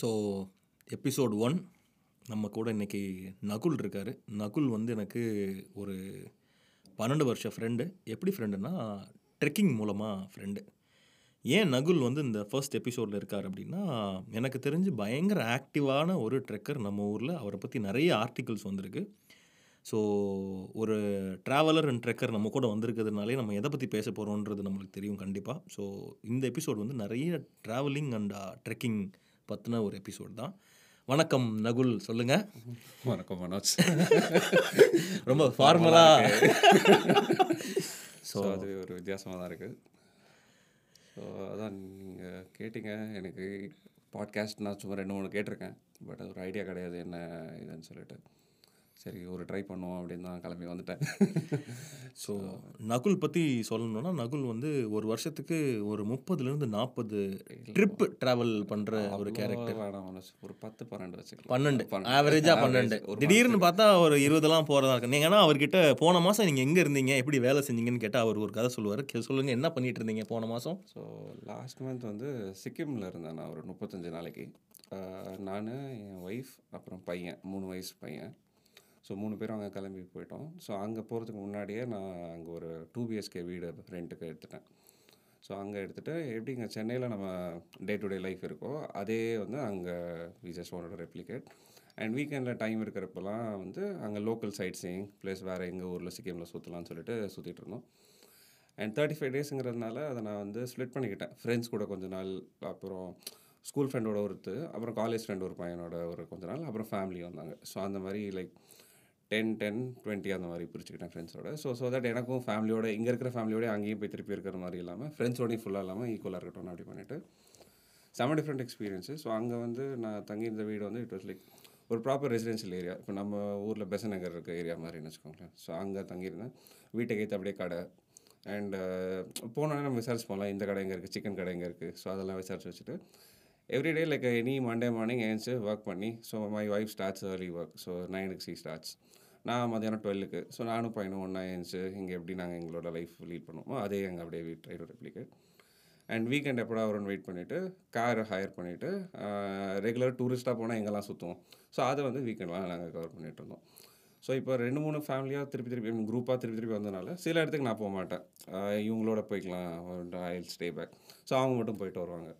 So episode one நம்ம கூட இன்றைக்கி நகுல் இருக்கார். நகுல் வந்து எனக்கு ஒரு பன்னெண்டு வருஷ ஃப்ரெண்டு எப்படி ஃப்ரெண்டுன்னா ட்ரெக்கிங் மூலமாக ஃப்ரெண்டு ஏன் நகுல் வந்து இந்த ஃபர்ஸ்ட் எபிசோடில் இருக்கார் அப்படின்னா எனக்கு தெரிஞ்சு பயங்கர ஆக்டிவான ஒரு ட்ரெக்கர் நம்ம ஊரில். அவரை பற்றி நிறைய ஆர்டிகிள்ஸ் வந்திருக்கு. ஸோ ஒரு ட்ராவலர் அண்ட் ட்ரெக்கர் நம்ம கூட வந்திருக்கிறதுனாலே நம்ம எதை பற்றி பேச போகிறோன்றது நம்மளுக்கு தெரியும் கண்டிப்பாக ஸோ இந்த எபிசோட் வந்து நிறைய ட்ராவலிங் அண்ட் ட்ரெக்கிங் பற்றின ஒரு எபிசோட் தான். வணக்கம் நகுல் சொல்லுங்கள் வணக்கம் மனோஜ். ரொம்ப ஃபார்மலாக ஸோ அது ஒரு வித்தியாசமாக தான் இருக்குது ஸோ அதான் நீங்கள் கேட்டிங்க. எனக்கு பாட்காஸ்ட் நான் சும்மா ரெண்டு மூணு கேட்டிருக்கேன். பட் அது ஒரு ஐடியா கிடையாது என்ன இதுன்னு சொல்லிட்டு. சரி ஒரு ட்ரை பண்ணுவோம் அப்படின்னு தான் கிளம்பி வந்துட்டேன். ஸோ நகுல் பற்றி சொல்லணும்னா நகுல் வந்து ஒரு வருஷத்துக்கு ஒரு முப்பதுலேருந்து நாற்பது ட்ரிப் ட்ராவல் பண்ணுற ஒரு கேரக்டர் ஒரு பத்து பன்னெண்டு வச்சுக்கலாம். பன்னெண்டு. ஆவரேஜாக. பன்னெண்டு. திடீர்னு பார்த்தா ஒரு இருபதெல்லாம் போகிறதா இருக்கு நீங்கள் ஆனால் அவர்கிட்ட போன மாதம் நீங்கள் எங்கே இருந்தீங்க எப்படி வேலை செஞ்சீங்கன்னு கேட்டால் அவர் ஒரு கதை சொல்லுவார். சொல்லுங்கள் என்ன பண்ணிட்டு இருந்தீங்க போன மாதம் ஸோ லாஸ்ட் மந்த் வந்து சிக்கிமில் இருந்தேன் நான் ஒரு முப்பத்தஞ்சு நாளைக்கு. நான் என் ஒய்ஃப் அப்புறம் பையன் மூணு வயசு பையன். ஸோ மூணு பேரும் அங்கே கிளம்பி போயிட்டோம். ஸோ அங்கே போகிறதுக்கு முன்னாடியே நான் அங்கே ஒரு டூ பிஎஸ்கே வீடு ரெண்ட்டுக்கு எடுத்துட்டேன். ஸோ அங்கே எடுத்துகிட்டு எப்படி இங்கே சென்னையில் நம்ம டே டு டே லைஃப் இருக்கோ அதே வந்து அங்கே வி ஜஸ்ட் ரெப்ளிகேட் அண்ட் வீக்கெண்டில் டைம் இருக்கிறப்பெல்லாம் வந்து அங்கே லோக்கல் சைட் சீயிங் ப்ளஸ் வேறு எங்கள் ஊரில் சிக்கிமில் சுற்றலாம்னு சொல்லிட்டு சுற்றிட்டு இருந்தோம். அண்ட் தேர்ட்டி ஃபைவ் டேஸுங்கிறதுனால அதை நான் வந்து ஸ்ப்ளிட் பண்ணிக்கிட்டேன். ஃப்ரெண்ட்ஸ் கூட கொஞ்ச நாள் அப்புறம் ஸ்கூல் ஃப்ரெண்டோட ஒருத்து அப்புறம் காலேஜ் ஃப்ரெண்ட் ஒரு பையனோட ஒரு கொஞ்ச நாள் அப்புறம் ஃபேமிலி வந்தாங்க. ஸோ அந்த மாதிரி லைக் டென் டென் டுவெண்ட்டி அந்த மாதிரி பிரிச்சுக்கிட்டேன் ஃப்ரெண்ட்ஸோட ஸோ ஸோ தட் எனக்கும் ஃபேமிலியோட இங்கே இருக்கிற ஃபேமிலியோட அங்கேயும் போய் திருப்பி இருக்கிற மாதிரி இல்லாமல் ஃப்ரெண்ட்ஸோடையும் ஃபுல்லாக இல்லாமல் ஈக்குவலாக இருக்கட்டும் அப்படி பண்ணிவிட்டு செம டிஃப்ரெண்ட் எக்ஸ்பீரியன்ஸு ஸோ அங்கே வந்து நான் தங்கியிருந்த வீடு வந்து இட் வாஸ் லைக் ஒரு ப்ராப்பர் ரெசிடென்ஷியல் ஏரியா இப்போ நம்ம ஊரில் பெசன் நகர் இருக்க ஏரியா மாதிரின்னு வச்சுக்கோங்களேன். ஸோ அங்கே தங்கியிருந்தேன். வீட்டுக்கு ஏற்ற அப்படியே கடை. அண்டு போனோடனே நம்ம விசாரிச்சு போகலாம் இந்த கடை எங்கே இருக்குது சிக்கன் கடை எங்கே இருக்குது ஸோ அதெல்லாம் விசாரிச்சு வச்சுட்டு everyday like any Monday morning ஏன்ச்சு work பண்ணி so my wife starts early work so நைனுக்கு சி ஸ்டார்ட்ஸ் நான் மதியானம் டுவெல்லுக்கு ஸோ நானும் பையனும் ஒன்றா ஏஞ்சி இங்கே எப்படி நாங்கள் எங்களோட லைஃப் லீட் பண்ணுவோமோ அதே எங்கள் அப்படியே we'd try to replicate and weekend எப்படா வரும்னு வெயிட் பண்ணிவிட்டு கார் ஹையர் பண்ணிவிட்டு ரெகுலர் டூரிஸ்ட்டாக போனால் எங்கெல்லாம் சுற்றுவோம் ஸோ அதை வந்து வீக்கெண்ட்லாம் நாங்கள் கவர் பண்ணிட்டு இருந்தோம். ஸோ இப்போ ரெண்டு மூணு ஃபேமிலியாக திருப்பி திருப்பி குரூப்பாக திருப்பி திருப்பி வந்தனால சில இடத்துக்கு நான் போக மாட்டேன். இவங்களோட போய்க்கலாம் ஐ ஸ்டே பேக் ஸோ அவங்க மட்டும் போயிட்டு வருவாங்க.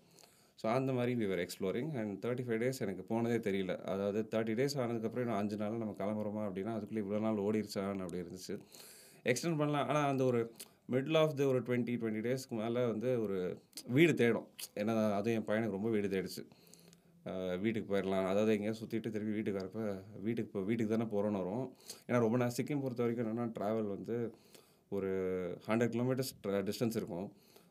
ஸோ அந்த மாதிரி we were exploring and thirty five days எனக்கு போனதே தெரியல. அதாவது தேர்ட்டி டேஸ் ஆனதுக்கப்புறம் இன்னும் அஞ்சு நாள் நம்ம கிளம்புறோமா அப்படின்னா அதுக்குள்ளே இவ்வளோ நாள் ஓடிடுச்சான்னு அப்படி இருந்துச்சு. எக்ஸ்டெண்ட் பண்ணலாம். ஆனால் அந்த ஒரு மிடில் ஆஃப் த ஒரு டுவெண்ட்டி டுவெண்ட்டி டேஸ்க்கு மேலே வந்து ஒரு வீடு தேடும். ஏன்னா அதுவும் என் பையனுக்கு ரொம்ப வீடு தேடிச்சு. வீட்டுக்கு போயிடலாம் அதாவது எங்கேயா சுற்றிட்டு திருப்பி வீட்டுக்கு வரப்போ வீட்டுக்கு இப்போ வீட்டுக்கு தானே போகிறோன்னு வரும். ஏன்னா ரொம்ப நான் சிக்கிம் பொறுத்த வரைக்கும் என்னென்னா ட்ராவல் வந்து ஒரு ஹண்ட்ரட் கிலோமீட்டர்ஸ் டிஸ்டன்ஸ் இருக்கும்.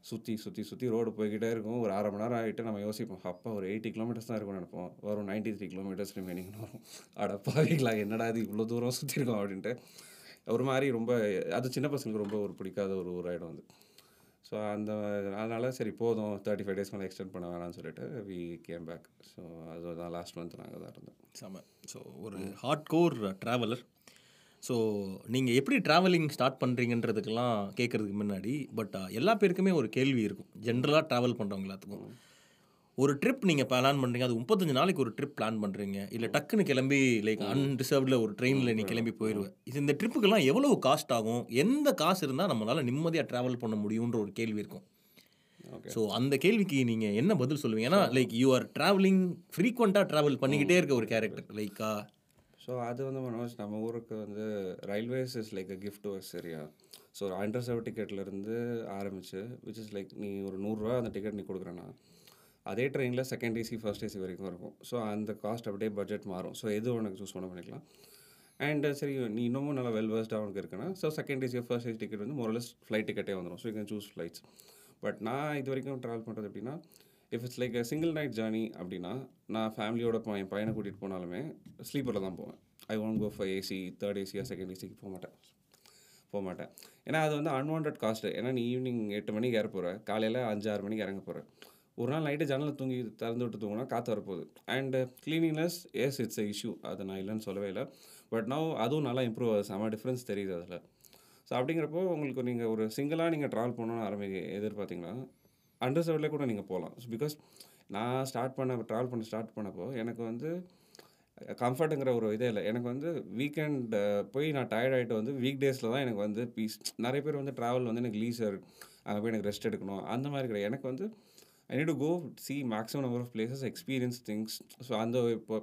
சுற்றி சுற்றி சுற்றி ரோடு போய்கிட்டே இருக்கும். ஒரு அரை மணி நேரம் ஆகிட்டு நம்ம யோசிப்போம் அப்போ ஒரு எயிட்டி கிலோமீட்டர்ஸ் தான் இருக்கும்னு நினைப்போம். வரும் 93 த்ரீ கிலோமீட்டர்ஸ் ரிமைனிங்னு வரும். அடப்பாவீங்களா என்னடா இது? இவ்வளோ தூரம் சுற்றிருக்கோம் அப்படின்ட்டு. ஒரு மாதிரி ரொம்ப அது சின்ன பசங்களுக்கு ரொம்ப ஒரு பிடிக்காத ஒரு ஊராயிடும் அது. ஸோ அந்த அதனால் சரி போதும். தேர்ட்டி ஃபைவ் டேஸ் மேலே எக்ஸ்டெண்ட் பண்ண வேணாம்னு சொல்லிட்டு வி கேம் பேக் ஸோ அதுதான் லாஸ்ட் மந்த் நாங்கள் தான் இருந்தோம். செம. ஸோ ஒரு ஹார்ட் கோர் ட்ராவலர் ஸோ நீங்கள் எப்படி ட்ராவலிங் ஸ்டார்ட் பண்ணுறீங்கன்றதுக்கெல்லாம் கேட்குறதுக்கு முன்னாடி பட் எல்லா பேருக்குமே ஒரு கேள்வி இருக்கும். ஜென்ரலாக ட்ராவல் பண்ணுறவங்க எல்லாத்துக்கும். ஒரு ட்ரிப் நீங்கள் பிளான் பண்ணுறீங்க அது முப்பத்தஞ்சு நாளைக்கு ஒரு ட்ரிப் பிளான் பண்ணுறீங்க இல்லை டக்குன்னு கிளம்பி லைக் அன்ரிசர்வ்டில் ஒரு ட்ரெயினில் நீ கிளம்பி போயிடுவேன் இது இந்த ட்ரிப்புக்கெல்லாம் எவ்வளவு காஸ்ட் ஆகும்? எந்த காசு இருந்தால் நம்மளால் நிம்மதியாக ட்ராவல் பண்ண முடியுன்ற ஒரு கேள்வி இருக்கும். ஸோ அந்த கேள்விக்கு நீங்கள் என்ன பதில் சொல்லுவீங்க? ஏன்னா லைக் யூ ஆர் ட்ராவலிங் ஃப்ரீக்வெண்ட்டாக ட்ராவல் பண்ணிக்கிட்டே இருக்க ஒரு கேரக்டர் லைக்கா ஸோ அது வந்து மனோஜ் நம்ம ஊருக்கு வந்து railways is like a gift சரியா ஸோ அண்டர்சர்வ் டிக்கெட்லேருந்து ஆரம்பிச்சு விச் இஸ் லைக் நீ ஒரு நூறுரூவா அந்த டிக்கெட் நீ கொடுக்குறேன்னா அதே ட்ரெயினில் செகண்ட் ஏசி ஃபர்ஸ்ட் ஏசி வரைக்கும் இருக்கும். ஸோ அந்த காஸ்ட் அப்படியே பட்ஜெட் மாறும். ஸோ எது உனக்கு சூஸ் பண்ண பண்ணிக்கலாம். அண்ட் சரி நீ இன்னமும் நல்லா வெல் உனக்கு இருக்குன்னா so second AC first AC ticket வந்து மொரலஸ் ஃப்ளைட் டிக்கெட்டே வந்துடும் so you can choose flights but நான் இது வரைக்கும் ட்ராவல் பண்ணுறது எப்படின்னா if it's like single night journey அப்படின்னா நான் ஃபேமிலியோட என் பையனை கூட்டிகிட்டு போனாலுமே ஸ்லீப்பரில் தான் போவேன். I won't go for AC third Asia second ஏசிக்கு போக மாட்டேன். போக மாட்டேன். ஏன்னா அது வந்து அன்வான்ட் காஸ்ட்டு ஏன்னா நீ ஈவினிங் எட்டு மணிக்கு ஏற போகிற காலையில் அஞ்சு ஆறு மணிக்கு இறங்க போகிற ஒரு நாள் நைட்டு ஜன்னலை தூங்கி திறந்து விட்டு தூங்கினா காற்று வரப்போகுது. And cleanliness yes it's a issue அதை நான் இல்லைன்னு சொல்லவே இல்லை. பட் நான் அதுவும் நல்லா இம்ப்ரூவ் ஆகுது. செம டிஃப்ரென்ஸ் தெரியுது அதில். ஸோ அப்படிங்கிறப்போ உங்களுக்கு நீங்கள் ஒரு சிங்கிளாக நீங்கள் ட்ராவல் பண்ணணும்னு ஆரம்பி எதிர்பார்த்தீங்கன்னா அண்டர்சர்வ்டில் கூட நீங்கள் போகலாம் பிகாஸ் நான் ஸ்டார்ட் பண்ண ட்ராவல் பண்ண ஸ்டார்ட் பண்ணப்போ எனக்கு வந்து கம்ஃபர்ட்டுங்கிற ஒரு இதே இல்லை. எனக்கு வந்து வீக்கெண்ட் போய் நான் டயர்ட் ஆகிட்டு வந்து வீக் டேஸில் தான் எனக்கு வந்து பீஸ் நிறைய பேர் வந்து ட்ராவல் வந்து எனக்கு லீசர் அங்கே போய் எனக்கு ரெஸ்ட் எடுக்கணும். அந்த மாதிரி கிடையாது. எனக்கு வந்து I need to go see maximum number of places experience things so அந்த இப்போ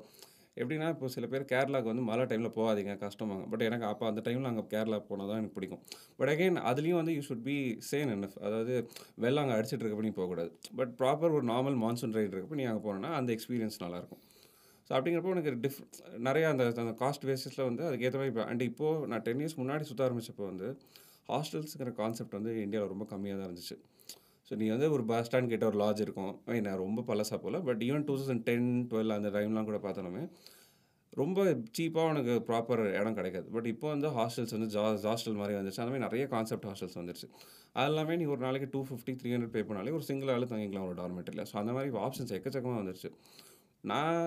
எப்படின்னா இப்போ சில பேர் கேரளாவுக்கு வந்து மழை டைமில் போகாதீங்க கஷ்டமாங்க பட் எனக்கு அப்போ அந்த டைமில் அங்கே கேரளா போனால் தான் எனக்கு பிடிக்கும். பட் அகெயின் அதுலேயும் வந்து யூ ஷுட் பி சேன் என்ன அதாவது வெள்ளம் அங்கே அடிச்சிட்டு இருக்கப்ப நீ போகக்கூடாது. பட் ப்ராப்பர் ஒரு நார்மல் மான்சூன் ரைட் இருக்கப்ப நீ அங்கே போனோன்னா அந்த எக்ஸ்பீரியன்ஸ் நல்லாயிருக்கும். ஸோ அப்படிங்கிறப்போ எனக்கு டிஃப் நிறையா அந்த அந்த காஸ்ட் பேசிஸில் வந்து அதுக்கேற்ற மாதிரி இப்போ அண்ட் இப்போது நான் டென் இயர்ஸ் முன்னாடி சுற்ற ஆரம்பித்தப்போ வந்து ஹாஸ்டல்ஸுங்கிற கான்செப்ட் வந்து இந்தியாவில் ரொம்ப கம்மியாக தான் இருந்துச்சு. ஸோ நீ வந்து ஒரு பஸ் ஸ்டாண்ட் கிட்ட ஒரு லாட்ஜ் இருக்கும். நான் ரொம்ப பழசாக போல் but even two thousand ten twelve அந்த டைம்லாம் கூட பார்த்தோமே ரொம்ப சீப்பாக உனக்கு ப்ராப்பர் இடம் கிடைக்காது. பட் இப்போ வந்து ஹாஸ்டல்ஸ் வந்து ஜா ஹாஸ்டல் மாதிரி வந்துச்சு அந்த மாதிரி நிறைய கான்செப்ட் ஹாஸ்டல்ஸ் வந்துருச்சு. அது எல்லாமே நீ ஒரு நாளைக்கு two fifty three hundred pay பண்ணாலே ஒரு சிங்கிள் ஆள் தங்கிக்கலாம் ஒரு டார்மெட்டரியில் ஸோ அந்த மாதிரி ஆப்ஷன்ஸ் எக்கச்சக்கமாக வந்துருச்சு. நான்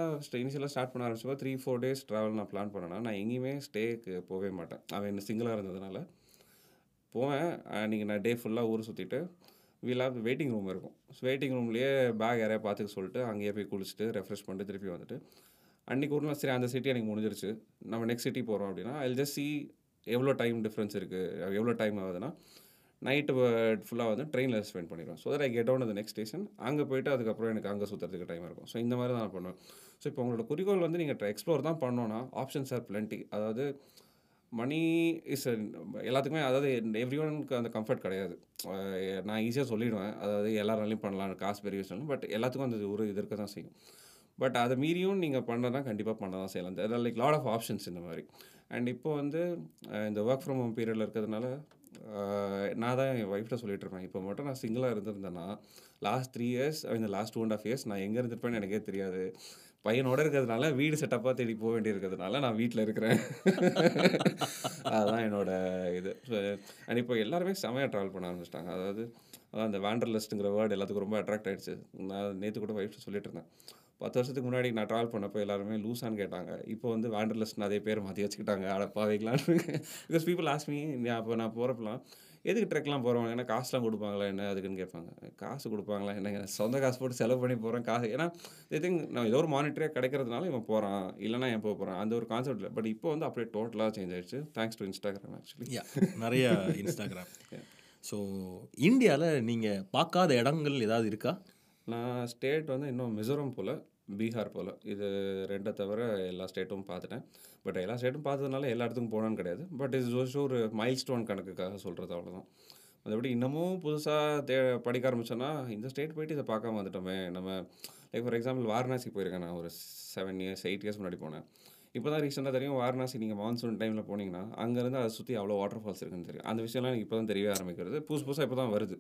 இனிஷியலாக ஸ்டார்ட் பண்ண ஆரம்பிச்சப்போ த்ரீ ஃபோர் டேஸ் ட்ராவல் நான் பிளான் பண்ணேன்னா நான் எங்கேயுமே ஸ்டேக்கு போகவே மாட்டேன். அவன் என்ன சிங்கிளாக இருந்ததுனால போவேன். அன்றைக்கி நான் டே ஃபுல்லாக ஊர் சுற்றிட்டு வீல் ஹேவ் வெயிட்டிங் ரூம் இருக்கும். ஸோ வெயிட்டிங் ரூம்லேயே பேக் யாரையா பார்த்துக்க சொல்லிட்டு அங்கேயே போய் குளிச்சுட்டு ரெஃப்ரெஷ் பண்ணிட்டு திருப்பி வந்துட்டு. அன்றைக்கி ஒரு நாள் சரி அந்த சிட்டி எனக்கு முடிஞ்சிருச்சு. நம்ம நெக்ஸ்ட் சிட்டி போகிறோம் அப்படின்னா ஐ ஜஸ்ட் சி எவ்வளோ டைம் டிஃப்ரென்ஸ் இருக்குது எவ்வளோ டைம் ஆகுதுன்னா நைட்டு ஃபுல்லாக வந்து ட்ரெயினில் ஸ்பெண்ட் பண்ணிடுவேன். So that I get on அந்த நெக்ஸ்ட் ஸ்டேஷன் அங்கே போயிட்டு அதுக்கப்புறம் எனக்கு அங்கே சுற்றுறதுக்கு டைம் இருக்கும். ஸோ இந்த மாதிரி தான் நான் பண்ணுவேன். ஸோ இப்போ உங்களோட குறிக்கோள் வந்து நீங்கள் எக்ஸ்ப்ளோர் தான் பண்ணோன்னா ஆப்ஷன்ஸ் ஆர் plenty. அதாவது மணி இஸ் எல்லாத்துக்குமே அதாவது எவ்ரி ஒனுக்கு அந்த கம்ஃபர்ட் கிடையாது. நான் ஈஸியாக சொல்லிடுவேன். அதாவது எல்லாராலையும் பண்ணலாம் காசு பெரிய விஷயம் பட் எல்லாத்துக்கும் அந்த ஒரு இது இருக்க தான் செய்யும். பட் அதை மீறியும் நீங்கள் பண்ணதான் கண்டிப்பாக பண்ண தான் செய்யலாம் அதில் லைக் லாட் ஆஃப் ஆப்ஷன்ஸ் இந்த மாதிரி. அண்ட் இப்போ வந்து இந்த ஒர்க் ஃப்ரம் ஹோம் பீரியடில் இருக்கிறதுனால நான் தான் என் ஒய்ஃப்ட சொல்லிட்டு இருப்பேன். இப்போ மட்டும் நான் சிங்கிளாக இருந்திருந்தேன்னா லாஸ்ட் த்ரீ இயர்ஸ் இந்த last two and half years நான் எங்கே இருந்திருப்பேன்னு எனக்கே தெரியாது. பையனோட இருக்கிறதுனால வீடு செட்டப்பாக தேடி போக வேண்டியிருக்கிறதுனால நான் வீட்டில் இருக்கிறேன். அதுதான் என்னோட இது. அண்ட் இப்போ எல்லாருமே செமையாக ட்ராவல் பண்ண ஆரம்பிச்சிட்டாங்க. அதாவது அதான் அந்த வேண்டர்லிஸ்ட்டுங்கிற வேர்டு எல்லாத்துக்கும் ரொம்ப அட்ராக்ட் ஆகிடுச்சு நான் நேற்று கூட வைஃப் சொல்லிட்டு இருந்தேன். பத்து வருஷத்துக்கு முன்னாடி நான் ட்ராவல் பண்ணப்போ எல்லாருமே லூஸான்னு கேட்டாங்க. இப்போ வந்து வேண்டர்லிஸ்ட்னு அதே பேர் மாற்றி வச்சுக்கிட்டாங்க. அட பாவைக்கலான்னு பிகாஸ் பீப்புள் ஆஸ்மி அப்போ நான் போகிறப்பெல்லாம் எதுக்கு ட்ரெக்லாம் போகிறோம் ஏன்னா காசுலாம் கொடுப்பாங்களா? என்ன அதுக்குன்னு கேட்பாங்க. காசு கொடுப்பாங்களா? என்னங்க சொந்த காசு போட்டு செலவு பண்ணி போகிறேன் காசு. ஏன்னா ஐ திங்க் நான் ஏதோ ஒரு மானிட்டரே கிடைக்கிறதுனால இவன் போகிறான் இல்லைனா ஏன் போக போகிறான் அந்த ஒரு கான்செப்ட் இல்லை. பட் இப்போ வந்து அப்படியே டோட்டலாக சேஞ்ச் ஆயிடுச்சு. தேங்க்ஸ் டு இன்ஸ்டாகிராம் ஆக்சுவலி நிறைய இன்ஸ்டாகிராம் ஸோ இந்தியாவில் நீங்கள் பார்க்காத இடங்கள் ஏதாவது இருக்கா? நான் ஸ்டேட் வந்து இன்னும் மிசோரம் போல் பீகார் போல். இது ரெண்டை தவிர எல்லா ஸ்டேட்டும் பார்த்துட்டேன். பட் எல்லா ஸ்டேட்டும் பார்த்ததுனால எல்லா இடத்துக்கும் போனான்னு கிடையாது. பட் இது ஜோஸ்ட் ஒரு மைல் ஸ்டோன் கணக்குக்காக சொல்கிறது அவ்வளோதான் மற்றபடி இன்னமும் புதுசாக தே படிக்க ஆரம்பிச்சோன்னா இந்த ஸ்டேட் போயிட்டு இதை பார்க்காம வந்துட்டோமே. நம்ம லைக் ஃபார் எக்ஸாம்பிள் வாரணாசி போயிருக்கேன் நான். ஒரு செவன் இயர்ஸ் எயிட் இயர்ஸ் முன்னாடி போனேன். இப்போ தான் ரீசெண்டாக தெரியும் வாரணாசி நீங்கள் மான்சூன் டைமில் போனீங்கன்னா அங்கேருந்து அதை சுற்றி அவ்வளோ வாட்டர் ஃபால்ஸ் இருக்குன்னு தெரியும். அந்த விஷயம்லாம் எனக்கு இப்போ தான் தெரியவே ஆரம்பிக்கிறது. புதுசு புதுசாக இப்போ தான் வருது.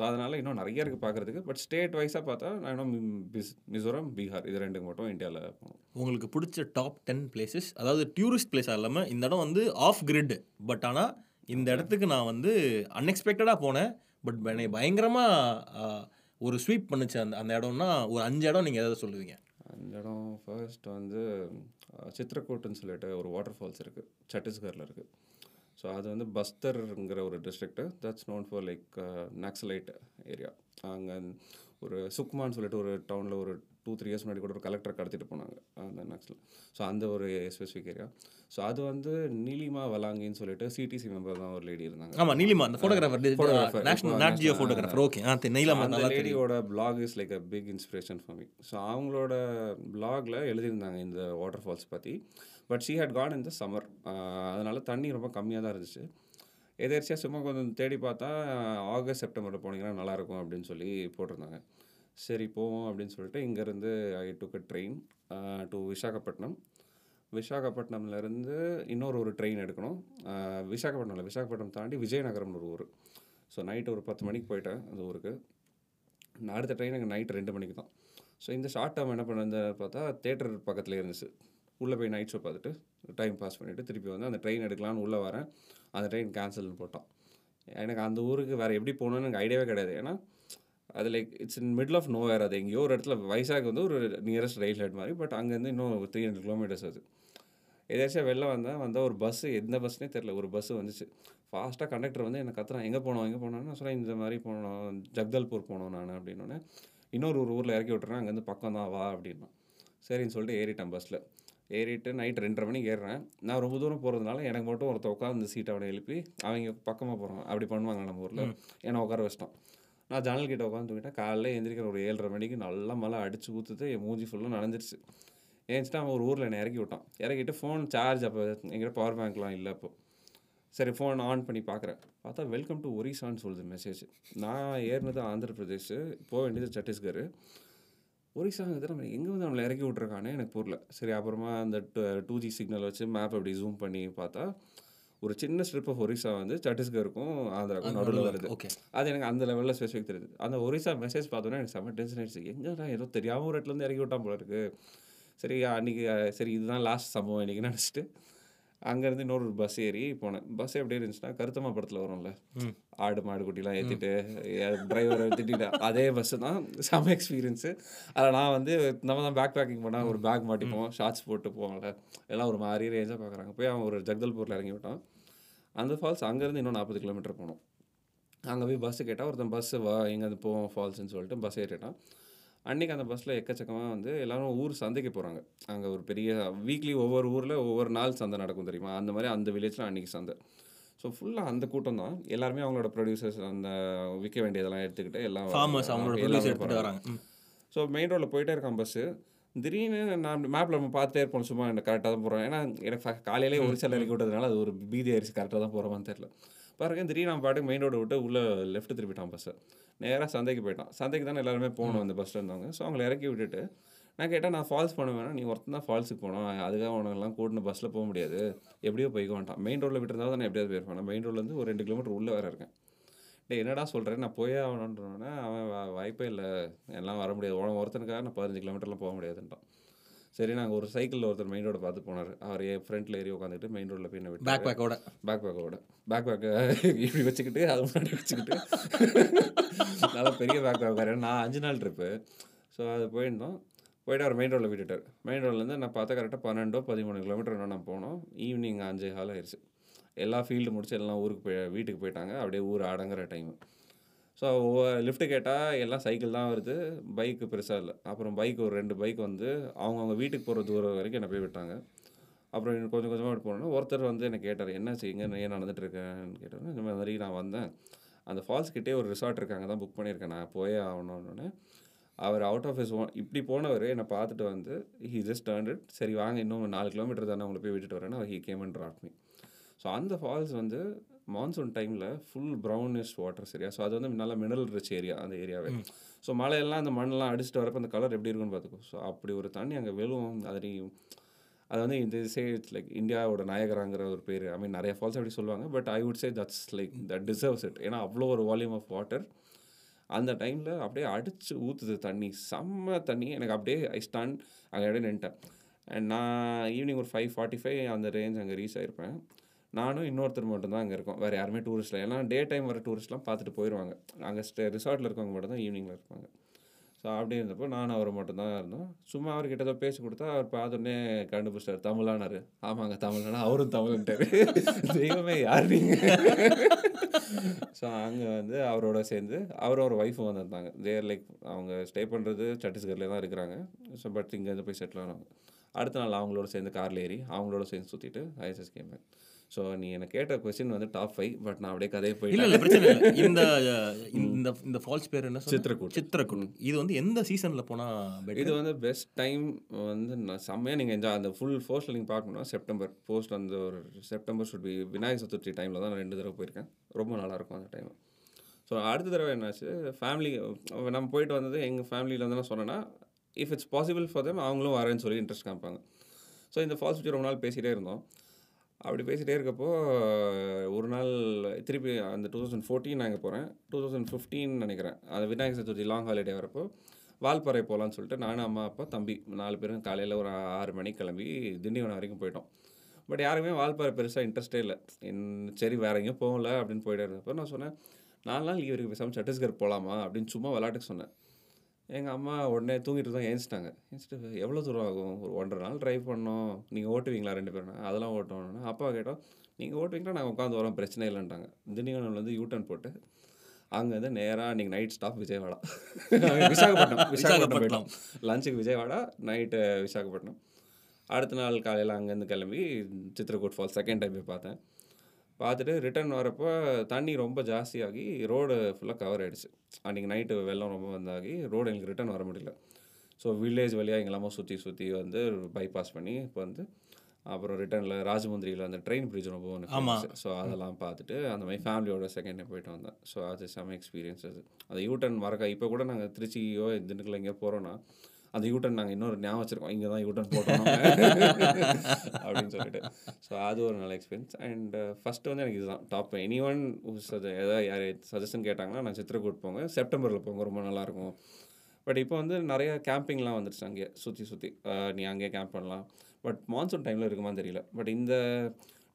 ஸோ அதனால் இன்னும் நிறைய இருக்குது பார்க்குறதுக்கு பட் ஸ்டேட் வைஸாக பார்த்தா நான் இன்னும் மிஸ் மிசோரம் பீகார் இது ரெண்டுக்கு மட்டும் இந்தியாவில் போகணும் உங்களுக்கு பிடிச்ச டாப் டென் பிளேசஸ் அதாவது டூரிஸ்ட் பிளேஸாக இல்லாமல் இந்த இடம் வந்து ஆஃப் கிரிட் பட் ஆனால் இந்த இடத்துக்கு நான் வந்து அன்எக்ஸ்பெக்டடாக போனேன். பட் என்னை பயங்கரமாக ஒரு ஸ்வீப் பண்ணுச்சு அந்த அந்த இடம்னா ஒரு அஞ்சு இடம் நீங்கள் எதாவது சொல்லுவீங்க. அந்த இடம் ஃபர்ஸ்ட் வந்து அஹ், சித்ரக்கூட்டுன்னு சொல்லிட்டு ஒரு வாட்டர் ஃபால்ஸ் இருக்குது சத்தீஸ்கரில் இருக்குது ஸோ அது வந்து பஸ்தர்ங்கிற ஒரு district that's known for like Naxalite area அங்கே ஒரு சுக்மான்னு சொல்லிட்டு ஒரு டவுனில் ஒரு டூ த்ரீ இயர்ஸ் முன்னாடி கூட ஒரு கலெக்டர் கடத்திட்டு போனாங்க அந்த நக்சல் ஸோ அந்த ஒரு ஸ்பெசிஃபிக் ஏரியா ஸோ அது வந்து நீலிமா வலாங்கின்னு சொல்லிட்டு சிடிசி மெம்பர் தான் ஒரு லேடி இருந்தாங்க. ஆமாம் நீலிமா அந்த photographer. National Nat Geo photographer okay ah Neelima அந்த லேடியோட blog is like a big inspiration for me so அவங்களோட பிளாகில் எழுதியிருந்தாங்க இந்த வாட்டர் ஃபால்ஸ் பற்றி but she had gone in the summer அதனால் தண்ணி ரொம்ப கம்மியாக தான் இருந்துச்சு. எதேர்ச்சியாக சும்மா கொஞ்சம் தேடி பார்த்தா ஆகஸ்ட் செப்டம்பரில் போனீங்கன்னா நல்லாயிருக்கும் அப்படின்னு சொல்லி போட்டிருந்தாங்க. சரி போவோம் அப்படின்னு சொல்லிட்டு இங்கேருந்து I took a train to Visakhapatnam. விசாகப்பட்டினம்லேருந்து இன்னொரு ஒரு ட்ரெயின் எடுக்கணும். ஆஹ் விசாகப்பட்டினம் விசாகப்பட்டினம் தாண்டி விஜயநகரம்னு ஒரு ஊர். ஸோ நைட்டு ஒரு பத்து மணிக்கு போயிட்டேன் அந்த ஊருக்கு. நான் அடுத்த ட்ரெயின் எனக்கு நைட் ரெண்டு மணிக்கு தான். ஸோ இந்த ஷார்ட் டேர்ம் என்ன பண்ணுறது பார்த்தா தேட்டர் பக்கத்துலேயே இருந்துச்சு. உள்ளே போய் நைட் ஷோ பார்த்துட்டு டைம் பாஸ் பண்ணிவிட்டு திருப்பி வந்து அந்த ட்ரெயின் எடுக்கலான்னு உள்ளே வரேன். அந்த ட்ரெயின் கேன்சல்னு போட்டான். எனக்கு அந்த ஊருக்கு வேறு எப்படி போகணுன்னு எனக்கு ஐடியாவே கிடையாது. ஏன்னா அது like it's in middle of nowhere அது எங்கேயோ ஒரு இடத்துல வைசாக் வந்து ஒரு நியரஸ்ட் ரயில் ஹெட் மாதிரி பட் அங்கேருந்து இன்னும் த்ரீ ஹண்ட்ரட் கிலோமீட்டர்ஸ் அது. எதாச்சும் வெளில வந்தேன் வந்தால் ஒரு பஸ்ஸு எந்த பஸ்னே தெரில ஒரு பஸ்ஸு வந்துச்சு. ஃபாஸ்ட்டாக கண்டக்டர் வந்து எனக்கு கத்துறான் எங்கே போனோம் எங்கே போனோம்னு நான் சொன்னேன் இந்த மாதிரி போனோம் ஜக்தல்பூர் போனோம் நான் அப்படின்னோடனே இன்னொரு ஒரு ஊரில் இறக்கி விட்டுறேன் அங்கேருந்து பக்கம் தான் வா அப்படின்னா. சரின்னு சொல்லிட்டு ஏறிட்டேன் பஸ்ஸில் ஏறிட்டு நைட் ரெண்டரை மணிக்கு ஏறுறேன். நான் ரொம்ப தூரம் போகிறதுனால எனக்கு மட்டும் ஒருத்த உட்காந்து சீட்டை அவனை எழுப்பி அவங்க பக்கமாக போகிறான் அப்படி பண்ணுவாங்க நம்ம ஊரில். என்னை உட்கார வச்சிட்டான். நான் ஜன்னல் கிட்ட உட்காந்து தூங்கிட்டேன். காலைல எந்திரிக்கிற ஒரு ஏழரை மணிக்கு நல்லா மழை அடிச்சு ஊற்றுது என் மூஞ்சி ஃபுல்லாக நனைஞ்சிருச்சு. ஏன்ச்சிட்டு அவன் ஒரு ஊரில் என்னை இறக்கி விட்டான். இறக்கிட்டு ஃபோன் சார்ஜ் அப்போ எங்கிட்ட பவர் பேங்க்லாம் இல்லை அப்போ. சரி ஃபோன் ஆன் பண்ணி பார்க்குறேன் பார்த்தா வெல்கம் டு ஒரிசான்னு சொல்லுது மெசேஜ் நான் ஏறினது ஆந்திர பிரதேஷ் போக வேண்டியது சத்தீஸ்கர். ஒரிசாங்கிறது நம்ம எங்கே வந்து நம்மளை இறக்கி விட்ருக்கானே எனக்கு புரியல. சரி அப்புறமா அந்த டூ ஜி சிக்னல் வச்சு மேப் அப்படி ஜூம் பண்ணி பார்த்தா ஒரு சின்ன ஸ்ட்ரிப் ஆஃப் ஒரிசா வந்து சத்தீஸ்கருக்கும் ஆந்திராவுக்கும் நடுவில் வருது. ஓகே. அது எனக்கு அந்த லெவலில் ஸ்பெசிஃபிக் தெரியுது. அந்த ஒரிசா மெசேஜ் பார்த்தோன்னே எனக்கு செம்ம டென்ஷன் ஆயிடுச்சு. எங்கடா ஏதோ தெரியாமல் ஒரு இடத்துலேருந்து இறக்கி விட்டான் போல இருக்கு. சரி அன்றைக்கி சரி இதுதான் லாஸ்ட் சம்பவம் இன்றைக்கி நினச்சிட்டு அங்கேருந்து இன்னொரு பஸ் ஏறி போனேன். பஸ் எப்படி இருந்துச்சுன்னா கருத்தம்மா படத்தில் வரும்ல. ஆடு மாடு குட்டிலாம் ஏற்றிட்டு டிரைவரை திட்டிட்டு அதே பஸ்ஸு தான். செம்ம எக்ஸ்பீரியன்ஸு அதில் நான் வந்து நம்ம தான் பேக் பேக்கிங் பண்ணால் ஒரு பேக் மாட்டிப்போம் ஷார்ட்ஸ் போட்டு போவாங்கல்ல எல்லாம் ஒரு மாதிரி ரேஞ்சாக பார்க்குறாங்க போய் அவன் ஒரு ஜக்தல்பூரில் இறங்கி விட்டான். அந்த ஃபால்ஸ் அங்கேருந்து இன்னும் நாற்பது கிலோமீட்டர் போனோம் அங்கே போய் பஸ்ஸு கேட்டால் ஒருத்தன் பஸ்ஸு வா எங்கேருந்து போவோம் ஃபால்ஸ்னு சொல்லிட்டு பஸ் ஏறிட்டான். அன்றைக்கி அந்த பஸ்ஸில் எக்கச்சக்கமாக வந்து எல்லாரும் ஊர் சந்தைக்கு போகிறாங்க அங்கே ஒரு பெரிய வீக்லி ஒவ்வொரு ஊரில் ஒவ்வொரு நாள் சந்தை நடக்கும் தெரியுமா? அந்த மாதிரி அந்த வில்லேஜில் அன்றைக்கி சந்தை. ஸோ ஃபுல்லாக அந்த கூட்டம் தான். எல்லாருமே அவங்களோட ப்ரொடியூசர்ஸ் அந்த விற்க வேண்டியதெல்லாம் எடுத்துக்கிட்டு எல்லாம் ஃபார்மர்ஸ் அவங்களோட. வராங்க. ஸோ மெயின் ரோட்டில் போயிட்டே இருக்கான் பஸ்ஸு திடீர்னு நான் மேப்பில் நம்ம பார்த்துட்டே இருப்போம். சும்மா எனக்கு கரெக்டாக தான் போகிறோம் ஏன்னா எனக்கு ஃப- காலையிலே ஒரு சில இறக்கி விட்டதுனால அது ஒரு பீதி ஆயிடுச்சு கரெக்டாக தான் போகிறோமான்னு தெரியல. பாருங்க திடீர்னு நான் பாட்டுக்கு மெயின் ரோடு விட்டு உள்ளே லெஃப்ட் திருப்பிட்டான் பஸ்ஸை நேராக சந்தைக்கு போயிட்டான். சந்தைக்கு தானே எல்லாருமே போகணும் அந்த பஸ்ஸில் இருந்தவங்க. ஸோ அவங்கள இறக்கி விட்டுட்டு நான் கேட்டேன் நான் ஃபால்ஸ் பண்ண வேணாம் நீ ஒருத்தன் தான் ஃபால்ஸுக்கு போனோம் அதுக்காக உனக்கெல்லாம் கூட்டின்னு பஸ்ஸில் போக முடியாது. எப்படியோ போய்க்க வேண்டாம் மெயின் ரோட்டில் விட்டுருந்தா தான் நான் எப்படியாவது போயிருப்பேன் நான் மெயின் ரோட்லேருந்து ஒரு ரெண்டு கிலோமீட்டர் உள்ளே வேறு இருக்கேன். டேய் என்னடா சொல்கிறேன் நான் போயே ஆகணுன்றோன்னே அவன் வாய்ப்பே இல்லை. எல்லாம் வர முடியாது. உன ஒருத்தனுக்காக நான் பதினஞ்சு கிலோமீட்டர்லாம் போக முடியாதுன்ட்டான். சரி நாங்கள் ஒரு சைக்கிளில் ஒருத்தர் மெயின் ரோட பார்த்து போனார். அவர் என் ஃப்ரண்ட்டில் ஏறி உட்காந்துட்டு மெயின் ரோட்டில் போய் என்ன விட்டு பேக் பேக்கோட பேக் பேக்கோட பேக் பேக்கை இப்படி வச்சுக்கிட்டு அது முன்னாடி வச்சுக்கிட்டு. நல்லா பெரிய பேக் பேக் வேறு. நான் அஞ்சு நாள் ட்ரிப்பு ஸோ அது போயிருந்தோம். போயிட்டு அவர் மெயின் ரோட்டில் விட்டுட்டார். மெயின் ரோட்லேருந்து நான் பார்த்தா கரெக்டாக பன்னெண்டோ பதிமூணு கிலோமீட்டர் நான் போனோம். ஈவினிங் அஞ்சே கால் ஆயிடுச்சு எல்லா ஃபீல்டு முடிச்சு எல்லாம் ஊருக்கு போய் வீட்டுக்கு போயிட்டாங்க. அப்படியே ஊர் அடங்குற டைமு ஸோ லிஃப்ட்டு கேட்டால் எல்லாம் சைக்கிள் தான் வருது. பைக்கு பெருசாக இல்லை. அப்புறம் பைக் ஒரு ரெண்டு பைக் வந்து அவங்கவுங்க வீட்டுக்கு போகிற தூரம் வரைக்கும் என்னை போய் விட்டாங்க. அப்புறம் கொஞ்சம் கொஞ்சமாக அப்படி போனோன்னா ஒருத்தர் வந்து என்னை கேட்டார் என்ன செய்யுங்க? ஏன் நடந்துட்டு இருக்கேன்னு? இந்த மாதிரி நான் வந்தேன். அந்த ஃபால்ஸ் கிட்டே ஒரு ரிசார்ட் இருக்காங்க தான் புக் பண்ணியிருக்கேன். நான் போயே ஆகணும்னு. அவர் அவுட் ஆஃப் ஹிஸ் ஓன் இப்படி போனவர் என்னை பார்த்துட்டு வந்து ஹி ஜஸ்ட் டர்ன்ட் சரி வாங்க. இன்னும் நாலு கிலோமீட்டர் தானே உங்களை போய் விட்டுட்டு வரேன்னு he came and drop me so அந்த ஃபால்ஸ் வந்து மான்சூன் டைமில் ஃபுல் ப்ரௌனிஷ் வாட்டர் சரியா ஸோ அது வந்து நல்லா மினரல் ரிச் ஏரியா அந்த ஏரியாவே ஸோ மழையெல்லாம் அந்த மண்ணெல்லாம் அடிச்சுட்டு வரப்போ அந்த கலர் எப்படி இருக்குன்னு பார்த்துக்கோ. ஸோ அப்படி ஒரு தண்ணி அங்கே வெளும் அது நீ அது வந்து இந்த சே இட்ஸ் லைக் இந்தியாவோட நாயகராங்கிற ஒரு பேர். ஐ மீன் நிறைய ஃபால்ஸ் அப்படி சொல்லுவாங்க. But I would say that's like that deserves it ஏன்னா அவ்வளோ ஒரு வால்யூம் ஆஃப் வாட்டர் அந்த டைமில் அப்படியே அடித்து ஊற்றுது தண்ணி. செம்ம தண்ணி. எனக்கு அப்படியே ஐ ஸ்டாண்ட் அங்கே அப்படியே நின்ட்டேன். அண்ட் நான் ஈவினிங் ஒரு ஃபைவ் ஃபார்ட்டி ஃபைவ் அந்த ரேஞ்ச் அங்கே ரீச் ஆகிருப்பேன் நானும் இன்னொருத்தர் மட்டும்தான் அங்கே இருக்கோம். வேறு யாருமே டூரிஸ்ட்டில் ஏன்னா டே டைம் வர டூரிஸ்ட்லாம் பார்த்துட்டு போயிடுவாங்க அங்கே ஸ்டே ரிசார்ட்டில் இருக்கவங்க மட்டும் தான் ஈவினிங்கில் இருப்பாங்க. ஸோ அப்படி இருந்தப்போ நானும் அவர் மட்டும்தான் இருந்தோம். சும்மா அவர்கிட்ட ஏதோ பேசி கொடுத்தா அவர் பார்த்தோன்னே கண்டுபிடிச்சார் தமிழானார். ஆமாங்க தமிழ்னா. அவரும் தமிழ்ன்ட்டாரு. தெய்வமே யார் நீங்கள் ஸோ அங்கே வந்து அவரோட சேர்ந்து அவரோட ஒரு ஒய்ஃபும் வந்திருந்தாங்க. தேர் லைக் அவங்க ஸ்டே பண்ணுறது சத்தீஸ்கர்லேயே தான் இருக்கிறாங்க. ஸோ பட் இங்கேருந்து போய் செட்டில் ஆனவங்க. அடுத்த நாள் அவங்களோட சேர்ந்து காரில் ஏறி அவங்களோட சேர்ந்து சுற்றிட்டு ஐஎஸ்எஸ் கேம்பேன் ஸோ நீ எனக்கு கேட்ட கொஸ்டின் வந்து டாப் ஃபைவ் பட் நான் அப்படியே கதையை போயிட்டேன். இல்ல பிரச்சனை இல்லை. இந்த இந்த இந்த ஃபால்ஸ் பேர் என்ன? சித்திரக்கூட். சித்திரக்கூட் இது வந்து எந்த சீசன்ல போனா better? இது வந்து பெஸ்ட் டைம் வந்து நான் செம்மையாக நீங்கள் என்ஜாய் அந்த ஃபுல் ஃபோர்ஸில் நீங்கள் பார்க்கணும்னா செப்டம்பர் போஸ்ட் அந்த ஒரு September should be Vinayagar Chaturthi டைமில் தான் நான் ரெண்டு தடவை போயிருக்கேன். ரொம்ப நல்லாயிருக்கும் அந்த டைம் ஸோ அடுத்த தடவை என்னாச்சு? ஃபேமிலி நம்ம போயிட்டு வந்தது எங்கள் ஃபேமிலியில் வந்து நான் சொன்னேன்னா if it's possible for them அவங்களும் வரேன்னு சொல்லி இன்ட்ரெஸ்ட் காமிப்பாங்க. ஸோ இந்த ஃபால்ஸ் பற்றி ரொம்ப நாள் பேசிகிட்டே இருந்தோம். அப்படி பேசிகிட்டே இருக்கப்போ ஒரு நாள் திருப்பி அந்த டூ தௌசண்ட் ஃபோர்டீன் நாங்கள் போகிறேன் டூ தௌசண்ட் ஃபிஃப்டீன் நினைக்கிறேன். அந்த விநாயகர் சதுர்த்தி லாங் ஹாலிடே வரப்போ வால்பாறை போகலான்னு சொல்லிட்டு நானும் அம்மா அப்பா தம்பி நாலு பேரும் காலையில் ஒரு ஆறு மணிக்கு கிளம்பி திண்டிவனம் வரைக்கும் போயிட்டோம். பட் யாருமே வால்பாறை பெருசாக இன்ட்ரெஸ்டே இல்லை. சரி வேற எங்கேயும் போகல அப்படின்னு போயிட்டே இருந்தப்போ நான் சொன்னேன் நாலு நாள் இவருக்கு பேசாமல் சட்டீஸ்கர் போகலாமா அப்படின்னு சும்மா விளாட்டுக்கு சொன்னேன். எங்கள் அம்மா உடனே தூங்கிட்டு தான் ஏஞ்சிட்டாங்க. ஏஞ்சிட்டு எவ்வளோ தூரம் ஆகும்? ஒரு ஒன்றரை நாள் ட்ரைவ் பண்ணோம். நீங்கள் ஓட்டுவீங்களா ரெண்டு பேரும்? அதெல்லாம் ஓட்டணும்னா. அப்பா கேட்டோம் நீங்கள் ஓட்டுவீங்களா? நாங்கள் உட்காந்து வரோம். பிரச்சனை இல்லைன்ட்டாங்க. திண்டிவனம்லேருந்து யூட்டர்ன் போட்டு அங்கேருந்து நேராக நீங்கள் நைட் ஸ்டாப் விஜயவாடா. விசாகப்பட்டினம் விசாகப்பட்டினம் போயிட்டோம். லஞ்சுக்கு விஜயவாடா நைட்டு விசாகப்பட்டினம். அடுத்த நாள் காலையில் அங்கேருந்து கிளம்பி சித்திரக்கூட் ஃபால்ஸ் செகண்ட் டைம் போய் பார்த்தேன். பார்த்துட்டு ரிட்டர்ன் வரப்போ தண்ணி ரொம்ப ஜாஸ்தியாகி ரோடு ஃபுல்லாக கவர் ஆயிடுச்சு. அன்றைக்கி நைட்டு வெள்ளம் ரொம்ப வந்தாகி ரோடு எங்களுக்கு ரிட்டர்ன் வர முடியல. ஸோ வில்லேஜ் வழியாக எங்கெல்லாமோ சுற்றி சுற்றி வந்து பைபாஸ் பண்ணி இப்போ வந்து அப்புறம் ரிட்டர்னில் ராஜமுந்திரியில் அந்த ட்ரெயின் பிரிட்ஜ் ரொம்ப. ஒன்று ஸோ அதெல்லாம் பார்த்துட்டு அந்த மாதிரி ஃபேமிலியோட செகண்ட் போயிட்டு வந்தேன். ஸோ அது செம எக்ஸ்பீரியன்ஸ் அது. அந்த யூட்டன் மறக்க இப்போ கூட நாங்கள் திருச்சியோ திண்டுக்கல் எங்கேயோ போகிறோன்னா அந்த யூட்டன் நாங்கள் இன்னொரு ஞாபகம் வச்சிருக்கோம். இங்கே தான் யூட்டன் போட்டோம். அப்படின்னு சொல்லிட்டு. ஸோ அது ஒரு நல்ல எக்ஸ்பீரியன்ஸ் அண்ட் ஃபஸ்ட்டு வந்து எனக்கு இதுதான். டாப் எனி ஒன் ஏதாவது யார் சஜஷன் கேட்டாங்கன்னா நான் சித்திரக்கூட் போங்க. செப்டம்பரில் போங்க. ரொம்ப நல்லாயிருக்கும் பட் இப்போ வந்து நிறைய கேம்பிங்லாம் வந்துருச்சு அங்கே. சுற்றி சுற்றி நீ அங்கேயே கேம்ப் பண்ணலாம். பட் மான்சூன் டைமில் இருக்குமான்னு தெரியல. பட் இந்த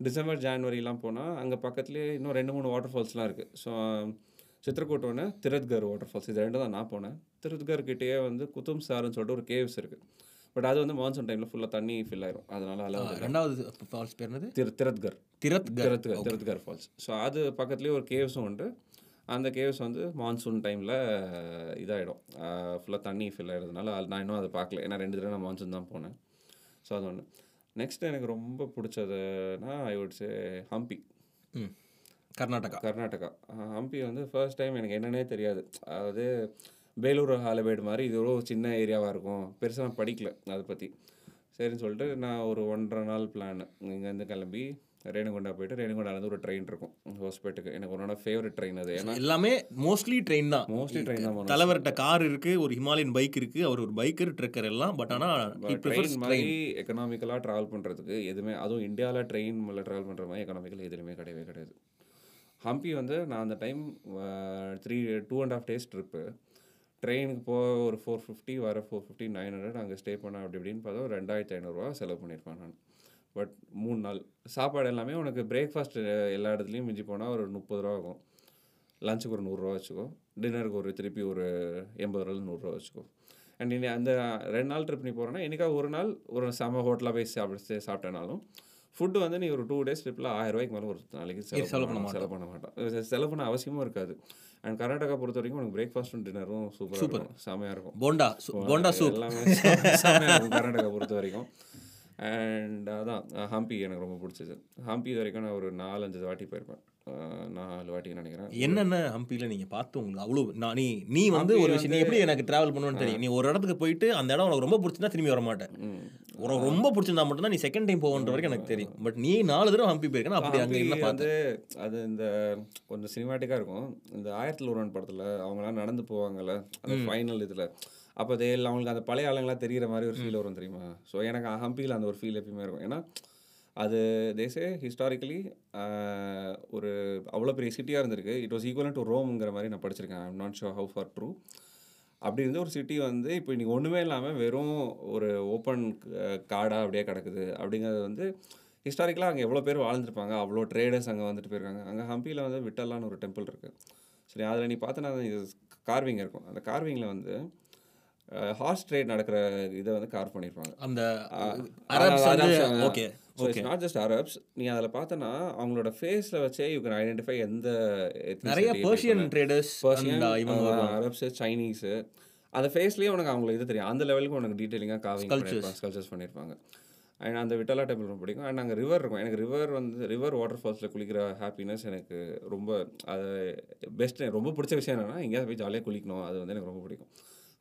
டிசம்பர் ஜான்வரிலாம் போனால் அங்கே பக்கத்துலேயே இன்னும் ரெண்டு மூணு வாட்டர் ஃபால்ஸ்லாம் இருக்குது ஸோ சித்திரக்கூட் ஒன்று திரத்கர் வாட்டர் ஃபால்ஸ் இது ரெண்டு தான் நான் போனேன். திரத்கர் கிட்டேயே வந்து குத்தும் சாருன்னு சொல்லிட்டு ஒரு கேவ்ஸ் இருக்குது பட் அது வந்து மான்சூன் டைமில் ஃபுல்லாக தண்ணி ஃபில் ஆயிரும். அதனால அளவு ரெண்டாவது ஃபால்ஸ் பேர் என்னது? திரு திரத்கர் திரத் திரத்கர் திரத்கர் ஃபால்ஸ் ஸோ அது பக்கத்துலேயே ஒரு கேவ்ஸும் உண்டு. அந்த கேவ்ஸ் வந்து மான்சூன் டைமில் இதாகிடும் ஃபுல்லாக தண்ணி ஃபில் ஆகிறதுனால அது நான் இன்னும் அதை பார்க்கல. ஏன்னா ரெண்டு தடவை நான் மான்சூன் தான் போனேன். ஸோ அது ஒன்று நெக்ஸ்ட் எனக்கு ரொம்ப பிடிச்சதுன்னா I would say Hampi Karnataka. Karnataka. Hampi வந்து ஃபர்ஸ்ட் டைம் எனக்கு என்னன்னே தெரியாது. அதாவது வேலூர் ஹாலபேடு மாதிரி இது ஒரு சின்ன ஏரியாவாக இருக்கும். பெருசாக நான் படிக்கல அதை பற்றி சரின்னு சொல்லிட்டு நான் ஒரு ஒன்றரை நாள் பிளான் இங்கேருந்து கிளம்பி ரேணுகுண்டா போயிட்டு ரேணுகுண்டாலேருந்து ஒரு ட்ரெயின் இருக்கும். ஹாஸ்பிட்டலுக்கு எனக்கு உன்னோட ஃபேவரட் ட்ரெயின் அது. ஏன்னா எல்லாமே மோஸ்ட்லி ட்ரெயின் தான். மோஸ்ட்லி ட்ரெயின் தான் தலைவர்கிட்ட கார் இருக்கு ஒரு ஹிமாலயன் பைக் இருக்கு அவர் ஒரு பைக்கர் ட்ரெக்கர் எல்லாம் பட் ஆனா he prefers ட்ரெயின் மாதிரி எக்கனாமிக்கலாக ட்ராவல் பண்ணுறதுக்கு எதுவுமே அதுவும் இந்தியாவில் ட்ரெயின் மேலே ட்ராவல் பண்ணுற மாதிரி எக்கனாமிக்கல் எதுலையுமே கிடையவே கிடையாது. ஹம்பி வந்து நான் அந்த time three two and half days trip ட்ரெயினுக்கு போக ஒரு ஃபோர் ஃபிஃப்டி வர ஃபோர் ஃபிஃப்டி நைன் ஹண்ட்ரட் அங்கே ஸ்டே பண்ண அப்படி இப்படின்னு பார்த்தா ஒரு ரெண்டாயிரத்தி ஐநூறுரூவா செலவு பண்ணியிருப்பேன் நான். பட் மூணு நாள். சாப்பாடு எல்லாமே உனக்கு பிரேக்ஃபாஸ்ட் எல்லா இடத்துலையும் மிஞ்சி போனால் ஒரு முப்பது ரூபா ஆகும். லஞ்சுக்கு ஒரு நூறுரூவா வச்சுக்கோ. டின்னருக்கு ஒரு திருப்பி ஒரு எண்பது ரூபா நூறுரூவா வச்சுக்கோ. அண்ட் நீ அந்த ரெண்டு நாள் ட்ரிப் நீ போகிறேன்னா என்னைக்கா ஒரு நாள் ஒரு செம ஹோட்டலாக போய் சாப்பிட்டு சாப்பிட்டனாலும் ஃபுட்டு வந்து நீ ஒரு டூ டேஸ் ட்ரிப்பில் ஆயிரம் ரூபாய்க்கு மேலே ஒரு நாளைக்கு செலவு செலவு பண்ண பண்ண செலவு பண்ண மாட்டான். செலவு பண்ண அவசியமும் இருக்காது. அண்ட் கர்நாடகா பொறுத்த வரைக்கும் உனக்கு பிரேக்ஃபாஸ்ட்டும் டின்னரும் சூப்பராக இருக்கும். செமையாக இருக்கும். போண்டா போண்டா சூப் எல்லாமே செமையாக இருக்கும் கர்நாடகா பொறுத்த வரைக்கும் அண்ட் அதான் ஹம்பி எனக்கு ரொம்ப பிடிச்சது. ஹம்பி இது வரைக்கும் நான் ஒரு நாலஞ்சு வாட்டி போயிருப்பேன். அஹ் நாலு வாட்டி நினைக்கிறேன். என்னென்ன ஹம்பியில் நீங்கள் பார்த்து உங்களுக்கு அவ்வளோ நான் நீ நீ வந்து ஒரு விஷயம் நீ எப்படி எனக்கு ட்ராவல் பண்ணுவேன்னு தெரியும். நீ ஒரு இடத்துக்கு போயிட்டு அந்த இடம் உனக்கு ரொம்ப பிடிச்சிருந்தா திரும்பி வர மாட்டேன். உனக்கு ரொம்ப பிடிச்சிருந்தா மட்டும்தான் நீ செகண்ட் டைம் போகன்ற வரைக்கும் எனக்கு தெரியும். பட் நீ நாலு தடவை ஹம்பி போயிருக்கேன் அப்படி அங்கே என்ன பார்த்து. அது இந்த கொஞ்சம் சினிமாட்டிக்காக இருக்கும். இந்த ஆயிரத்தில் ஒருவன் படத்தில் அவங்களாம் நடந்து போவாங்கல்ல அந்த ஃபைனல் இதில். அப்போ அதே அவங்களுக்கு அந்த பழைய ஆளுங்களாம் தெரிகிற மாதிரி ஒரு ஃபீல் வரும் தெரியுமா? ஸோ எனக்கு ஹம்பியில் அந்த ஒரு ஃபீல் எப்பயுமே இருக்கும். ஏன்னா அது தேசே ஹிஸ்டாரிக்கலி uh, ஒரு அவ்வளோ பெரிய சிட்டியாக இருந்திருக்கு. இட் வாஸ் ஈக்குவல் டு ரோம்ங்கிற மாதிரி நான் படிச்சிருக்கேன். I'm not sure how far true அப்படி இருந்த ஒரு சிட்டி வந்து இப்போ இன்றைக்கி ஒன்றுமே இல்லாமல் வெறும் ஒரு ஓப்பன் uh, காடாக அப்படியே கிடக்குது. அப்படிங்கிறது வந்து ஹிஸ்டாரிக்கலாக அங்கே எவ்வளோ பேர் வாழ்ந்துருப்பாங்க? அவ்வளோ ட்ரேடர்ஸ் அங்கே வந்துட்டு போயிருக்காங்க. அங்கே ஹம்பியில் வந்து விட்டல்லான்னு ஒரு டெம்பிள் இருக்குது சரி அதில் நீ பார்த்தனா இது கார்விங் இருக்கும். அந்த கார்விங்கில் வந்து ஹார்ஸ் ட்ரேட் நடக்கிற இதை வந்து கார் பண்ணியிருப்பாங்க அந்த okay so it's not just Arabs நீ அதில் பார்த்தனா அவங்களோட ஃபேஸில் வச்சே யூ கேன் ஐடென்டிஃபை எந்த நிறைய Persian. Traders Persian Arabs Chinese அந்த ஃபேஸ்லேயே உனக்கு அவங்களுக்கு இது தெரியும். அந்த லெவலுக்கு உனக்கு டீட்டெயிலிங்காக காவிங் ஸ்கல்ச்சர்ஸ் பண்ணியிருப்பாங்க அண்ட் அந்த விட்டலா டெம்பிள் ரொம்ப பிடிக்கும். அண்ட் அங்கே ரிவர் இருக்கும். எனக்கு ரிவர் வந்து ரிவர் வாட்டர் ஃபால்ஸில் குளிக்கிற ஹாப்பினஸ் எனக்கு ரொம்ப அது பெஸ்ட் ரொம்ப பிடிச்ச விஷயம் என்னென்னா எங்கேயாவது போய் ஜாலியாக குளிக்கணும். அது வந்து எனக்கு ரொம்ப பிடிக்கும்.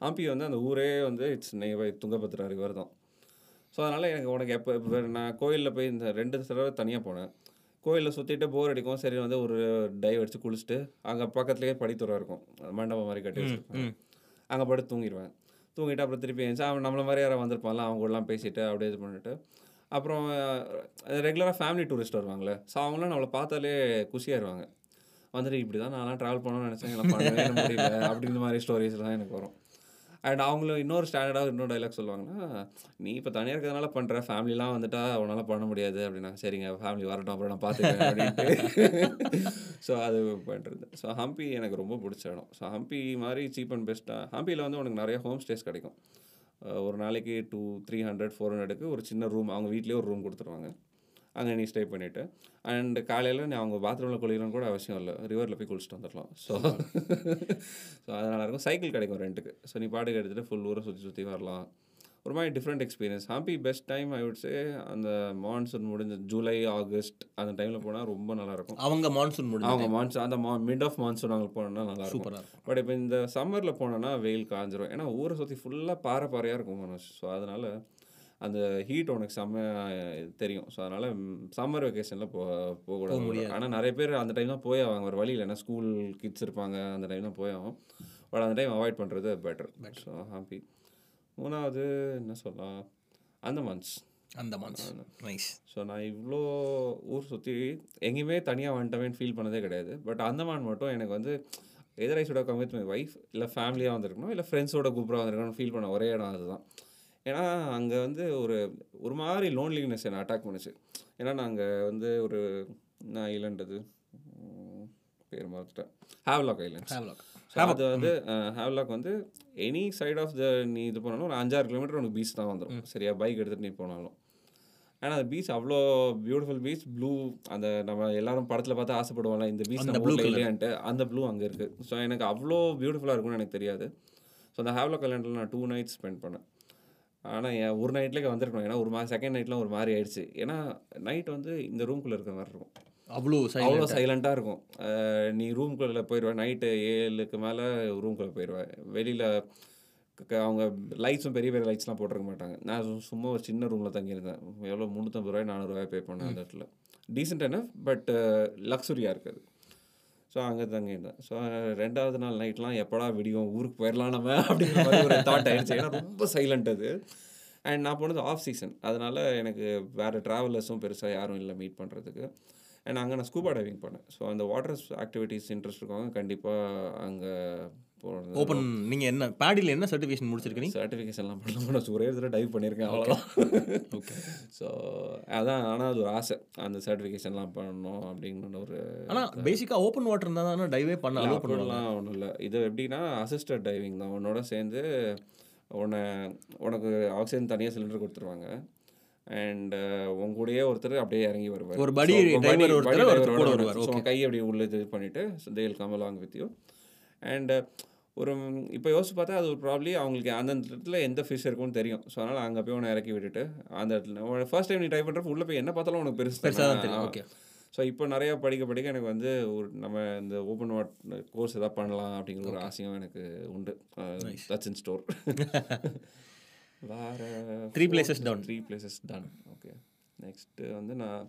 ஹம்பி வந்து அந்த ஊரே வந்து இட்ஸ் நெய்வை துங்கபத்ரா ரிவர் தான். ஸோ அதனால் எனக்கு உனக்கு எப்போ இப்போ நான் கோயிலில் போய் இந்த ரெண்டு தடவை தனியாக போனேன். கோயிலில் சுற்றிட்டு போர் அடிக்கும். சரி வந்து ஒரு டைவ் அடித்து குளிச்சுட்டு அங்கே பக்கத்துலேயே படித்துறை இருக்கும். மண்டபம் மாதிரி கட்டி வச்சிருப்பேன் அங்கே படுத்து தூங்கிடுவேன். தூங்கிட்டு அப்புறம் திருப்பி எழுந்துச்சு அவன் நம்மள மாதிரி யாராவது வந்திருப்பான்ல அவங்க கூடலாம் பேசிட்டு அப்படியே இது பண்ணிட்டு. அப்புறம் ரெகுலராக ஃபேமிலி டூரிஸ்ட் வருவாங்களே ஸோ அவங்களாம் நம்மளை பார்த்தாலே குஷியாயிருவாங்க. வந்துட்டு இப்படி தான் நான்லாம் ட்ராவல் பண்ணணும்னு நினச்சேன். எல்லாம் பண்ணவே முடியல. அப்படிங்கிற மாதிரி ஸ்டோரிஸ்லாம் எனக்கு வரும். அண்ட் அவங்களும் இன்னொரு ஸ்டாண்டர்டாக இன்னொரு டைலாக் சொல்லுவாங்கன்னா நீ இப்போ தனியாக இருக்கிறதுனால பண்ணுற ஃபேமிலிலாம் வந்துட்டா உன்னால் பண்ண முடியாது. அப்படின்னா சரிங்க ஃபேமிலி வரட்டும். அப்புறம் நான் பார்த்துக்கிறேன் அப்படின்ட்டு. ஸோ அது பண்ணுறது ஸோ ஹம்பி எனக்கு ரொம்ப பிடிச்ச இடம். ஸோ ஹம்பி மாதிரி சீப் அண்ட் பெஸ்ட்டாக ஹம்பியில் வந்து உனக்கு நிறைய ஹோம் ஸ்டேஸ் கிடைக்கும். ஒரு நாளைக்கு டூ த்ரீ ஹண்ட்ரட் ஃபோர் ஹண்ட்ரடுக்கு ஒரு சின்ன ரூம் அவங்க வீட்லேயே ஒரு ரூம் கொடுத்துருவாங்க. அங்கே நீ ஸ்டே பண்ணிவிட்டு அண்ட் காலையில் நீ அவங்க பாத்ரூமில் குளிக்கணும்னு கூட அவசியம் இல்லை. ரிவரில் போய் குளிச்சுட்டு வந்துடலாம் ஸோ ஸோ அது நல்லாயிருக்கும் சைக்கிள் கிடைக்கும் ரெண்ட்டுக்கு ஸோ நீ பாட்டுக்கு எடுத்துகிட்டு ஃபுல் ஊரை சுற்றி சுற்றி வரலாம். ஒரு மாதிரி different experience happy best time I would say அந்த மான்சூன் முடிஞ்ச ஜூலை ஆகஸ்ட் அந்த டைமில் போனால் ரொம்ப நல்லாயிருக்கும் அவங்க மான்சூன் முடிஞ்சு அவங்க மான்சூன் அந்த மா மிட் ஆஃப் மான்சூன் அங்கே போனோம்னா சூப்பராக இருக்கும். பட் இப்போ இந்த சம்மரில் போனோன்னா வெயில் காஞ்சிரும். ஏன்னா ஊரை சுற்றி ஃபுல்லாக பாறை பாறையாக இருக்கும் மனோஜ். ஸோ அதனால் அந்த ஹீட் உனக்கு செம்ம தெரியும். ஸோ அதனால் சம்மர் வெக்கேஷனில் போ போகக்கூடாது. ஆனால் நிறைய பேர் அந்த டைம் தான் போய் ஆவாங்க. ஒரு வழியில் ஏன்னா ஸ்கூல் கிட்ஸ் இருப்பாங்க. அந்த டைம் தான் போய் ஆகும். பட் அந்த டைம் அவாய்ட் பண்ணுறது பெட்டர் ஸோ ஹாப்பி மூணாவது என்ன சொல்லலாம்? அந்த மந்த்ஸ் அந்த நைஸ் ஸோ நான் இவ்வளோ ஊர் சுற்றி எங்கேயுமே தனியாக வந்துட்டவேன்னு ஃபீல் பண்ணதே கிடையாது. பட் அந்தமான் மட்டும் எனக்கு வந்து எதர் ஐ மை ஒய்ஃப் இல்லை ஃபேமிலியாக வந்திருக்கணும். இல்லை ஃப்ரெண்ட்ஸோட குரூப்பாக வந்திருக்கணும்னு ஃபீல் பண்ண ஒரே இடம் அதுதான். ஏன்னா அங்கே வந்து ஒரு ஒரு மாதிரி லோன்லினஸ் என்னை அட்டாக் பண்ணுச்சு. ஏன்னா நாங்கள் வந்து ஒரு நான் ஐலண்டது பேர் மறந்துட்டேன். ஹேவ்லாக் ஐலண்ட்ஸ் ஹேவ்லாக் அது வந்து ஹேவ்லாக் வந்து எனி சைட் ஆஃப் த நீ இது பண்ணாலும் ஒரு அஞ்சாறு கிலோமீட்டர் உனக்கு பீச் தான் வந்துடும் சரியா? பைக் எடுத்துகிட்டு நீ போனாலும். ஆனால் அந்த பீச் அவ்வளோ பியூட்டிஃபுல் பீச் ப்ளூ அந்த நம்ம எல்லாரும் படத்தில் பார்த்து ஆசைப்படுவோம்ல இந்த பீச் நம்ம ப்ளூ இல்லையான்ட்டு அந்த ப்ளூ அங்கே இருக்குது ஸோ எனக்கு அவ்வளோ பியூட்டிஃபுல்லாக இருக்கும்னு எனக்கு தெரியாது. ஸோ அந்த ஹேவ்லாக் ஐலாண்டில் நான் டூ நைட்ஸ் ஸ்பெண்ட் பண்ணேன். ஆனால் என் ஒரு நைட்லேயே வந்திருக்கணும். ஏன்னா ஒரு மாதிரி செகண்ட் நைட்லாம் ஒரு மாதிரி ஆயிடுச்சு. ஏன்னா நைட் வந்து இந்த ரூம்குள்ளே இருக்கிற மாதிரி இருக்கும். அவ்வளோ அவ்வளோ சைலண்ட்டாக இருக்கும். நீ ரூம்குள்ளே போயிடுவேன் நைட்டு ஏழுக்கு மேலே ரூம்குள்ளே போயிடுவேன் வெளியில் அவங்க லைட்ஸும் பெரிய பெரிய லைட்ஸ்லாம் போட்டிருக்க மாட்டாங்க. நான் சும்மா ஒரு சின்ன ரூமில் தங்கியிருந்தேன். எவ்வளோ முந்நூற்றம்பது ரூபாய் நானூறுரூவாய் பே பண்ணேன் அந்த இடத்துல. டீசென்ட் என்ன பட் லக்ஸுரியாக இருக்குது. ஸோ அங்கே தங்கிட்டேன் ஸோ ரெண்டாவது நாள் நைட்லாம் எப்படா விடியும்? ஊருக்கு போயிடலாம் நம்ம? அப்படிங்கிற மாதிரி ஒரு தாட் ஆயிடுச்சு. ஏன்னா ரொம்ப சைலண்ட் அது. அண்ட் நான் போனது ஆஃப் சீசன் அதனால் எனக்கு வேறு ட்ராவலர்ஸும் பெருசாக யாரும் இல்லை மீட் பண்ணுறதுக்கு அண்ட் அங்கே நான் ஸ்கூபா டைவிங் பண்ணேன் ஸோ அந்த வாட்டர் ஆக்டிவிட்டீஸ் இன்ட்ரெஸ்ட் இருக்கவங்க கண்டிப்பாக அங்கே போகிறது ஓப்பன் நீங்கள் என்ன பேடியில் என்ன சர்டிஃபிகேஷன் முடிச்சிருக்கீங்க? சர்டிஃபிகேஷன்லாம் பண்ணலாம் நான் ஒரே தடவை டைவ் பண்ணியிருக்கேன் அவ்வளோதான் ஓகே ஸோ அதான் ஆனால் அது ஒரு ஆசை. அந்த சர்டிஃபிகேஷன்லாம் பண்ணணும் அப்படின்னு ஒரு ஆனால் பேசிக்காக ஓப்பன் வாட்டர் இருந்தால் தானே டைவே பண்ண அலோவ் பண்ணுவாங்க அப்படிலாம் ஒன்றும் இல்லை. இது எப்படின்னா அசிஸ்டட் டைவிங் தான். உன்னோட சேர்ந்து உன்னை உனக்கு ஆக்சிஜன் தனியாக சிலிண்டர் கொடுத்துருவாங்க. அண்ட் உங்க கூடயே ஒருத்தர் அப்படியே இறங்கி வருவார். ஒரு buddy driver ஒருத்தர், கூட வருவார். ஸோ கை அப்படி உள்ள இது பண்ணிவிட்டு they'll come along with you. And ஒரு இப்போ யோசிச்சு பார்த்தா அது ஒரு ப்ராப்ளி அவங்களுக்கு அந்த இடத்துல எந்த ஃபிஷ் இருக்கும்னு தெரியும். ஸோ அதனால் அங்கே போய் உன்னை இறக்கி விட்டுட்டு அந்த இடத்துல ஃபர்ஸ்ட் டைம் நீ ட்ரை பண்ணுறப்ப உள்ளே போய் என்ன பார்த்தாலும் உனக்கு பெருசு பெருசாக தெரியும். ஓகே ஸோ இப்போ நிறைய படிக்க படிக்க எனக்கு வந்து ஒரு நம்ம இந்த ஓப்பன் வாட் கோர்ஸ் எதாவது பண்ணலாம் அப்படிங்கிற ஒரு ஆசையும் எனக்கு உண்டு. தட்ஸ் இன் ஸ்டோர் வேற Three places done. Three places done okay next வந்து நான்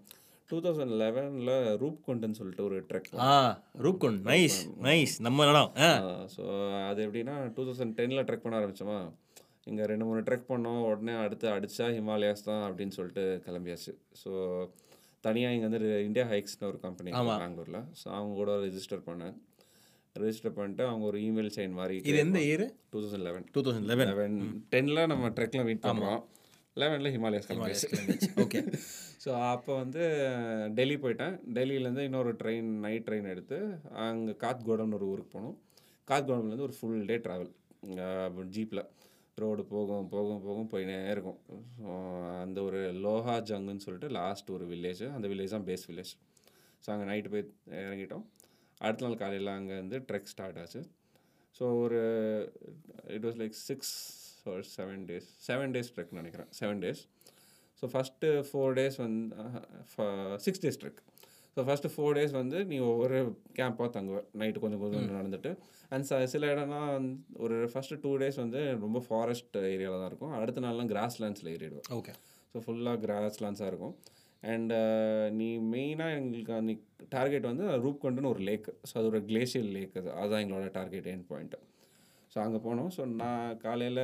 டூ தௌசண்ட் லெவனில் ரூப் கொண்டுன்னு சொல்லிட்டு ஒரு ட்ரெக் ஆ ரூப்கொண்ட். Nice nice. நம்ம இடம் ஸோ அது எப்படின்னா டூ தௌசண்ட் டெனில் ட்ரெக் பண்ண ஆரம்பிச்சோமா? இங்கே ரெண்டு மூணு ட்ரெக் பண்ணோம். உடனே அடுத்து அடித்தா ஹிமாலயாஸ் தான் அப்படின்னு சொல்லிட்டு கிளம்பியாச்சு. ஸோ தனியாக இங்கே வந்து இந்தியா ஹைக்ஸ்னு ஒரு கம்பெனி பெங்களூரில் ஸோ அவங்க கூட ரெஜிஸ்டர் பண்ணேன். ரெஜிஸ்டர் பண்ணிட்டு அவங்க ஒரு இமெயில் செயின் மாதிரி இது எந்த year two thousand eleven two thousand eleven eleven டென்னில் நம்ம ட்ரெக்கில் மீட் பண்ணுறோம் லெவனில் ஹிமாலயாஸ் கிளம்பியாச்சு. ஓகே ஸோ அப்போ வந்து டெல்லி போயிட்டேன். டெல்லியிலேருந்து இன்னொரு ட்ரெயின் நைட் ட்ரெயின் எடுத்து அங்கே காத்கோடம்னு ஒரு ஊருக்கு போனோம். காத்கோடம்லேருந்து ஒரு ஃபுல் டே ட்ராவல் ஜீப்பில் ரோடு போகும் போகும் போகும் போயினே இருக்கும். ஸோ அந்த ஒரு லோஹா ஜங்குன்னு சொல்லிட்டு லாஸ்ட் ஒரு வில்லேஜ் அந்த வில்லேஜ் தான் பேஸ் வில்லேஜ் ஸோ அங்கே நைட்டு போய் இறங்கிட்டோம். அடுத்த நாள் காலையில் அங்கே வந்து ட்ரெக் ஸ்டார்ட் ஆச்சு. ஸோ ஒரு இட் வாஸ் லைக் சிக்ஸ் ஒரு seven days seven days trek நினைக்கிறேன். Seven days so first four days வந்து six days trek so first four days வந்து நீ ஒவ்வொரு கேம்ப்பாக தங்குவ. நைட்டு கொஞ்சம் கொஞ்சம் நடந்துட்டு. அண்ட் ச சில இடம்லாம் வந்து ஒரு ஃபஸ்ட்டு டூ டேஸ் வந்து ரொம்ப ஃபாரஸ்ட் ஏரியாவில் தான் இருக்கும். அடுத்த நாள்லாம் கிராஸ் லேண்ட்ஸில் ஏறிடுவேன் ஓகே ஸோ ஃபுல்லாக கிராஸ் லேண்ட்ஸாக இருக்கும். அண்ட் நீ மெயினாக எங்களுக்கு அன்னைக்கு டார்கெட் வந்து ரூப்கொண்டுன்னு ஒரு லேக் ஸோ அது ஒரு கிளேஷியல் லேக் அது அதுதான் எங்களோட டார்கெட் எண்ட் பாயிண்ட்டு ஸோ அங்கே போனோம். ஸோ நான் காலையில்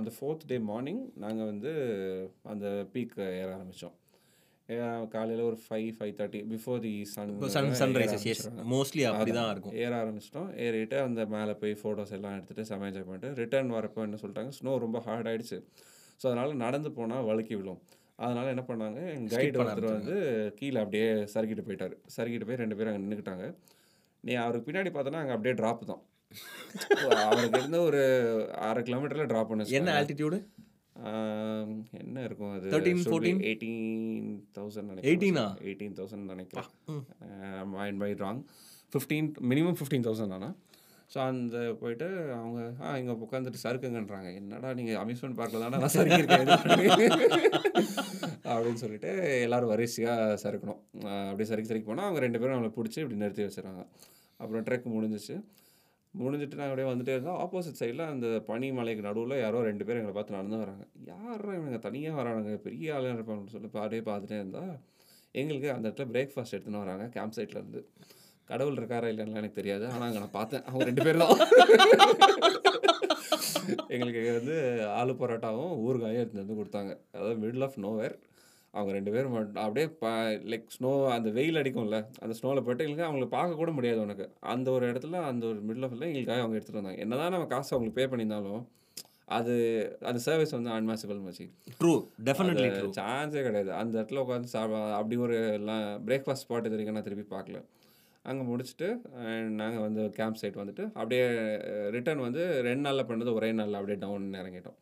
அந்த ஃபோர்த் டே மார்னிங் நாங்கள் வந்து அந்த பீக் ஏற ஆரம்பித்தோம் காலையில் ஒரு five five thirty before the sun sun sunrises mostly அப்படி தான் இருக்கும். ஏற ஆரம்பிச்சிட்டோம். ஏறிட்டு அந்த மேலே போய் ஃபோட்டோஸ் எல்லாம் எடுத்துகிட்டு செம என்ஜாய் பண்ணிட்டு ரிட்டர்ன் வரப்போ என்ன சொல்லிட்டாங்க? ஸ்னோ ரொம்ப ஹார்ட் ஆயிடுச்சு. ஸோ அதனால் நடந்து போனால் வழுக்கி விழும் அதனால் என்ன பண்ணாங்க? எங்கள் கைடு ஒருத்தர் வந்து கீழே அப்படியே சறுக்கிட்டு போயிட்டார். சறுக்கிட்டு போய் ரெண்டு பேரும் அங்கே நின்றுக்கிட்டாங்க நீ அவருக்கு பின்னாடி பார்த்தோன்னா அங்கே அப்படியே ட்ராப் தான். அவருக்கு இருந்து ஒரு அரை கிலோமீட்டரில் ட்ராப் பண்ண என்ன ஆல்டிடியூடு என்ன இருக்கும் அது? 13, 14? எயிட்டீன் தௌசண்ட் 18 ஆ? எயிட்டீன் தௌசண்ட் நினைக்கிறேன். Might be wrong fifteen minimum fifteen thousand ஆனால் ஸோ அந்த போயிட்டு அவங்க ஆ இங்கே உட்காந்துட்டு சறுக்குங்கன்றாங்க. என்னடா நீங்கள் அம்யூஸ்மெண்ட் பார்க்கல தானே நான் பண்ணி." அப்படின்னு சொல்லிட்டு எல்லாரும் வரிசையாக சறுக்கணும். அப்படியே சறுக்கி சறுக்கி போனால் அவங்க ரெண்டு பேரும் நம்மளை பிடிச்சி இப்படி நிறுத்தி வச்சிருக்காங்க அப்புறம் ட்ரெக் முடிஞ்சிச்சு. முடிஞ்சிட்டு நாங்கள் அப்படியே வந்துட்டே இருந்தோம் ஆப்போசிட் சைடில் அந்த பனி மலைக்கு நடுவில் யாரோ ரெண்டு பேர் எங்களை பார்த்து நடந்து வராங்க. யாரோ இவங்க தனியாக வரானுங்க. பெரிய ஆளாக இருப்பாங்கன்னு சொல்லி அப்படியே பார்த்துட்டே இருந்தால் எங்களுக்கு அந்த இடத்துல பிரேக்ஃபாஸ்ட் எடுத்துன்னு வராங்க கேம்ப் சைட்லேருந்து கடவுள் இருக்காரா இல்லைன்னா எனக்கு தெரியாது. ஆனால் அங்கே நான் பார்த்தேன். அவங்க ரெண்டு பேர் தான். எங்களுக்கு வந்து ஆலு பரோட்டாவும் ஊறுகாயும் எடுத்துட்டு வந்து கொடுத்தாங்க. அதாவது மிடில் ஆஃப் நோவேர் அவங்க ரெண்டு பேரும் மட்டும் அப்படியே ப லைக் ஸ்னோ அந்த வெயில் அடிக்கும்ல அந்த ஸ்னோவில் போயிட்டு எங்களுக்கு அவங்கள பார்க்க கூட முடியாது உனக்கு. அந்த ஒரு இடத்துல அந்த ஒரு மிடில் ஆஃப்ல எங்களுக்காக அவங்க எடுத்துகிட்டு வந்தாங்க. என்னதான் நம்ம காசு அவங்களுக்கு பே பண்ணியிருந்தாலும் அது அந்த சர்வீஸ் வந்து அன்மாசிபிள் மச்சி. ட்ரூ டெஃபினெட்லி சான்ஸே கிடையாது. அந்த இடத்துல உட்காந்து சாப்பிட அப்படி ஒரு எல்லாம் பிரேக்ஃபாஸ்ட் ஸ்பாட் இது வரைக்கும் நான் திருப்பி பார்க்கல. அங்கே முடிச்சுட்டு நாங்கள் வந்து கேம்ப் சைட் வந்துட்டு அப்படியே ரிட்டர்ன் வந்து ரெண்டு நாளில் பண்ணது ஒரே நாளில் அப்படியே டவுன் இறங்கிட்டோம்.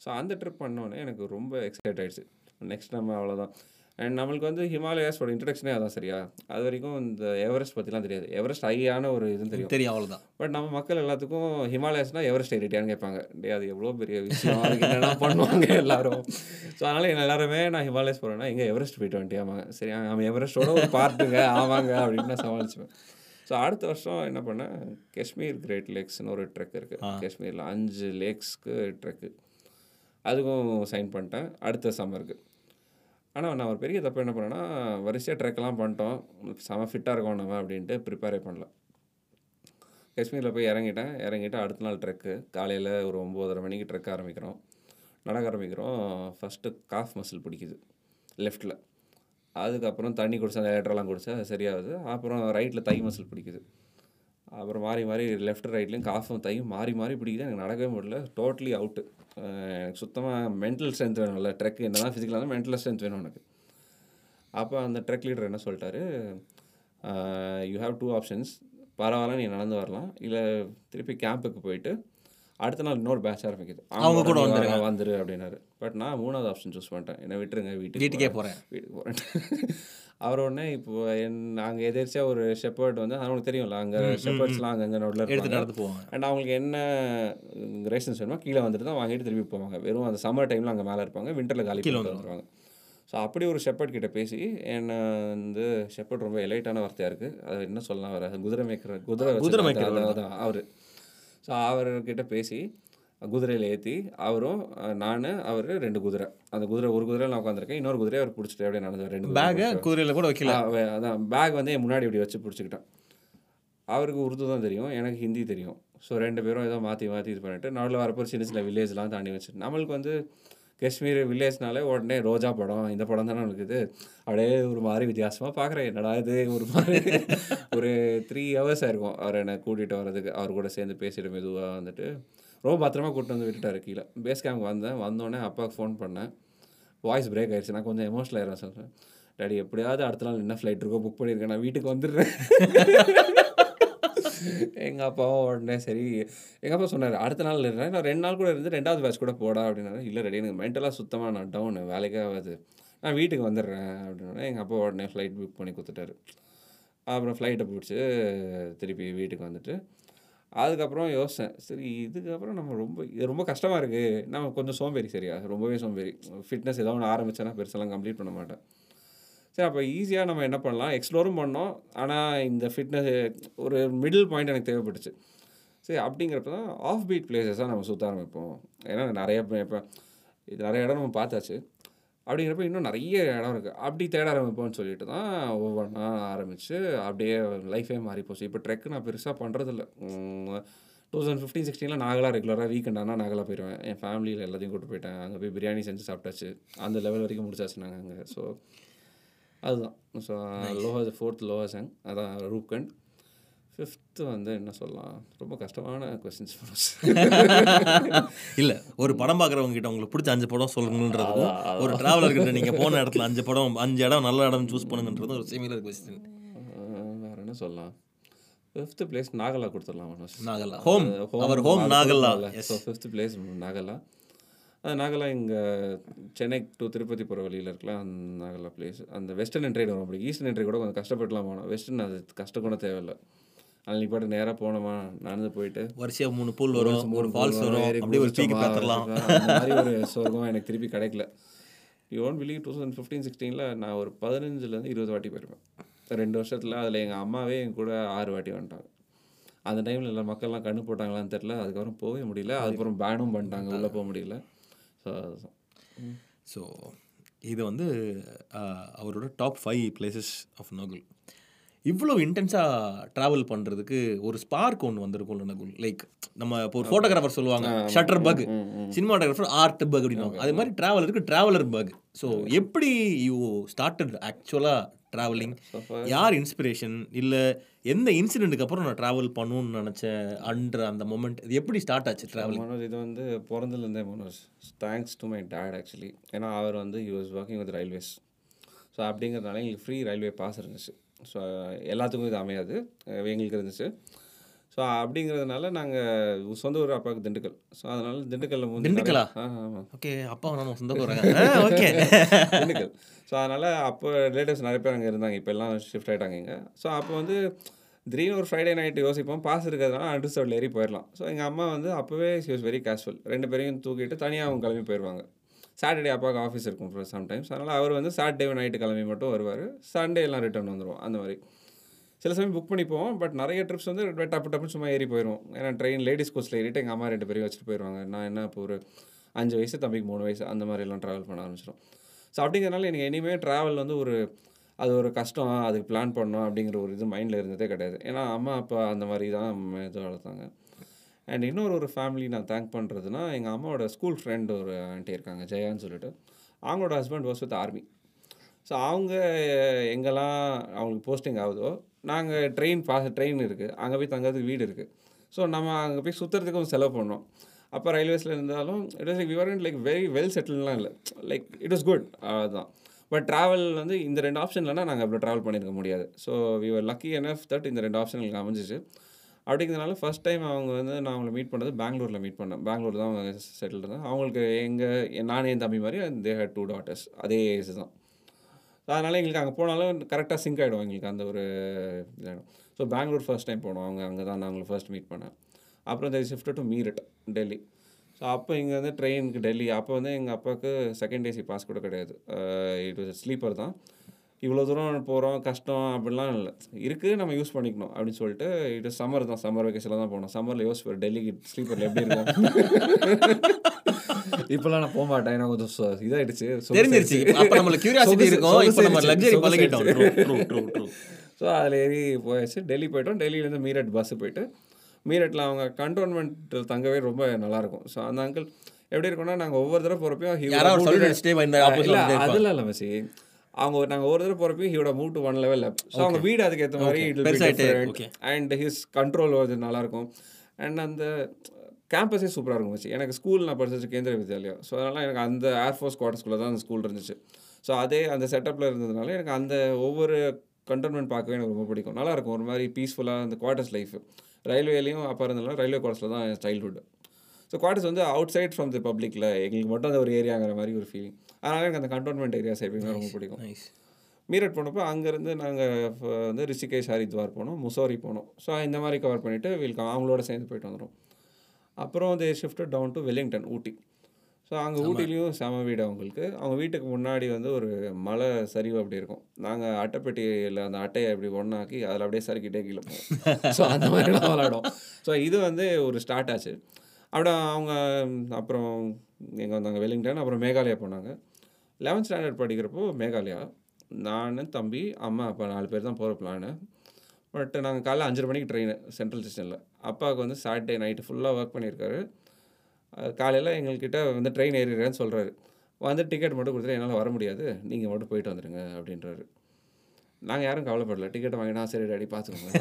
ஸோ அந்த ட்ரிப் பண்ணோன்னே எனக்கு ரொம்ப எக்ஸைட் ஆயிடுச்சு. நெக்ஸ்ட் நம்ம அவ்வளோதான் அண்ட் நம்மளுக்கு வந்து ஹிமாலயாஸோட இன்ட்ரடக்ஷனே அதான் சரியா? அது வரைக்கும் இந்த எவரெஸ்ட் பற்றிலாம் தெரியாது. எவரெஸ்ட் ஹையான ஒரு இதுன்னு தெரியும். தெரியும் அவ்வளோதான் பட் நம்ம மக்கள் எல்லாத்துக்கும் ஹிமாலயஸ்னா எவரெஸ்ட் ஏறிட்டியான்னு கேட்பாங்க. டே அது எவ்வளோ பெரிய விஷயம்? அதுக்கு என்னென்ன பண்ணுவாங்க எல்லாரும்? ஸோ அதனால் என்ன எல்லாருமே நான் ஹிமாலயஸ் போகிறேன்னா எங்கே எவரெஸ்ட் போயிட்டு வந்துட்டியாமாங்க சரி அவன் எவரெஸ்டோட ஒரு பார்ட்டுங்க ஆமாங்க அப்படின்னு நான் சமாளிச்சுவேன் ஸோ அடுத்த வருஷம் என்ன பண்ணேன்? காஷ்மீர் கிரேட் லேக்ஸ்னு ஒரு ட்ரெக் இருக்குது காஷ்மீரில் அஞ்சு லேக்ஸ்க்கு ட்ரெக்கு அதுக்கும் சைன் பண்ணிட்டேன். அடுத்த சம்மருக்கு ஆனால் நான் ஒரு பெரிய தப்பு என்ன பண்ணேன்னா வரிசையாக ட்ரெக்லாம் பண்ணிட்டோம். செம ஃபிட்டாக இருக்கோம் நம்ம அப்படின்ட்டு ப்ரிப்பேரே பண்ணல. காஷ்மீரில் போய் இறங்கிட்டேன். இறங்கிட்டு அடுத்த நாள் ட்ரெக்கு காலையில் ஒரு ஒம்போதரை மணிக்கு ட்ரெக் ஆரம்பிக்கிறோம். நடக்க ஆரம்பிக்கிறோம். ஃபஸ்ட்டு காஃப் மசில் பிடிக்குது. லெஃப்ட்டில் அதுக்கப்புறம் தண்ணி குடிச்சா அந்த லேட்டரெல்லாம் குடிச்சா சரியாகுது. அப்புறம் ரைட்டில் தை மசில் பிடிக்குது. அப்புறம் மாறி மாறி லெஃப்ட் ரைட்லேயும் காஃபும் தையும் மாறி மாறி பிடிக்குது. எனக்கு நடக்கவே முடியல. டோட்டலி அவுட்டு சுத்தமாக மென்டல் ஸ்ட்ரென்த் வேணும்ல ட்ரெக் என்ன தான் ஃபிசிக்கலாக இருந்தால் மென்டல் ஸ்ட்ரென்த் வேணும் எனக்கு அப்போ அந்த ட்ரெக் லீடர் என்ன சொல்லிட்டாரு? யூ ஹாவ் டூ ஆப்ஷன்ஸ் பரவாயில்ல நீ நடந்து வரலாம். இல்லை திருப்பி கேம்புக்கு போயிட்டு அடுத்த நாள் இன்னொரு பேட்ச் ஆரம்பிக்குது. அவங்க கூட நீ வந்துருங்க. வா, வந்துரு அப்படின்னாரு. பட் நான் மூணாவது ஆப்ஷன் சூஸ் பண்ணிட்டேன். என்னை விட்டுருங்க வீட்டுக்கு வீட்டுக்கே. போகிறேன் வீட்டுக்கு போகிறேன் அவர் உடனே இப்போ என் நாங்கள் எதிர்ச்சியாக ஒரு ஷெப்பர்ட் வந்து அவங்களுக்கு தெரியும்ல அங்கே ஷெப்பர்ட்ஸ்லாம் அங்கங்கே நோட்டில் எடுத்து நடந்து போவாங்க. அண்ட் அவங்களுக்கு என்ன ரேஷன்ஸ் வேணுமோ கீழே வந்துட்டு தான் வாங்கிட்டு திருப்பி போவாங்க. வெறும் அந்த சம்மர் டைமில் அங்கே மேலே இருப்பாங்க விண்டரில் காலி கீழே வந்துருவாங்க. ஸோ அப்படி ஒரு ஷெப்பர்ட் கிட்ட பேசி என்னை வந்து ஷெப்பர்ட் ரொம்ப எலைட்டான வார்த்தையாக இருக்குது அது என்ன சொல்லலாம் வர குதிரை மேய்க்கிற குதிரை குதிரை அதான் அவர். ஸோ அவர்கிட்ட பேசி குதிரையில் ஏற்றி அவரும் நான் அவர் ரெண்டு குதிரை. அந்த குதிரை ஒரு குதிரையில் நான் உட்காந்துருக்கேன் இன்னொரு குதிரையை அவர் பிடிச்சிட்டு அப்படியே நடந்து ரெண்டு குதிரை பேகை குதிரையில் கூட வைக்கல. அதான் பேக் வந்து என் முன்னாடி இப்படி வச்சு பிடிச்சிக்கிட்டேன். அவருக்கு உருது தான் தெரியும் எனக்கு ஹிந்தி தெரியும். ஸோ ரெண்டு பேரும் ஏதோ மாற்றி மாற்றி இது பண்ணிட்டு நடுவில் வரப்போ சின்ன சின்ன வில்லேஜ்லாம் தாண்டி வச்சு நம்மளுக்கு வந்து காஷ்மீர் வில்லேஜ்னாலே உடனே ரோஜா படம் இந்த படம் தானே நம்மளுக்கு இது. அப்படியே ஒரு மாதிரி வித்தியாசமாக பார்க்குறேன் என்னடா இது? ஒரு மாதிரி ஒரு த்ரீ ஹவர்ஸ் ஆயிருக்கும் அவர் என்னை கூட்டிகிட்டு வர்றதுக்கு அவர் கூட சேர்ந்து பேசிட்டு மெதுவாக வந்துட்டு ரொம்ப பத்திரமா கூப்பிட்டு வந்து விட்டுட்டாரு கீழே. பேஸ் கேம்ப் வந்தேன். வந்தோடனே அப்பாவுக்கு ஃபோன் பண்ணேன். வாய்ஸ் பிரேக் ஆயிடுச்சு. நான் கொஞ்சம் எமோஷனல் ஆயிடுறேன் சொல்கிறேன் டேடி எப்படியாவது அடுத்த நாள் என்ன ஃப்ளைட் இருக்கோ புக் பண்ணியிருக்கேன் நான் வீட்டுக்கு வந்துடுறேன். எங்கள் அப்பாவும் உடனே சரி. எங்கள் அப்பா சொன்னார் அடுத்த நாள் இருந்தேன் நான் ரெண்டு நாள் கூட இருந்து ரெண்டாவது பேட்ச் கூட போடா அப்படின்னா இல்லை ரெடி எனக்கு மென்டலாக சுத்தமாக நான் டவுன் வேலைக்காகாது நான் வீட்டுக்கு வந்துடுறேன் அப்படின்னா எங்கள் அப்பா உடனே ஃப்ளைட் புக் பண்ணி கொடுத்துட்டாரு. அப்புறம் ஃப்ளைட்டை பிடிச்சி திருப்பி வீட்டுக்கு வந்துட்டு அதுக்கப்புறம் யோசித்தேன் சரி இதுக்கப்புறம் நம்ம ரொம்ப இது ரொம்ப கஷ்டமாக இருக்குது நம்ம கொஞ்சம் சோம்பேறி சரியா? ரொம்பவே சோம்பேறி. ஃபிட்னஸ் ஏதோ ஒன்று ஆரம்பித்தேன்னா பெருசெல்லாம் கம்ப்ளீட் பண்ண மாட்டேன். சரி அப்போ ஈஸியாக நம்ம என்ன பண்ணலாம்? எக்ஸ்ப்ளோரும் பண்ணோம். ஆனால் இந்த ஃபிட்னஸ் ஒரு மிடில் பாயிண்ட் எனக்கு தேவைப்பட்டுச்சு. சரி அப்படிங்கிறப்ப தான் ஆஃப் பீட் பிளேசஸாக நம்ம சுற்ற ஆரம்பிப்போம். ஏன்னா நிறைய இப்போ இது நிறைய இடம் நம்ம பார்த்தாச்சு. அப்படிங்கிறப்ப இன்னும் நிறைய இடம் இருக்குது அப்படி தேட ஆரம்பிப்போம்னு சொல்லிட்டு தான் ஒவ்வொன்றா ஆரம்பித்து அப்படியே லைஃபே மாறி போச்சு. இப்போ ட்ரெக் நான் பெருசாக பண்ணுறதில்ல டூ தௌசண்ட் ஃபிஃப்டீன் சிக்ஸ்டீனில் நாகலா ரெகுலராக வீக்கெண்ட் ஆனால் நாகலா போயிடுவேன் என் ஃபேமிலியில் எல்லாத்தையும் கூட்டு போயிட்டேன். அங்கே போய் பிரியாணி செஞ்சு சாப்பிட்டாச்சு. அந்த லெவல் வரைக்கும் முடிச்சாச்சு நாங்கள் அங்கே. ஸோ அதுதான். ஸோ லோஹா ஃபோர்த் லோஹாசங் அதான் ரூப்கண்ட் ஃபிஃப்த்து வந்து என்ன சொல்லலாம்? ரொம்ப கஷ்டமான கொஸ்டின்ஸ் இல்ல ஒரு படம் பார்க்குறவங்க கிட்ட உங்களுக்கு பிடிச்ச அஞ்சு படம் சொல்லுங்கன்றதுக்கும் ஒரு டிராவலர் கிட்ட நீங்க போன இடத்துல அஞ்சு படம் அஞ்சு இடம் நல்ல இடம் சூஸ் பண்ணுங்கன்றது ஒரு சிமிலர் கொஸ்டின் வேறு என்ன சொல்லலாம்? ஃபிஃப்த்து பிளேஸ் நாகலா கொடுத்துடலாம் Nagala. Home our home Nagala. So fifth place Nagala. Nagala இங்கே சென்னை டு திருப்பதி போகிற வழியில் இருக்கலாம் அந்த நாகலா பிளேஸ் அந்த வெஸ்டர்ன் என்ட்ரி வரும் அப்படி ஈஸ்டர்ன் என்ட்ரி கூட கொஞ்சம் கஷ்டப்படலாம் போனோம் வெஸ்டர்ன் அது கஷ்டம் கூட தேவையில்லை. அன்னைக்கு பாட்டு நேராக போனோமா நடந்து போயிட்டு. வரிசையா மூணு பூல் வரும் மூணு ஃபால்ஸ் வரும் அப்படியே ஒரு குதிச்சோமா, பார்த்துடலாம் அந்த மாதிரி ஒரு சொர்க்கம் எனக்கு திருப்பி கிடைக்கல. You won't believe two thousand fifteen சிக்ஸ்டீனில் நான் ஒரு பதினஞ்சுலேருந்து இருபது வாட்டி போயிருப்பேன். ரெண்டு வருஷத்தில் அதில் எங்கள் அம்மாவே என் கூட ஆறு வாட்டி வந்துட்டாங்க. அந்த டைமில் எல்லா மக்கள்லாம் கண்ணு போட்டாங்களான்னு தெரில அதுக்கப்புறம் போகவே முடியல. அதுக்கப்புறம் பேனும் பண்ணிட்டாங்க. உள்ளே போக முடியல. ஸோ ஸோ இது வந்து அவரோட top five places of Nakul இவ்வளோ இன்டென்ஸாக ட்ராவல் பண்ணுறதுக்கு ஒரு ஸ்பார்க் ஒன்று வந்திருக்கும்ல நகுல். லைக் நம்ம இப்போ ஒரு ஃபோட்டோகிராஃபர் சொல்லுவாங்க shutter bug cinematographer art bug அப்படின்னுவாங்க. அதே மாதிரி ட்ராவலருக்கு ட்ராவலர் பக் ஸோ எப்படி யூ ஸ்டார்டட் ஆக்சுவலாக ட்ராவலிங் யார் இன்ஸ்பிரேஷன் இல்லை எந்த இன்சிடென்ட்டுக்கு அப்புறம் நான் ட்ராவல் பண்ணணும்னு நினச்சேன் அன்ற அந்த மொமெண்ட் இது எப்படி ஸ்டார்ட் ஆச்சு ட்ராவலிங் மனோஜ் இது வந்து பிறந்ததுலேருந்தே Manoj. Thanks to my dad actually ஏன்னா அவர் வந்து you was working with railways so அப்படிங்கிறதுனால எங்களுக்கு ஃப்ரீ ரயில்வே பாஸ் இருந்துச்சு. ஸோ எல்லாத்துக்கும் இது அமையாது. எங்களுக்கு இருந்துச்சு. ஸோ அப்படிங்கிறதுனால நாங்கள் சொந்த ஊர் அப்பாவுக்கு திண்டுக்கல். ஸோ அதனால திண்டுக்கல்ல திண்டுக்கலா? ஆ ஆமாம் ஓகே அப்பா நம்ம சொந்த போகிறாங்க ஓகே. திண்டுக்கல். ஸோ அதனால் அப்போ ரிலேட்டிவ்ஸ் நிறைய பேர் அங்கே இருந்தாங்க. இப்போ எல்லாம் ஷிஃப்ட் ஆகிட்டாங்க இங்கே. ஸோ அப்போ வந்து திடீர்னு ஒரு ஃப்ரைடே நைட்டு யோசிப்போம். பாஸ் இருக்கிறதுனால அண்டர்ஸ்டோரில் ஏறி போயிடலாம் ஸோ எங்கள் அம்மா வந்து அப்போவே ஷி வாஸ் வெரி கேஷுவல் ரெண்டு பேரையும் தூக்கிட்டு தனியாக அவங்க கிளம்பி போயிடுவாங்க சாட்டர்டே அப்பாவுக்கு ஆஃபீஸ் இருக்கும் சம்டைம்ஸ் அதனால் அவர் வந்து சாட்டர்டே நைட்டு கிளம்பி மட்டும் வருவார். சண்டே எல்லாம் ரிட்டர்ன் வந்துடுவோம் அந்த மாதிரி. சில சமயம் புக் பண்ணிப்போம் பட் நிறைய ட்ரிப்ஸ் வந்து டப்பு டப்புன்னு சும்மா ஏறி போயிடும் ஏன்னா ட்ரெயின் லேடிஸ் கோச்சில் ஏறிட்டு எங்கள் அம்மா ரெண்டு பேரையும் வச்சுட்டு போயிடுவாங்க நான் என்ன இப்போ ஒரு அஞ்சு வயசு தம்பிக்கு மூணு வயசு அந்த மாதிரிலாம் ட்ராவல் பண்ண ஆரம்பிச்சிடும் ஸோ அப்படிங்கிறனால எனக்கு இனிமேல் ட்ராவல் வந்து ஒரு அது ஒரு கஷ்டம் அதுக்கு பிளான் பண்ணணும் அப்படிங்கிற ஒரு இது மைண்டில் இருந்ததே கிடையாது. ஏன்னா அம்மா அப்பா அந்த மாதிரி தான் இது வளர்த்தாங்க. அண்ட் இன்னொரு ஒரு ஃபேமிலி நான் தேங்க் பண்ணுறதுனா எங்கள் அம்மாவோட ஸ்கூல் ஃப்ரெண்ட் ஒரு ஆண்டி இருக்காங்க ஜெயான்னு சொல்லிட்டு. அவங்களோட husband was with army so அவங்க எங்கெல்லாம் அவங்களுக்கு போஸ்டிங் ஆகுதோ நாங்கள் ட்ரெயின் பாஸ் ட்ரெயின் இருக்குது அங்கே போய் தங்கிறதுக்கு வீடு இருக்குது ஸோ நம்ம அங்கே போய் சுற்றுறதுக்கும் செலவு பண்ணோம். அப்போ ரயில்வேஸில் இருந்தாலும் it was like we weren't like very well செட்டில்லாம் இல்லை. லைக் இட் வாஸ் குட் அதுதான் பட் ட்ராவல் வந்து இந்த ரெண்டு ஆப்ஷன் இல்லைனா நாங்கள் அப்படி ட்ராவல் பண்ணியிருக்க முடியாது. So we were lucky enough that இந்த ரெண்டு ஆப்ஷன் எங்களுக்கு அமைஞ்சிச்சு. அப்படிங்கிறதுனால ஃபஸ்ட் டைம் அவங்க வந்து நான் அவங்கள மீட் பண்ணது பெங்களூரில் மீட் பண்ணேன். பெங்களூர் தான் அவங்க செட்டில் இருந்தேன் அவங்களுக்கு எங்கள் நானே என் தம்பி மாதிரி தே ஹேட் டூ டாட்டர்ஸ் அதே ஏஜ் தான். அதனால் எங்களுக்கு அங்கே போனாலும் கரெக்டாக சிங்க் ஆகிடும் எங்களுக்கு அந்த ஒரு இதாகிடும் ஸோ பெங்களூர் ஃபர்ஸ்ட் டைம் போனோம். அவங்க அங்கே தான் நான் அவங்களை ஃபர்ஸ்ட் மீட் பண்ணேன். அப்புறம் they shift to Meerut Delhi so அப்போ இங்கே வந்து ட்ரெயினுக்கு டெல்லி அப்போ வந்து எங்கள் அப்பாவுக்கு செகண்ட் ஏசி பாஸ் கூட கிடையாது. இட் வாஸ் ஸ்லீப்பர் தான். இவ்வளோ தூரம் போகிறோம் கஷ்டம் அப்படிலாம் இல்லை. இருக்குது நம்ம யூஸ் பண்ணிக்கணும் அப்படின்னு சொல்லிட்டு இட் சம்மர் தான் சம்மர் வெக்கேஷனில் தான் போனோம். சம்மரில் யோசிப்பார் டெல்லிக்கு ஸ்லீப்பரில் எப்படி இருக்கும் இப்போல்லாம் நான் போக மாட்டேன் எனக்கு கொஞ்சம் இதாயிடுச்சு. தெரிஞ்சிருச்சு. அப்போ நம்மளுக்கு கியூரியாசிட்டி இருக்கும். இப்போ நம்ம லக்ஸரி பழகிட்டோம். ஆயிடுச்சு. True true true true so அதில் ஏறி போயாச்சு. டெல்லி போயிட்டோம். டெல்லியிலேருந்து மீரட் பஸ்ஸு போயிட்டு மீரட்டில் அவங்க கண்டோன்மெண்ட் தங்கவே ரொம்ப நல்லாயிருக்கும் ஸோ அந்த அங்கிள் எப்படி இருக்கும்னா நாங்கள் ஒவ்வொரு தடவை போகிறப்பையும் opposite இல்லை ல அவங்க நாங்கள் ஒரு தடவை போகிறப்பையும் ஹியோட மூவ் டு ஒன் லெவலில் ஸோ அவங்க வீடு அதுக்கேற்ற மாதிரி. அண்ட் ஹிஸ் கண்ட்ரோல் அது நல்லாயிருக்கும். அண்ட் அந்த கேம்பஸே சூப்பராக இருக்கும் மச்சி எனக்கு ஸ்கூல் நான் படிச்சது கேந்திர வித்யாலயா. ஸோ அதனால் எனக்கு அந்த ஏர்ஃபோர்ஸ் குவார்ட்டர்ஸ்குள்ளே தான் அந்த ஸ்கூல் இருந்துச்சு. ஸோ அதே அந்த செட்டப்பில் இருந்ததுனால எனக்கு அந்த ஒவ்வொரு கண்டோன்மெண்ட் பார்க்கவே எனக்கு ரொம்ப பிடிக்கும். நல்லா இருக்கும் ஒரு மாதிரி பீஸ்ஃபுல்லாக அந்த குவார்ட்டர்ஸ் லைஃப் ரயில்வேலையும் அப்போ இருந்ததுனால ரயில்வே குவார்ட்டர்ஸில் தான் சைல்ட்ஹுட் ஸோ குவார்ட்டர்ஸ் வந்து அவுட் சைட் ஃப்ரம் தி பப்ளிக்கில் எங்களுக்கு மட்டும் அந்த ஒரு ஏரியாங்கிற மாதிரி ஒரு ஃபீலிங் அதனால் எனக்கு அந்த கண்டோன்மெண்ட் ஏரியாஸ் எப்பயுமே ரொம்ப பிடிக்கும். மீரட் போனப்போ அங்கேருந்து நாங்கள் வந்து ரிஷிகேஷ் ஹரித்வார் போனோம் முசோரி போனோம். ஸோ இந்த மாதிரி கவர் பண்ணிவிட்டு வீல் அவங்களோட சேர்ந்து போயிட்டு வந்துடும் அப்புறம் they shift down to Wellington Ooty. So அங்கே ஊட்டிலையும் செம வீடு அவங்களுக்கு. அவங்க வீட்டுக்கு முன்னாடி வந்து ஒரு மலை சரிவு அப்படி இருக்கும். நாங்கள் அட்டைப்பெட்டியில் அந்த அட்டையை அப்படி ஒன்றாக்கி அதில் அப்படியே சறுக்கிட்டே கீழே போவோம். ஸோ அந்த மாதிரிலாம் விளாடும் ஸோ இது வந்து ஒரு ஸ்டார்ட் ஆச்சு. அப்படியே அவங்க அப்புறம் எங்கே வந்தாங்க? வெல்லிங்டன் அப்புறம் மேகாலயா போனாங்க. லெவன்த் ஸ்டாண்டர்ட் படிக்கிறப்போ மேகாலயா நான் தம்பி அம்மா அப்பா நாலு பேர் தான் போகிற பிளானு பட் நாங்கள் காலைல அஞ்சரை மணிக்கு ட்ரெயின் சென்ட்ரல் ஸ்டேஷனில் அப்பாவுக்கு வந்து சாட்டர்டே நைட்டு ஃபுல்லாக ஒர்க் பண்ணியிருக்காரு. காலையில் எங்கள்கிட்ட வந்து ட்ரெயின் ஏறிடுறேன்னு சொல்கிறாரு வந்து டிக்கெட் மட்டும் கொடுத்துட்டு என்னால் வர முடியாது. நீங்கள் மட்டும் போயிட்டு வந்துடுங்க அப்படின்றாரு. நாங்கள் யாரும் கவலைப்படல. டிக்கெட் வாங்கினா சரி டாடி பார்த்துக்கோங்க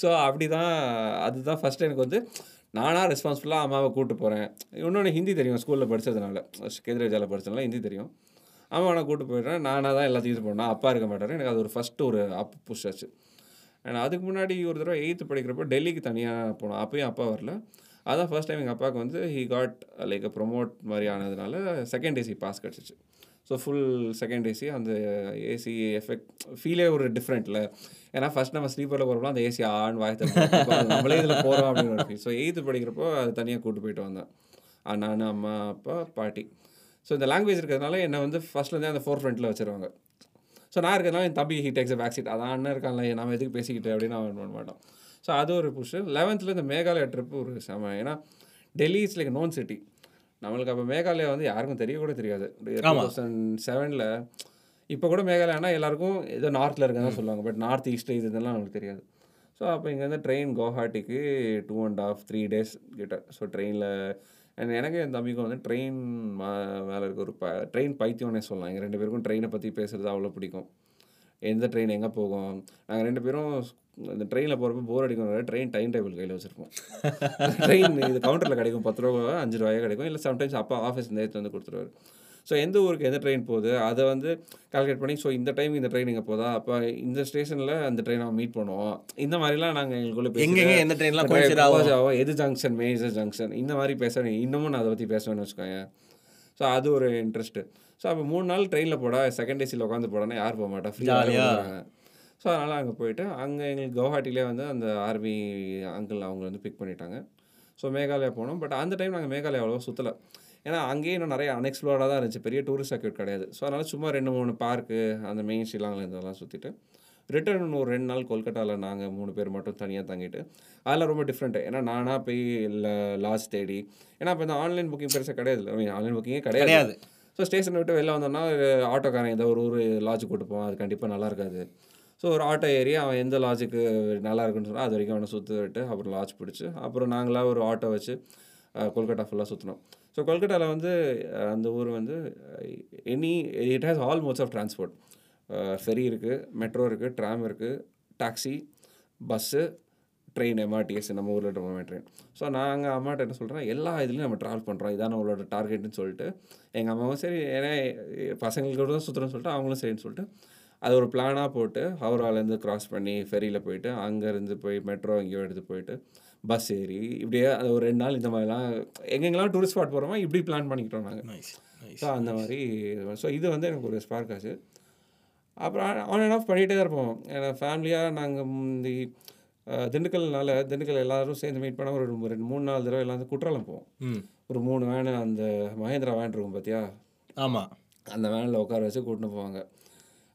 ஸோ அப்படி தான் அதுதான் ஃபஸ்ட்டு எனக்கு வந்து நானாக ரெஸ்பான்சிபிளாக அம்மாவை கூப்பிட்டு போகிறேன் இன்னொன்று ஹிந்தி தெரியும் ஸ்கூலில் படித்ததுனால கேந்திரஜாவில் படித்ததுனால ஹிந்தி தெரியும். அம்மா நான் கூப்பிட்டு போயிடுறேன். நானாக தான் எல்லாத்தையும் இது பண்ணேன் அப்பா இருக்க மாட்டார் எனக்கு அது ஒரு ஃபஸ்ட்டு ஒரு அப் புஷ் ஆச்சு. அண்ட் அதுக்கு முன்னாடி ஒரு தடவை எயித்து படிக்கிறப்போ டெல்லிக்கு தனியாக போனோம். அப்பயும் அப்பா வரல. அதான் ஃபர்ஸ்ட் டைம் எங்கள் அப்பாவுக்கு வந்து ஹி காட் லைக் ப்ரொமோட் மாதிரி ஆனதுனால செகண்ட் ஏசி பாஸ் கிடச்சிச்சு. ஸோ ஃபுல் செகண்ட் ஏசி அந்த ஏசி எஃபெக்ட் ஃபீலே ஒரு டிஃப்ரெண்ட்டில் ஏன்னா ஃபஸ்ட் நம்ம ஸ்லீப்பரில் போகிறப்போ அந்த ஏசி ஆன் வாய்த்த நம்மளே இதில் போகிறோம் அப்படின்னு ஒரு ஃபீல் ஸோ எயித்து படிக்கிறப்போ அது தனியாக கூப்பிட்டு போயிட்டு வந்தேன். நான் அம்மா அப்பா பாட்டி. ஸோ இந்த லாங்குவேஜ் இருக்கிறதுனால என்னை வந்து ஃபஸ்ட்லேருந்தே அந்த ஃபோர் ஃப்ரண்ட்டில் வச்சுருவாங்க. ஸோ நான் இருக்கிறதுனால என் தம்பி ஹீட் டேக்ஸ் பேக் சீட் அதான் அண்ணன் இருக்கான்ல நம்ம எதுக்கு பேசிக்கிட்டு அப்படின்னு அவன் பண்ண மாட்டோம் ஸோ அது ஒரு புஷ் லெவன்த்தில் இந்த மேகாலயா ட்ரிப்பு ஒரு செம. ஏன்னா Delhi is like known city நம்மளுக்கு அப்போ மேகாலயா வந்து யாருக்கும் தெரிய கூட தெரியாது டூ தௌசண்ட் செவனில் இப்போ கூட மேகாலயானா எல்லாருக்கும் ஏதோ நார்த்தில் இருக்கதான் சொல்லுவாங்க. பட் நார்த் ஈஸ்ட் இது இதெல்லாம் நமக்கு தெரியாது. ஸோ அப்போ இங்கேருந்து train குவஹாட்டிக்கு two and half three days கிட்ட. ஸோ ட்ரெயினில் அண்ட் எனக்கு என் தம்பிக்கும் வந்து ட்ரெயின் மேலே இருக்க ஒரு ப ட்ரெயின் பைத்தியம்னே சொல்லலாம். எங்கள் ரெண்டு பேருக்கும் ட்ரெயினை பற்றி பேசுகிறது அவ்வளோ பிடிக்கும். எந்த ட்ரெயின் எங்கே போகும்? நாங்கள் ரெண்டு பேரும் இந்த ட்ரெயினில் போகிறப்ப போர் அடிக்கும் ட்ரெயின் டைம் டேபிள் கையில் வச்சுருப்போம். ட்ரெயின் இது கவுண்டரில் கிடைக்கும். பத்து ரூபா அஞ்சு ரூபாயே கிடைக்கும். இல்லை சம்டைம்ஸ் அப்பா ஆஃபீஸ் நேற்று வந்து கொடுத்துருவாரு. ஸோ எந்த ஊருக்கு எந்த ட்ரெயின் போகுது? அதை வந்து கால்குலேட் பண்ணி ஸோ இந்த டைம் இந்த ட்ரெயின் இங்கே போதா? அப்போ இந்த ஸ்டேஷனில் அந்த ட்ரெயின் மீட் பண்ணுவோம். இந்த மாதிரிலாம் நாங்கள் எங்களுக்குள்ள எங்கெங்க எந்த ட்ரெயின்லாம் எது ஜங்ஷன் மேஜர் ஜங்ஷன் இந்த மாதிரி பேச இன்னமும் நான் அதை பற்றி பேசுவேன்னு வச்சுக்கோங்க ஸோ அது ஒரு இன்ட்ரெஸ்ட்டு ஸோ அப்போ மூணு நாள் ட்ரெயினில் போடா செகண்ட் ஏசியில் உட்காந்து போடானா யார் போக மாட்டா. ஃப்ரீயாக ஸோ அதனால் அங்கே போயிட்டு அங்கே எங்களுக்கு கவுஹாட்டிலே வந்து அந்த ஆர்மி அங்கிள் அவங்க வந்து பிக் பண்ணிட்டாங்க. ஸோ மேகாலயா போனோம். பட் அந்த டைம் நாங்கள் மேகாலயா அவ்வளோவா சுற்றலை ஏன்னா அங்கேயே இன்னும் நிறைய அன்எக்ஸ்ப்ளோர்டாக தான் இருந்துச்சு. பெரிய டூரிஸ்ட் சர்க்கியூட் கிடையாது. ஸோ அதனால் சும்மா ரெண்டு மூணு பார்க்கு அந்த மெயின் ஷிலாங்கில் இருந்தெல்லாம் சுற்றிட்டு ரிட்டர்ன் ஒரு ரெண்டு நாள் கொல்கட்டாவில் நாங்கள் மூணு பேர் மட்டும் தனியாக தங்கிட்டு அதெல்லாம் ரொம்ப டிஃப்ரெண்ட்டு ஏன்னா நானாக போய் லாட்ஜ் தேடி. ஏன்னா இப்போ இந்த ஆன்லைன் புக்கிங் பெருசாக கிடையாது. ஆன்லைன் புக்கிங்கே கிடையாது. ஸோ ஸ்டேஷனை விட்டு வெளில வந்தோம்னா ஒரு ஆட்டோக்காரன் ஏதோ ஒரு ஊர் லாட்ஜ் கூட்டு போவான். அது கண்டிப்பாக நல்லா இருக்காது. ஸோ ஒரு ஆட்டோ ஏறி அவன் எந்த லாட்ஜுக்கு நல்லா இருக்குன்னு சொன்னால் அது வரைக்கும் அவனை சுற்ற விட்டு அப்புறம் லாட்ஜ் பிடிச்சி அப்புறம் நாங்களாக ஒரு ஆட்டோ வச்சு கொல்கட்டா ஃபுல்லாக சுற்றினோம் ஸோ கொல்கட்டாவில் வந்து அந்த ஊர் வந்து any it has all modes of transport ferry இருக்குது மெட்ரோ இருக்குது ட்ராம் இருக்குது டாக்ஸி பஸ்ஸு ட்ரெயின் எம்ஆர்டிஎஸ் நம்ம ஊரில் போகிற ட்ரெயின். ஸோ நாங்கள் அம்மாட்ட என்ன சொல்கிறேன் எல்லா இதுலேயும் நம்ம ட்ராவல் பண்ணுறோம் இதான் நம்மளோட டார்கெட்னு சொல்லிட்டு எங்கள் அம்மாவும் சரி ஏன்னா பசங்களுக்கு கூட தான் சுற்றுறோன்னு சொல்லிட்டு அவங்களும் சரின்னு சொல்லிட்டு அது ஒரு பிளானாக போட்டு ஹவுராலேருந்து கிராஸ் பண்ணி ஃபெரியில் போயிட்டு அங்கேருந்து போய் மெட்ரோ எங்கேயோ எடுத்து போயிட்டு பஸ் ஏறி இப்படியே அது ஒரு ரெண்டு நாள் இந்த மாதிரிலாம் எங்கெங்கெல்லாம் டூரிஸ்ட் ஸ்பாட் போகிறோமோ இப்படி பிளான் பண்ணிக்கிட்டோம் நாங்கள் ஸோ அந்த மாதிரி ஸோ இது வந்து எனக்கு ஒரு ஸ்பார்க் ஆச்சு. அப்புறம் ஆன் அண்ட் ஆஃப் பண்ணிகிட்டே தான் இருப்போம். ஏன்னா ஃபேமிலியாக நாங்கள் அஹ், திண்டுக்கல்னால திண்டுக்கல் எல்லாரும் சேர்ந்து மீட் பண்ண ஒரு ரெண்டு மூணு நாலு தடவை எல்லாம் வந்து குற்றாலம் போவோம். ஒரு மூணு வேனு அந்த மகேந்திரா வேன் இருக்கும் பார்த்தியா ஆமாம் அந்த வேனில் உட்கார வச்சு கூட்டின்னு போவாங்க.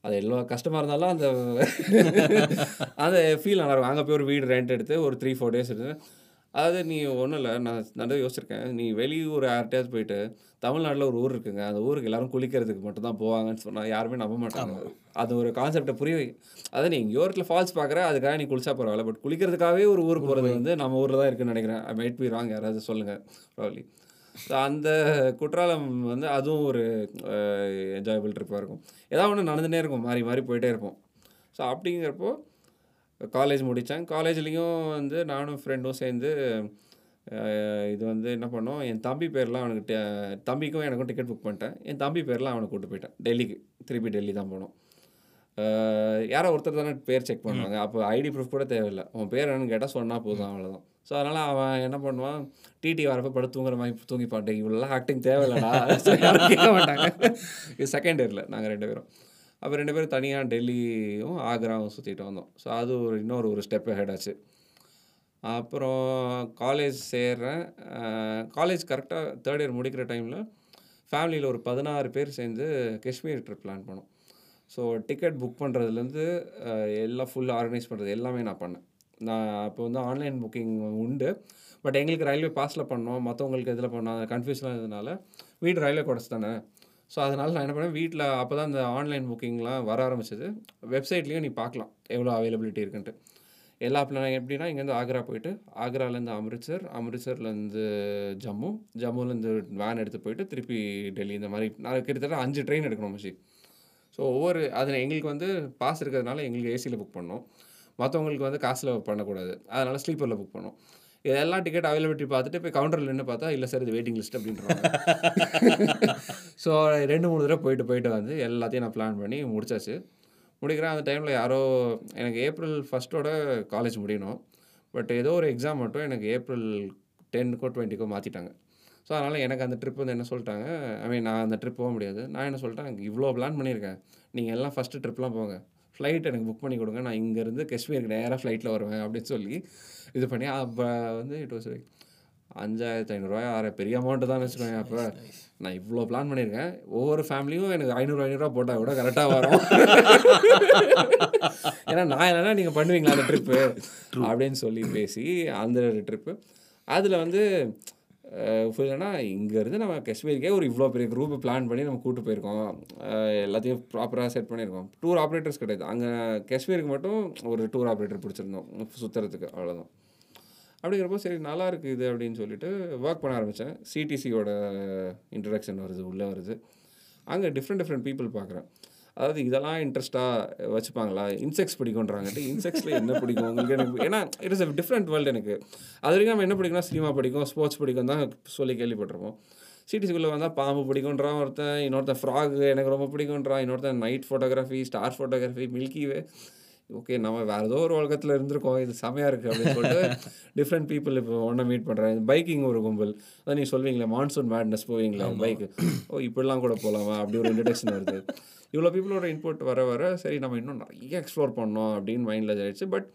அது எவ்வளோ கஷ்டமாக இருந்தாலும் அந்த அந்த ஃபீல் நல்லா இருக்கும். அங்கே போய் ஒரு வீடு ரெண்ட் எடுத்து ஒரு த்ரீ ஃபோர் டேஸ் எடுத்து அதாவது நீ ஒன்றும் இல்லை. நான் நிறைய யோசிச்சிருக்கேன். நீ வெளியூர் யார்கிட்டயாவது போயிட்டு தமிழ்நாட்டில் ஒரு ஊர் இருக்குங்க. அந்த ஊருக்கு எல்லாரும் குளிக்கிறதுக்கு மட்டும் தான் போவாங்கன்னு சொன்னால் யாருமே நம்ப மாட்டாங்க. அது ஒரு கான்செப்டை புரிய அதாவது நீ எங்கேயோ இடத்துல ஃபால்ஸ் பார்க்குற அதுக்காக நீ குளிச்சா பரவாயில்ல. பட் குளிக்கிறதுக்காகவே ஒரு ஊர் போகிறது வந்து நம்ம ஊரில் தான் இருக்குன்னு நினைக்கிறேன். ஐ மைட் பி ராங் யாராவது சொல்லுங்கள் ப்ராப்ளி ஸோ அந்த குற்றாலம் வந்து அதுவும் ஒரு என்ஜாயபிள் ட்ரிப்பாக இருக்கும். ஏதாவது ஒன்று நடந்துகிட்டே இருக்கும். மாறி மாறி போயிட்டே இருப்போம். ஸோ அப்படிங்கிறப்போ காலேஜ் முடித்தேன் காலேஜ்லேயும் வந்து நானும் ஃப்ரெண்டும் சேர்ந்து இது வந்து என்ன பண்ணோம் என் தம்பி பேர்லாம் அவனுக்கு டெ தம்பிக்கும் எனக்கும் டிக்கெட் புக் பண்ணிட்டேன். என் தம்பி பேர்லாம் அவனை கூட்டு போயிட்டேன். டெல்லிக்கு திருப்பி டெல்லி தான் போனோம். யாரோ ஒருத்தர் தானே பேர் செக் பண்ணுவாங்க. அப்போ ஐடி ப்ரூஃப் கூட தேவையில்லை. உன் பேர் என்னன்னு கேட்டால் சொன்னால் போதும் அவ்வளோதான் ஸோ அதனால் அவன் என்ன பண்ணுவான் டிடி வரப்போ படு தூங்குற மாதிரி தூங்கி பாட்டேன் இவ்வளோலாம் ஆக்டிங் தேவையில்லடா. கேட்க மாட்டாங்க. இது செகண்ட் இயரில் நாங்கள் ரெண்டு பேரும். அப்போ ரெண்டு பேரும் தனியாக டெல்லியும் ஆக்ராவும் சுற்றிட்டு வந்தோம். ஸோ அது ஒரு இன்னொரு ஒரு ஸ்டெப் ஹெடாச்சு அப்புறம் காலேஜ் சேர்றேன். காலேஜ் கரெக்டாக தேர்ட் இயர் முடிக்கிற டைமில் ஃபேமிலியில் ஒரு பதினாறு பேர் சேர்ந்து காஷ்மீர் ட்ரிப் பிளான் பண்ணோம். ஸோ டிக்கெட் புக் பண்ணுறதுலேருந்து எல்லாம் ஃபுல் ஆர்கனைஸ் பண்ணுறது எல்லாமே நான் பண்ணேன். நான் அப்போ வந்து ஆன்லைன் புக்கிங் உண்டு. பட் எங்களுக்கு ரயில்வே பாஸில் பண்ணோம். மற்றவங்களுக்கு இதில் பண்ணோம்? அந்த கன்ஃபியூஷனாக இருந்ததுனால வீடு ரயில்வே கோடஸ் தானே. ஸோ அதனால் நான் என்ன பண்ணேன் வீட்டில் அப்போ தான் இந்த ஆன்லைன் புக்கிங்லாம் வர ஆரம்பிச்சது. வெப்சைட்லேயும் நீ பார்க்கலாம் எவ்வளோ அவைலபிலிட்டி இருக்குன்ட்டு. எல்லா பிளான் எப்படின்னா இங்கேருந்து ஆக்ரா போயிட்டு ஆக்ராலேருந்து அமிர்த்சர் அமிர்த்சர்லேருந்து ஜம்மு ஜம்முலேருந்து வேன் எடுத்து போயிட்டு திருப்பி டெல்லி இந்த மாதிரி நான் கிட்டத்தட்ட அஞ்சு ட்ரெயின் எடுக்கணும் மச்சி. ஸோ ஒவ்வொரு அதில் எங்களுக்கு வந்து பாஸ் இருக்கிறதுனால எங்களுக்கு ஏசியில் புக் பண்ணோம். மற்றவங்களுக்கு வந்து காசில் பண்ணக்கூடாது. அதனால் ஸ்லீப்பரில் புக் பண்ணோம். இதெல்லாம் டிக்கெட் அவைலபிலிட்டி பார்த்துட்டு போய் கவுண்டரில் நின்று பார்த்தா இல்லை சார் இது வெயிட்டிங் லிஸ்ட் அப்படின்றாங்க. ஸோ ரெண்டு மூணு தடவை போயிட்டு போயிட்டு வந்து எல்லாத்தையும் நான் பிளான் பண்ணி முடிச்சாச்சு. முடிக்கிறேன் அந்த டைமில் யாரோ எனக்கு ஏப்ரல் ஃபஸ்ட்டோட காலேஜ் முடியணும். பட் ஏதோ ஒரு எக்ஸாம் மட்டும் எனக்கு ஏப்ரல் டென்னுக்கோ டுவெண்ட்டிக்கோ மாற்றிட்டாங்க ஸோ அதனால் எனக்கு அந்த ட்ரிப் வந்து என்ன சொல்லிட்டாங்க ஐ மீன் நான் அந்த ட்ரிப் போக முடியாது. நான் என்ன சொல்லிட்டேன் எனக்கு இவ்வளோ பிளான் பண்ணியிருக்கேன். நீங்கள் எல்லாம் ஃபஸ்ட்டு ட்ரிப்லாம் போங்க. ஃப்ளைட் எனக்கு புக் பண்ணி கொடுங்க. நான் இங்கேருந்து காஷ்மீருக்கு நேராக ஃப்ளைட்டில் வருவேன் அப்படின்னு சொல்லி இது பண்ணி அப்போ வந்து இட் வாஸ் அஞ்சாயிரத்து ஐநூறுரூவா ஆறு பெரிய அமௌண்ட்டு தான் வச்சுக்கோங்க. அப்போ நான் இவ்வளோ பிளான் பண்ணியிருக்கேன். ஒவ்வொரு ஃபேமிலியும் எனக்கு ஐநூறு ஐநூறுரூவா போட்டால் கூட கரெக்டாக வரும். ஏன்னா நான் இல்லைன்னா நீங்கள் பண்ணுவீங்களா அந்த ட்ரிப்பு அப்படின்னு சொல்லி பேசி அந்த ட்ரிப்பு அதில் வந்து புரியுதுன்னா இங்கேருந்து நம்ம காஷ்மீருக்கே ஒரு இவ்வளோ பெரிய குரூப்பை பிளான் பண்ணி நம்ம கூட்டு போயிருக்கோம். எல்லாத்தையும் ப்ராப்பராக செட் பண்ணியிருக்கோம். டூர் ஆப்ரேட்டர்ஸ் கிடையாது. அங்கே காஷ்மீருக்கு மட்டும் ஒரு டூர் ஆப்ரேட்டர் பிடிச்சிருந்தோம். சுற்றுறதுக்கு அவ்வளோதான் அப்படிங்கிறப்போ சரி நல்லா இருக்குது இது அப்படின்னு சொல்லிட்டு ஒர்க் பண்ண ஆரம்பித்தேன் சிடிசியோட இன்ட்ரடக்ஷன் வருது உள்ளே வருது. அங்கே டிஃப்ரெண்ட் டிஃப்ரெண்ட் பீப்புள் பார்க்குறேன். அதாவது இதெல்லாம் இன்ட்ரெஸ்ட்டாக வச்சுப்பாங்களா? இன்செக்ட்ஸ் பிடிக்குன்றாங்கட்டு இன்செக்ட்ஸில் என்ன பிடிக்கும்? உங்களுக்கு எனக்கு ஏன்னா it is a different world எனக்கு. அது வரைக்கும் நம்ம என்ன பிடிக்கும்னா சினிமா பிடிக்கும் ஸ்போர்ட்ஸ் பிடிக்கும் தான் சொல்லி கேள்விப்பட்டிருப்போம். சிட்டிஸ்குள்ளே வந்தால் பாம்பு பிடிக்குன்றான் ஒருத்தன் இன்னொருத்தன் ஃப்ராக் எனக்கு ரொம்ப பிடிக்குன்றான் இன்னொருத்தன் night photography star photography Milky Way okay நம்ம வேறு ஏதோ ஒரு உலகத்தில் இருந்திருக்கோம். இது செமையாக இருக்குது அப்படின்னு சொல்லிட்டு டிஃப்ரெண்ட் பீப்புள் இப்போ ஒன்றா மீட் பண்ணுறேன் பைக்கிங் ஒரு கும்பல். அதான் நீங்கள் சொல்வீங்களே மான்சூன் மேட்னஸ் போவீங்களா பைக்கு ஓ இப்படிலாம் கூட போகலாமா அப்படி ஒரு இன்ட்ரடக்ஷன் வருது. இவ்வளோ பீப்புளோட இன்புட் வர வர சரி நம்ம இன்னும் நிறைய எக்ஸ்ப்ளோர் பண்ணோம் அப்படின்னு மைண்டில் ஆயிடுச்சு பட்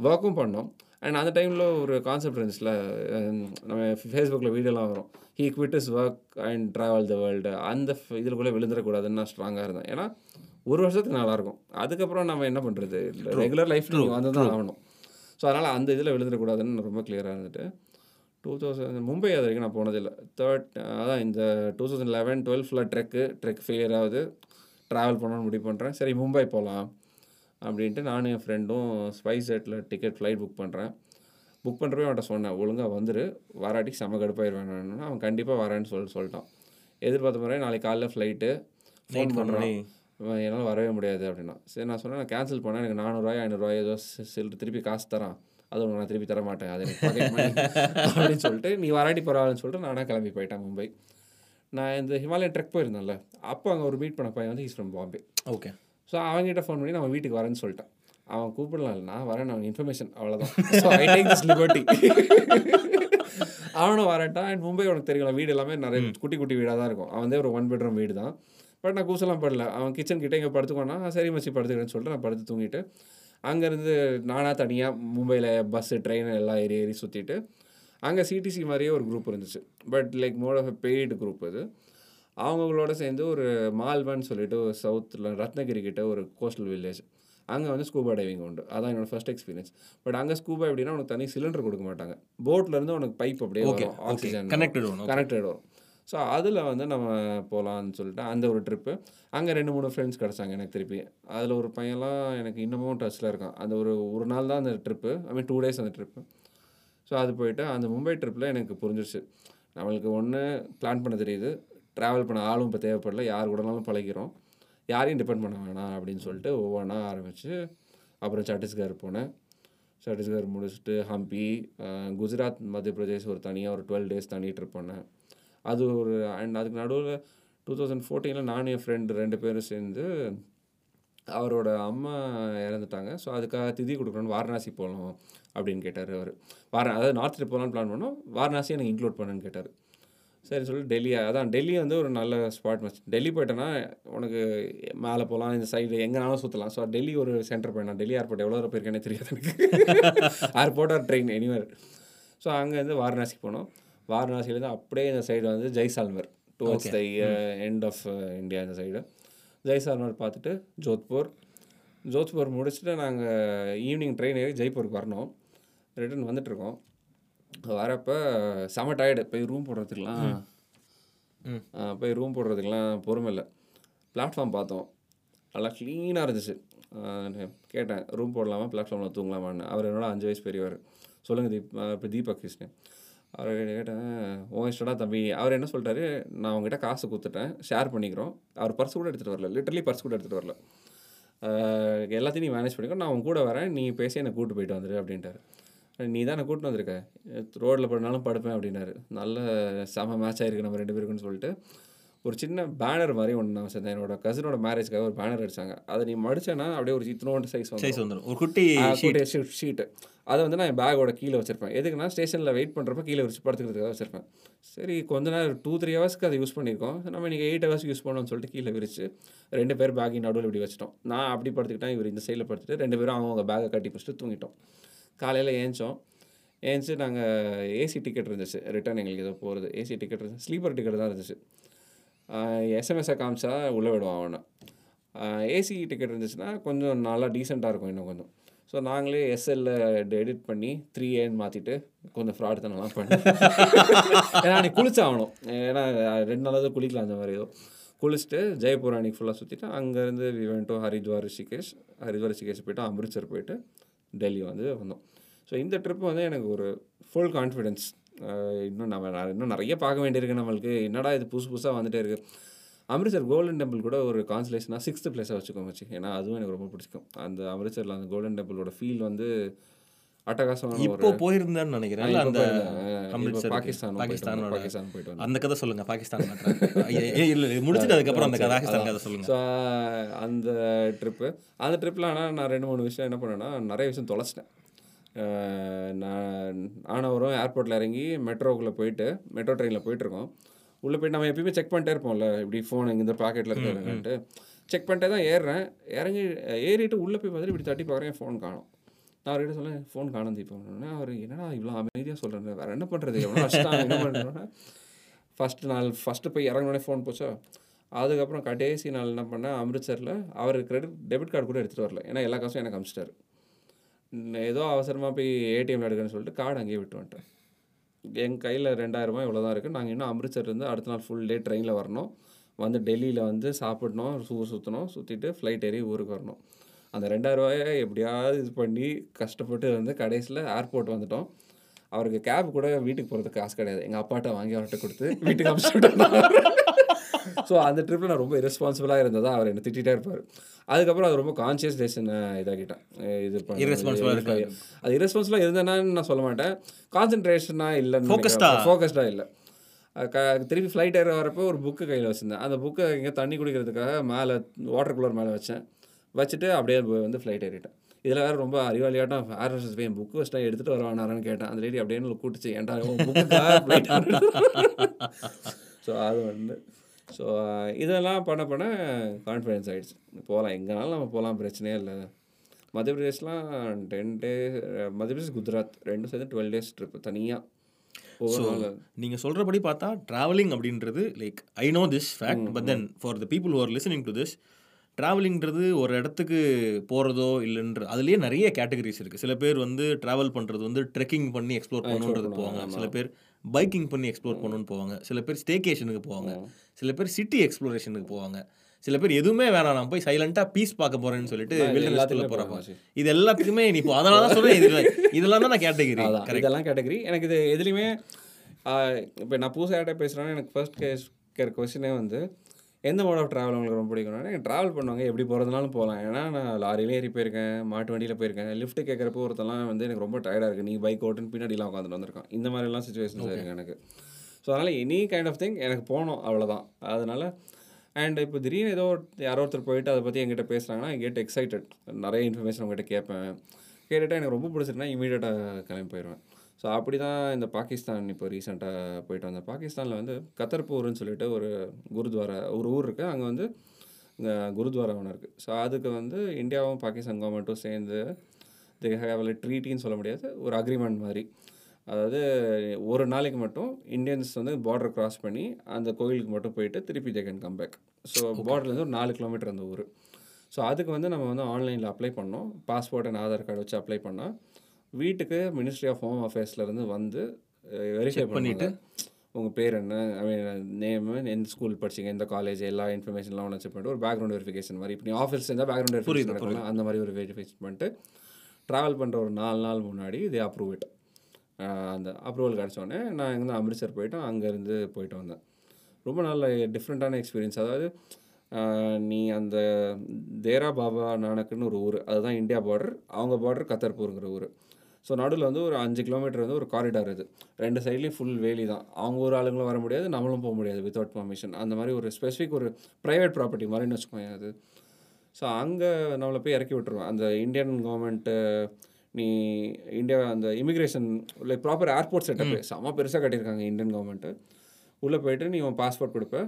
ஒர்க்கும் பண்ணோம். அண்ட் அந்த டைமில் ஒரு கான்செப்ட் இருந்துச்சுல நம்ம ஃபேஸ்புக்கில் வீடியோலாம் வரும். He quit his work and travel the world அந்த இதுக்குள்ளே விழுந்துடக்கூடாதுன்னு நான் ஸ்ட்ராங்காக இருந்தேன். ஏன்னா ஒரு வருஷத்துக்கு நல்லாயிருக்கும் அதுக்கப்புறம் நம்ம என்ன பண்ணுறது ரெகுலர் லைஃப் வந்து தான் ஆகணும். ஸோ அதனால் அந்த இதில் விழுந்துடக்கூடாதுன்னு ரொம்ப கிளியராக இருந்துட்டு டூ தௌசண்ட் மும்பை அது வரைக்கும் நான் போனதில்லை. தேர்ட் அதான் இந்த டூ தௌசண்ட் லெவன் டுவெல் ஃபுல்லாக ட்ரெக்கு ட்ரெக் ஃபெயிலியர் ஆகுது. ட்ராவல் பண்ணணும்னு முடிவு பண்ணுறேன் சரி மும்பை போகலாம் அப்படின்ட்டு நானும் என் ஃப்ரெண்டும் ஸ்பைஸ் ஜெட்டில் டிக்கெட் ஃப்ளைட் புக் பண்ணுறேன் புக் பண்ணுறப்பே அவன்கிட்ட சொன்னேன் ஒழுங்காக வந்துரு. வராட்டி செம கடுப்பாயிருவேன் அவன் கண்டிப்பாக வரேன்னு சொல்லி சொல்லிட்டான். எதிர்பார்த்த முறை நாளைக்கு காலைல ஃப்ளைட்டு ஃபோன் பண்ணுறான் என்னால் வரவே முடியாது அப்படின்னா. சரி நான் சொன்னேன் நான் கேன்சல் பண்ணேன். எனக்கு நானூறுரூவாய் ஐநூறுரூவாய் ஏதோ சில்லு திருப்பி காசு தரான். அது உனக்கு நான் திருப்பி தர மாட்டேன். அது எனக்கு அப்படின்னு சொல்லிட்டு நீ வராட்டி பரவாயில்லன்னு சொல்லிட்டு நானே கிளம்பி போயிட்டேன் மும்பை. நான் இந்த ஹிமாலயன் ட்ரெக் போயிருந்தேன்ல அப்போ அங்கே ஒரு மீட் பண்ண பையன் வந்து he's from Bombay okay so அவங்ககிட்ட ஃபோன் பண்ணி நம்ம வீட்டுக்கு வரேன்னு சொல்லிட்டேன். அவன் கூப்பிடலாம் நான் வரேன் அவன் இன்ஃபர்மேஷன் அவ்வளோதான் so I take this liberty அவனும் வரட்டான் அண்ட் மும்பை உனக்கு தெரியும் வீடு எல்லாமே நிறைய குட்டி குட்டி வீடாக தான் இருக்கும். அவன் ஒரு ஒன் பெட்ரூம் வீடு தான். பட் நான் கூசலாம் படல. அவன் கிச்சன் கிட்டே இங்கே படுத்துக்கோனா "ஆ, சரி மச்சி படுத்துக்கிறேன்னு சொல்லிட்டு நான் படுத்து தூங்கிட்டு அங்கேருந்து நானாக தனியாக மும்பையில் பஸ்ஸு ட்ரெயின் எல்லாம் ஏறி ஏறி சுற்றிட்டு அங்கே சிடிசி மாதிரியே ஒரு குரூப் இருந்துச்சு. But like mode of paid group அது. அவங்களோட சேர்ந்து ஒரு மால்வன் சொல்லிட்டு ஒரு சவுத்தில் ரத்னகிரி கிட்ட ஒரு கோஸ்டல் வில்லேஜ் அங்கே வந்து ஸ்கூபா டைவிங் உண்டு. அதான் என்னோட ஃபர்ஸ்ட் எக்ஸ்பீரியன்ஸ் பட் அங்கே ஸ்கூபா எப்படின்னா உனக்கு தனி சிலிண்டர் கொடுக்க மாட்டாங்க. போட்ல இருந்து உனக்கு பைப் அப்படியே வரும். ஆக்சிஜன் கனெக்டட் ஒன்று கனெக்டட் வரும் ஸோ அதில் வந்து நம்ம போகலான்னு சொல்லிட்டு அந்த ஒரு ட்ரிப்பு அங்கே ரெண்டு மூணு ஃப்ரெண்ட்ஸ் கிடச்சாங்க எனக்கு திருப்பி. அதில் ஒரு பையன்லாம் எனக்கு இன்னமும் டச்சில் இருக்கான். அந்த ஒரு ஒரு நாள் தான் அந்த trip I mean two days அந்த ட்ரிப்பு ஸோ அது போயிட்டு அந்த மும்பை ட்ரிப்பில் எனக்கு புரிஞ்சிருச்சு. நம்மளுக்கு ஒன்று பிளான் பண்ண தெரியுது. ட்ராவல் பண்ண ஆளும் இப்போ தேவைப்படல. யார் கூடனாலும் பழகிறோம். யாரையும் டிபெண்ட் பண்ண வேணாம் அப்படின்னு சொல்லிட்டு ஒவ்வொன்றா ஆரம்பித்து அப்புறம் சட்டீஸ்கர் போனேன். சட்டீஸ்கர் முடிச்சுட்டு ஹம்பி குஜராத் மத்திய பிரதேஷ் ஒரு தனியாக ஒரு டுவெல் டேஸ் தனி ட்ரிப் பண்ணேன். அது ஒரு அண்ட் அதுக்கு நடுவில் டூ தௌசண்ட் ஃபோர்டீனில் நானும் என் ஃப்ரெண்டு ரெண்டு பேரும் சேர்ந்து அவரோட அம்மா இறந்துட்டாங்க. ஸோ அதுக்காக திதி கொடுக்கணும்னு வாரணாசி போகலாம் அப்படின்னு கேட்டார் அவர். வார அதாவது நார்த் ட்ரிப் போகலான்னு பிளான் பண்ணோம். வாரணாசி எனக்கு இன்க்ளூட் பண்ணுன்னு கேட்டார். சரி சொல்லி டெல்லி அதான் டெல்லி வந்து ஒரு நல்ல ஸ்பாட் மச் டெல்லி போயிட்டேன்னா உனக்கு மேலே போகலாம் இந்த சைடு எங்கேனாலும் சுற்றலாம் ஸோ டெல்லி ஒரு சென்டர் போயிடலாம் டெல்லி ஏர்போர்ட் எவ்வளோ தூரம் போயிருக்கேனே தெரியாது எனக்கு. Airport or train anywhere so அங்கேருந்து வாரணாசிக்கு போனோம். வாரணாசிலேருந்து அப்படியே இந்த சைடு வந்து Jaisalmer. Towards the end of India இந்த சைடு ஜெய்சால்மர் பார்த்துட்டு ஜோத்பூர். ஜோத்பூர் முடிச்சுட்டு நாங்கள் ஈவினிங் ட்ரெயின் ஏறி ஜெய்ப்பூருக்கு வரணும். ரிட்டர்ன் வந்துட்டுருக்கோம். வரப்போ செம டயர்டு போய் ரூம் போடுறதுக்குலாம் போய் ரூம் போடுறதுக்கெலாம் பொறுமை இல்லை. பிளாட்ஃபார்ம் பார்த்தோம். நல்லா க்ளீனாக இருந்துச்சு. கேட்டேன் ரூம் போடலாமா? பிளாட்ஃபார்மில் தூங்கலாமான்னு. அவர் என்னோட அஞ்சு வயசு பெரியவர். சொல்லுங்கள் தீப் இப்போ தீபக் கிருஷ்ணன் அவர் கேட்டேன் உன் இஷ்டம்டா தம்பி? அவர் என்ன சொல்லிட்டாரு நான் உங்ககிட்ட காசு கொடுத்துட்டேன். ஷேர் பண்ணிக்கிறோம். அவர் பர்ஸ் கூட எடுத்துகிட்டு வரல. லிட்டரலி பர்ஸ் கூட எடுத்துகிட்டு வரல. எல்லாத்தையும் நீ மேனேஜ் பண்ணிக்கோ. நான் உன் கூட வரேன். நீ பேசி என்னை கூட்டு போயிட்டு வந்துரு அப்படின்ட்டாரு. நீ தான் கூட்டின்னு வந்திருக்க? ரோட்டில் படுனாலும் படுப்பேன் அப்படின்னாரு. நல்ல செம மேட்ச் ஆயிருக்கு நம்ம ரெண்டு பேருக்குன்னு சொல்லிட்டு. ஒரு சின்ன பேனர் மாதிரி ஒன்று நான் வச்சிருந்தேன் என்னோட கசினோட மேரேஜ்க்காக ஒரு பேனர் அடிச்சாங்க. அதை நீ மடிச்சேன்னா அப்படியே ஒரு இத்தனோண்டு சைஸ் வந்து சைஸ் வந்துடும் ஒரு குட்டி ஷீட் ஷீட்டு அதை வந்து நான் என் பேக்கோட கீழே வச்சிருப்பேன். எதுக்குன்னா ஸ்டேஷனில் வெயிட் பண்ணுறப்ப கீழே வச்சு படுத்துக்கிறதுக்காக வச்சிருப்பேன். சரி கொஞ்ச நேரம் டூ த்ரீ ஹவர்ஸ்க்கு அதை யூஸ் பண்ணியிருக்கோம். நம்ம இன்றைக்கி எயிட் ஹவர்ஸ் யூஸ் பண்ணோம்னு சொல்லிட்டு கீழே விரிச்சு ரெண்டு பேர் பேக்கிங் நடுவில் இப்படி வச்சிட்டோம். நான் அப்படி படுத்துக்கிட்டேன் இவர் இந்த சைடில் படுத்துட்டு ரெண்டு பேரும் அவங்க பேக்கை கட்டி பிடிச்சிட்டு தூங்கிட்டோம். காலையில் ஏஞ்சோம். ஏஞ்சி நாங்கள் ஏசி டிக்கெட் இருந்துச்சு. ரிட்டர்ன் எங்களுக்கு ஏதோ போகிறது ஏசி டிக்கெட் இருந்துச்சு. ஸ்லீப்பர் டிக்கெட் தான் இருந்துச்சு. எஸ்எம்எஸ்ஸை காமிச்சா உள்ளே விடுவான் அவனை. ஏசி டிக்கெட் இருந்துச்சுன்னா கொஞ்சம் நல்லா டீசெண்டாக இருக்கும் இன்னும் கொஞ்சம். ஸோ நாங்களே எஸ்எல்ல எடிட் பண்ணி த்ரீ ஏன்னு மாற்றிட்டு கொஞ்சம் ஃப்ராட் தானெல்லாம் பண்ணி. ஏன்னா அன்றைக்கி குளிச்சாகணும். ஏன்னா ரெண்டு நாளாவது குளிக்கலாம் அந்த மாதிரி ஏதோ. குளிச்சுட்டு ஜெயப்பூர் அன்றைக்கி ஃபுல்லாக சுற்றிட்டு அங்கேருந்து விவென்ட்டோ ஹரித்வார் ரிஷிகேஷ் ஹரித்வார் ரிஷிகேஷ் போயிட்டு அமிர்த்சர் போயிட்டு டெல்லி வந்து வந்தோம். ஸோ இந்த ட்ரிப் வந்து எனக்கு ஒரு ஃபுல் கான்ஃபிடென்ஸ் இன்னும் நம்ம நான் இன்னும் நிறைய பார்க்க வேண்டியிருக்கு நம்மளுக்கு. என்னடா இது புதுசு புதுசாக வந்துகிட்டே இருக்குது அமிர்த்சர் கோல்டன் டெம்பிள் கூட ஒரு கான்சலேஷனாக சிக்ஸ்த்து பிளேஸாக வச்சுக்கோங்க வச்சு ஏன்னா அதுவும் எனக்கு ரொம்ப பிடிக்கும். அந்த அமிர்த்சரில் அந்த கோல்டன் டெம்பிளோட ஃபீல் வந்து அட்டகாசமான ஒரு இப்போ போயிருந்தேன்னு நினைக்கிறேன். அந்த அமிர்த்சர் பாகிஸ்தான் பாகிஸ்தான் போயிட்டு அந்த கதை சொல்லுங்க பாகிஸ்தான் இல்ல முடிச்சிட்டு அதுக்கப்புறம் அந்த பாகிஸ்தான் கதை சொல்லுங்க. ஸோ அந்த ட்ரிப்பு அந்த ட்ரிப்பில் ஆனால் நான் ரெண்டு மூணு விஷயம் என்ன பண்ணேன்னா நிறைய விஷயம் தொலைச்சிட்டேன். நான் ஆனவரும் ஏர்போர்ட்டில் இறங்கி மெட்ரோக்குள்ளே போயிட்டு மெட்ரோ ட்ரெயினில் போயிட்டுருக்கோம். உள்ளே போயிட்டு நம்ம எப்பயுமே செக் பண்ணிட்டே இருப்போம்ல இப்படி ஃபோன் இந்த பாக்கெட்டில் இருக்கிறதுன்ட்டு செக் பண்ணிட்டே தான் ஏறுறேன். இறங்கி ஏறிட்டு உள்ளே போய் பார்த்துட்டு இப்படி தட்டி பார்க்குறேன் ஃபோன் காணும். நான் அவர்கிட்ட சொல்ல ஃபோன் காணும் தீபம் அவர் என்னடா இவ்வளோ அமைதியாக சொல்கிறேன் வேறு என்ன பண்ணுறது எவ்வளோ கஷ்டம் என்ன பண்ணுறேன்னா ஃபஸ்ட்டு நாள் ஃபஸ்ட்டு போய் இறங்கினோடனே ஃபோன் போச்சா? அதுக்கப்புறம் கடைசி நாள் என்ன பண்ணேன் அமிர்த்சரில் அவர் கிரெடிட் டெபிட் கார்டு கூட எடுத்துகிட்டு வரல. ஏன்னா எல்லா காசும் எனக்கு அமிச்சிட்டாரு. ஏதோ அவசரமாக போய் ஏடிஎம்ல எடுக்கணும்னு சொல்லிட்டு கார்டு அங்கேயே விட்டு வந்துட்டேன். என் கையில் ரெண்டாயிரரூபா இவ்வளோ தான் இருக்குது நாங்கள் இன்னும் அமிர்த்சர்லேருந்து அடுத்த நாள் ஃபுல் டே ட்ரெயினில் வரணும். வந்து டெல்லியில் வந்து சாப்பிடணும் ஊர் சுற்றணும் சுற்றிட்டு ஃப்ளைட் ஏறி ஊருக்கு வரணும். அந்த ரெண்டாயிரரூபாயை எப்படியாவது இது பண்ணி கஷ்டப்பட்டு வந்து கடைசியில் ஏர்போர்ட் வந்துட்டோம். அவருக்கு கேப் கூட வீட்டுக்கு போகிறதுக்கு காசு கிடையாது. எங்கள் அப்பாட்ட வாங்கி அவர்கிட்ட கொடுத்து வீட்டுக்கு அனுப்பிச்சு ஸோ அந்த ட்ரிப்பில் நான் ரொம்ப இரஸ்பான்சிபிளாக இருந்ததா அவர் என்னை திட்டிகிட்டே இருப்பார். அதுக்கப்புறம் அது ரொம்ப கான்சியஸ் டேஷன் இதாகிட்டேன் இது இது- அது இரஸ்பான்சிபிளாக இருந்தேனான்னு நான் சொல்ல மாட்டேன். கான்சன்ட்ரேஷனாக இல்லைன்னு Focused-ஆ? ஃபோக்கஸ்டாக இல்லை. க திருப்பி ஃப்ளைட் ஏற வரப்போ ஒரு புக்கு கையில் வச்சுருந்தேன். அந்த புக்கை இங்கே தண்ணி குடிக்கிறதுக்காக மேலே வாட்டர் கூலர் மேலே வச்சேன். வச்சுட்டு அப்படியே போய் வந்து ஃப்ளைட் ஏறிட்டேன். இதில் வேறு ரொம்ப அறிவாளியாட்டம் ஏர் ஹோஸ்டஸ் போய் புக்கு வச்சுட்டா எடுத்துகிட்டு வரவானாரான்னு கேட்டேன். அந்த லேடி அப்படியே கூட்டுச்சு ஏன்டா ஃப்ளைட் ஸோ அது வந்து ஸோ இதெல்லாம் பண்ண பண்ண கான்ஃபிடென்ஸ் ஆகிடுச்சு போகலாம் எங்கேனாலும் நம்ம போகலாம் பிரச்சனையே இல்லை. மத்திய பிரதேஷ்லாம் டென் டேஸ் மத்திய பிரதேஷ் குஜராத் ரெண்டும் சேர்ந்து டுவெல் டேஸ் ட்ரிப் தனியாக ஒவ்வொரு நாள் நீங்க சொல்றபடி பார்த்தா டிராவலிங் அப்படின்றது like I know this fact but then for the people who are listening to this ட்ராவலிங்கிறது ஒரு இடத்துக்கு போகிறதோ இல்லைன்ற அதுலேயே நிறைய கேட்டகரிஸ் இருக்குது சில பேர் வந்து ட்ராவல் பண்ணுறது வந்து ட்ரெக்கிங் பண்ணி எக்ஸ்ப்ளோர் பண்ணணுன்றது போவாங்க. சில பேர் பைக்கிங் பண்ணி எக்ஸ்ப்ளோர் பண்ணணும்னு போவாங்க. சில பேர் ஸ்டேகேஷனுக்கு போவாங்க. சில பேர் சிட்டி எக்ஸ்ப்ளோரேஷனுக்கு போவாங்க. சில பேர் எதுவுமே வேணாம் நான் போய் சைலண்டாக பீஸ் பார்க்க போறேன்னு சொல்லிட்டு போறேன் போகிறப்ப. இது எல்லாத்துக்குமே நீ இப்போ அதனால தான் சொல்கிறேன் இது இதெல்லாம் தான் நான் கேட்டகரி இதெல்லாம் கேட்டகரி எனக்கு இது எதுலேயுமே இப்போ நான் புதுசாக யார்கிட்ட பேசுகிறேன்னா எனக்கு ஃபர்ஸ்ட் கேஸ் கேட்குற கொஸ்டினே வந்து எந்த மோட் ஆஃப் ட்ராவல் உங்களுக்கு ரொம்ப பிடிக்கும்னா எனக்கு ட்ராவல் பண்ணுவாங்க எப்படி போகிறதுனாலும் போகலாம் ஏன்னா நான் லாரியிலே ஏறி போயிருக்கேன் மாட்டு வண்டியில் போயிருக்கேன் லிஃப்ட் கேட்குறப்போ ஒருத்தெல்லாம் வந்து எனக்கு ரொம்ப டயர்டாக இருக்குது நீ பைக் ஓட்டுன்னு பின்னாடிலாம் உட்காந்துட்டு வந்திருக்கான். இந்த மாதிரிலாம் சுச்சுவேஷன்ஸ் இருக்கு எனக்கு. ஸோ அதனால் எனி கைண்ட் ஆஃப் திங் எனக்கு போகணும் அவ்வளோதான் அதனால் அண்ட் இப்போ திடீர்னு ஏதோ யாரோ ஒருத்தர் போயிட்டு அதை பற்றி என்கிட்ட பேசுகிறாங்கன்னா கெட் எக்ஸைட்டட் நிறைய இன்ஃபர்மேஷன் உங்ககிட்ட கேட்பேன். கேட்டுட்டு எனக்கு ரொம்ப பிடிச்சிருந்தா இமீடியட்டாக கிளம்பி போயிடுவேன். ஸோ அப்படி தான் இந்த பாகிஸ்தான் இப்போ ரீசெண்டாக போயிட்டு வந்தேன் பாகிஸ்தானில் வந்து கத்தர்பூர்னு சொல்லிட்டு ஒரு குருத்வாரா ஒரு ஊர் இருக்குது அங்கே வந்து குருத்வாரா ஒன்று இருக்குது ஸோ அதுக்கு வந்து இந்தியாவும் பாகிஸ்தான் கவர்மெண்ட்டும் சேர்ந்து தி ஹேவ் ட்ரீட்டின்னு சொல்ல முடியாது. ஒரு அக்ரிமெண்ட் மாதிரி. அதாவது ஒரு நாளைக்கு மட்டும் இந்தியன்ஸ் வந்து பார்டர் கிராஸ் பண்ணி அந்த கோயிலுக்கு மட்டும் போயிட்டு திருப்பி they can come back so பார்டர்லேருந்து ஒரு நாலு கிலோமீட்டர் அந்த ஊர். ஸோ அதுக்கு வந்து நம்ம வந்து ஆன்லைனில் அப்ளை பண்ணோம். பாஸ்போர்ட் அண்ட் ஆதார் கார்டு வச்சு அப்ளை பண்ணால் வீட்டுக்கு மினிஸ்ட்ரி ஆஃப் ஹோம் அஃபேர்ஸ்லேருந்து வந்து வெரிஃபை பண்ணிவிட்டு உங்கள் பேர் என்ன? ஐ மீன் நேமு எந்த ஸ்கூல் படிச்சீங்க? எந்த காலேஜ் எல்லா இன்ஃபர்மேஷன்லாம் ஒன்று செக் பண்ணிட்டு ஒரு பேக்ரவுண்ட் வெரிஃபிகேஷன் மாதிரி. இப்போ நீ ஆஃபீஸ் இருந்தால் பேக்ரவுண்ட் வெரிஃபிகேஷன் நடக்கலாம் அந்த மாதிரி ஒரு வெரிஃபிகேஷன் பண்ணிட்டு ட்ராவல் பண்ணுற ஒரு நாலு நாள் முன்னாடி இது அப்ரூவ் இட் அந்த அப்ரூவல் கிடச்சோடனே நான் இங்கேருந்து அமிர்த்சர் போயிட்டு அங்கேருந்து போயிட்டு வந்தேன். ரொம்ப நல்ல டிஃப்ரெண்ட்டான எக்ஸ்பீரியன்ஸ் அதாவது நீ அந்த தேரா பாபா நானக்குன்னு ஒரு ஊர் அதுதான் இந்தியா பார்டர் அவங்க பார்டர் கத்தர்பூருங்கிற ஊர். ஸோ நடுவில் வந்து ஒரு அஞ்சு கிலோமீட்டர் வந்து ஒரு காரிடார் இது. ரெண்டு சைட்லேயும் ஃபுல் வேலி தான். அவங்க ஊர் ஆளுங்களும் வர முடியாது நம்மளும் போக முடியாது வித்தவுட் பர்மிஷன் அந்த மாதிரி ஒரு ஸ்பெசிஃபிக் ஒரு ப்ரைவேட் ப்ராப்பர்ட்டி மாதிரின்னு வச்சுக்கோங்க அது. ஸோ அங்கே நம்மளை போய் இறக்கி விட்டுருவோம் அந்த இந்தியன் கவர்மெண்ட்டு நீ இந்தியா அந்த immigration like proper airport setup செம்ம பெருசாக கட்டியிருக்காங்க இந்தியன் கவர்மெண்ட்டு உள்ளே போயிட்டு நீ உன் பாஸ்போர்ட் கொடுப்ப.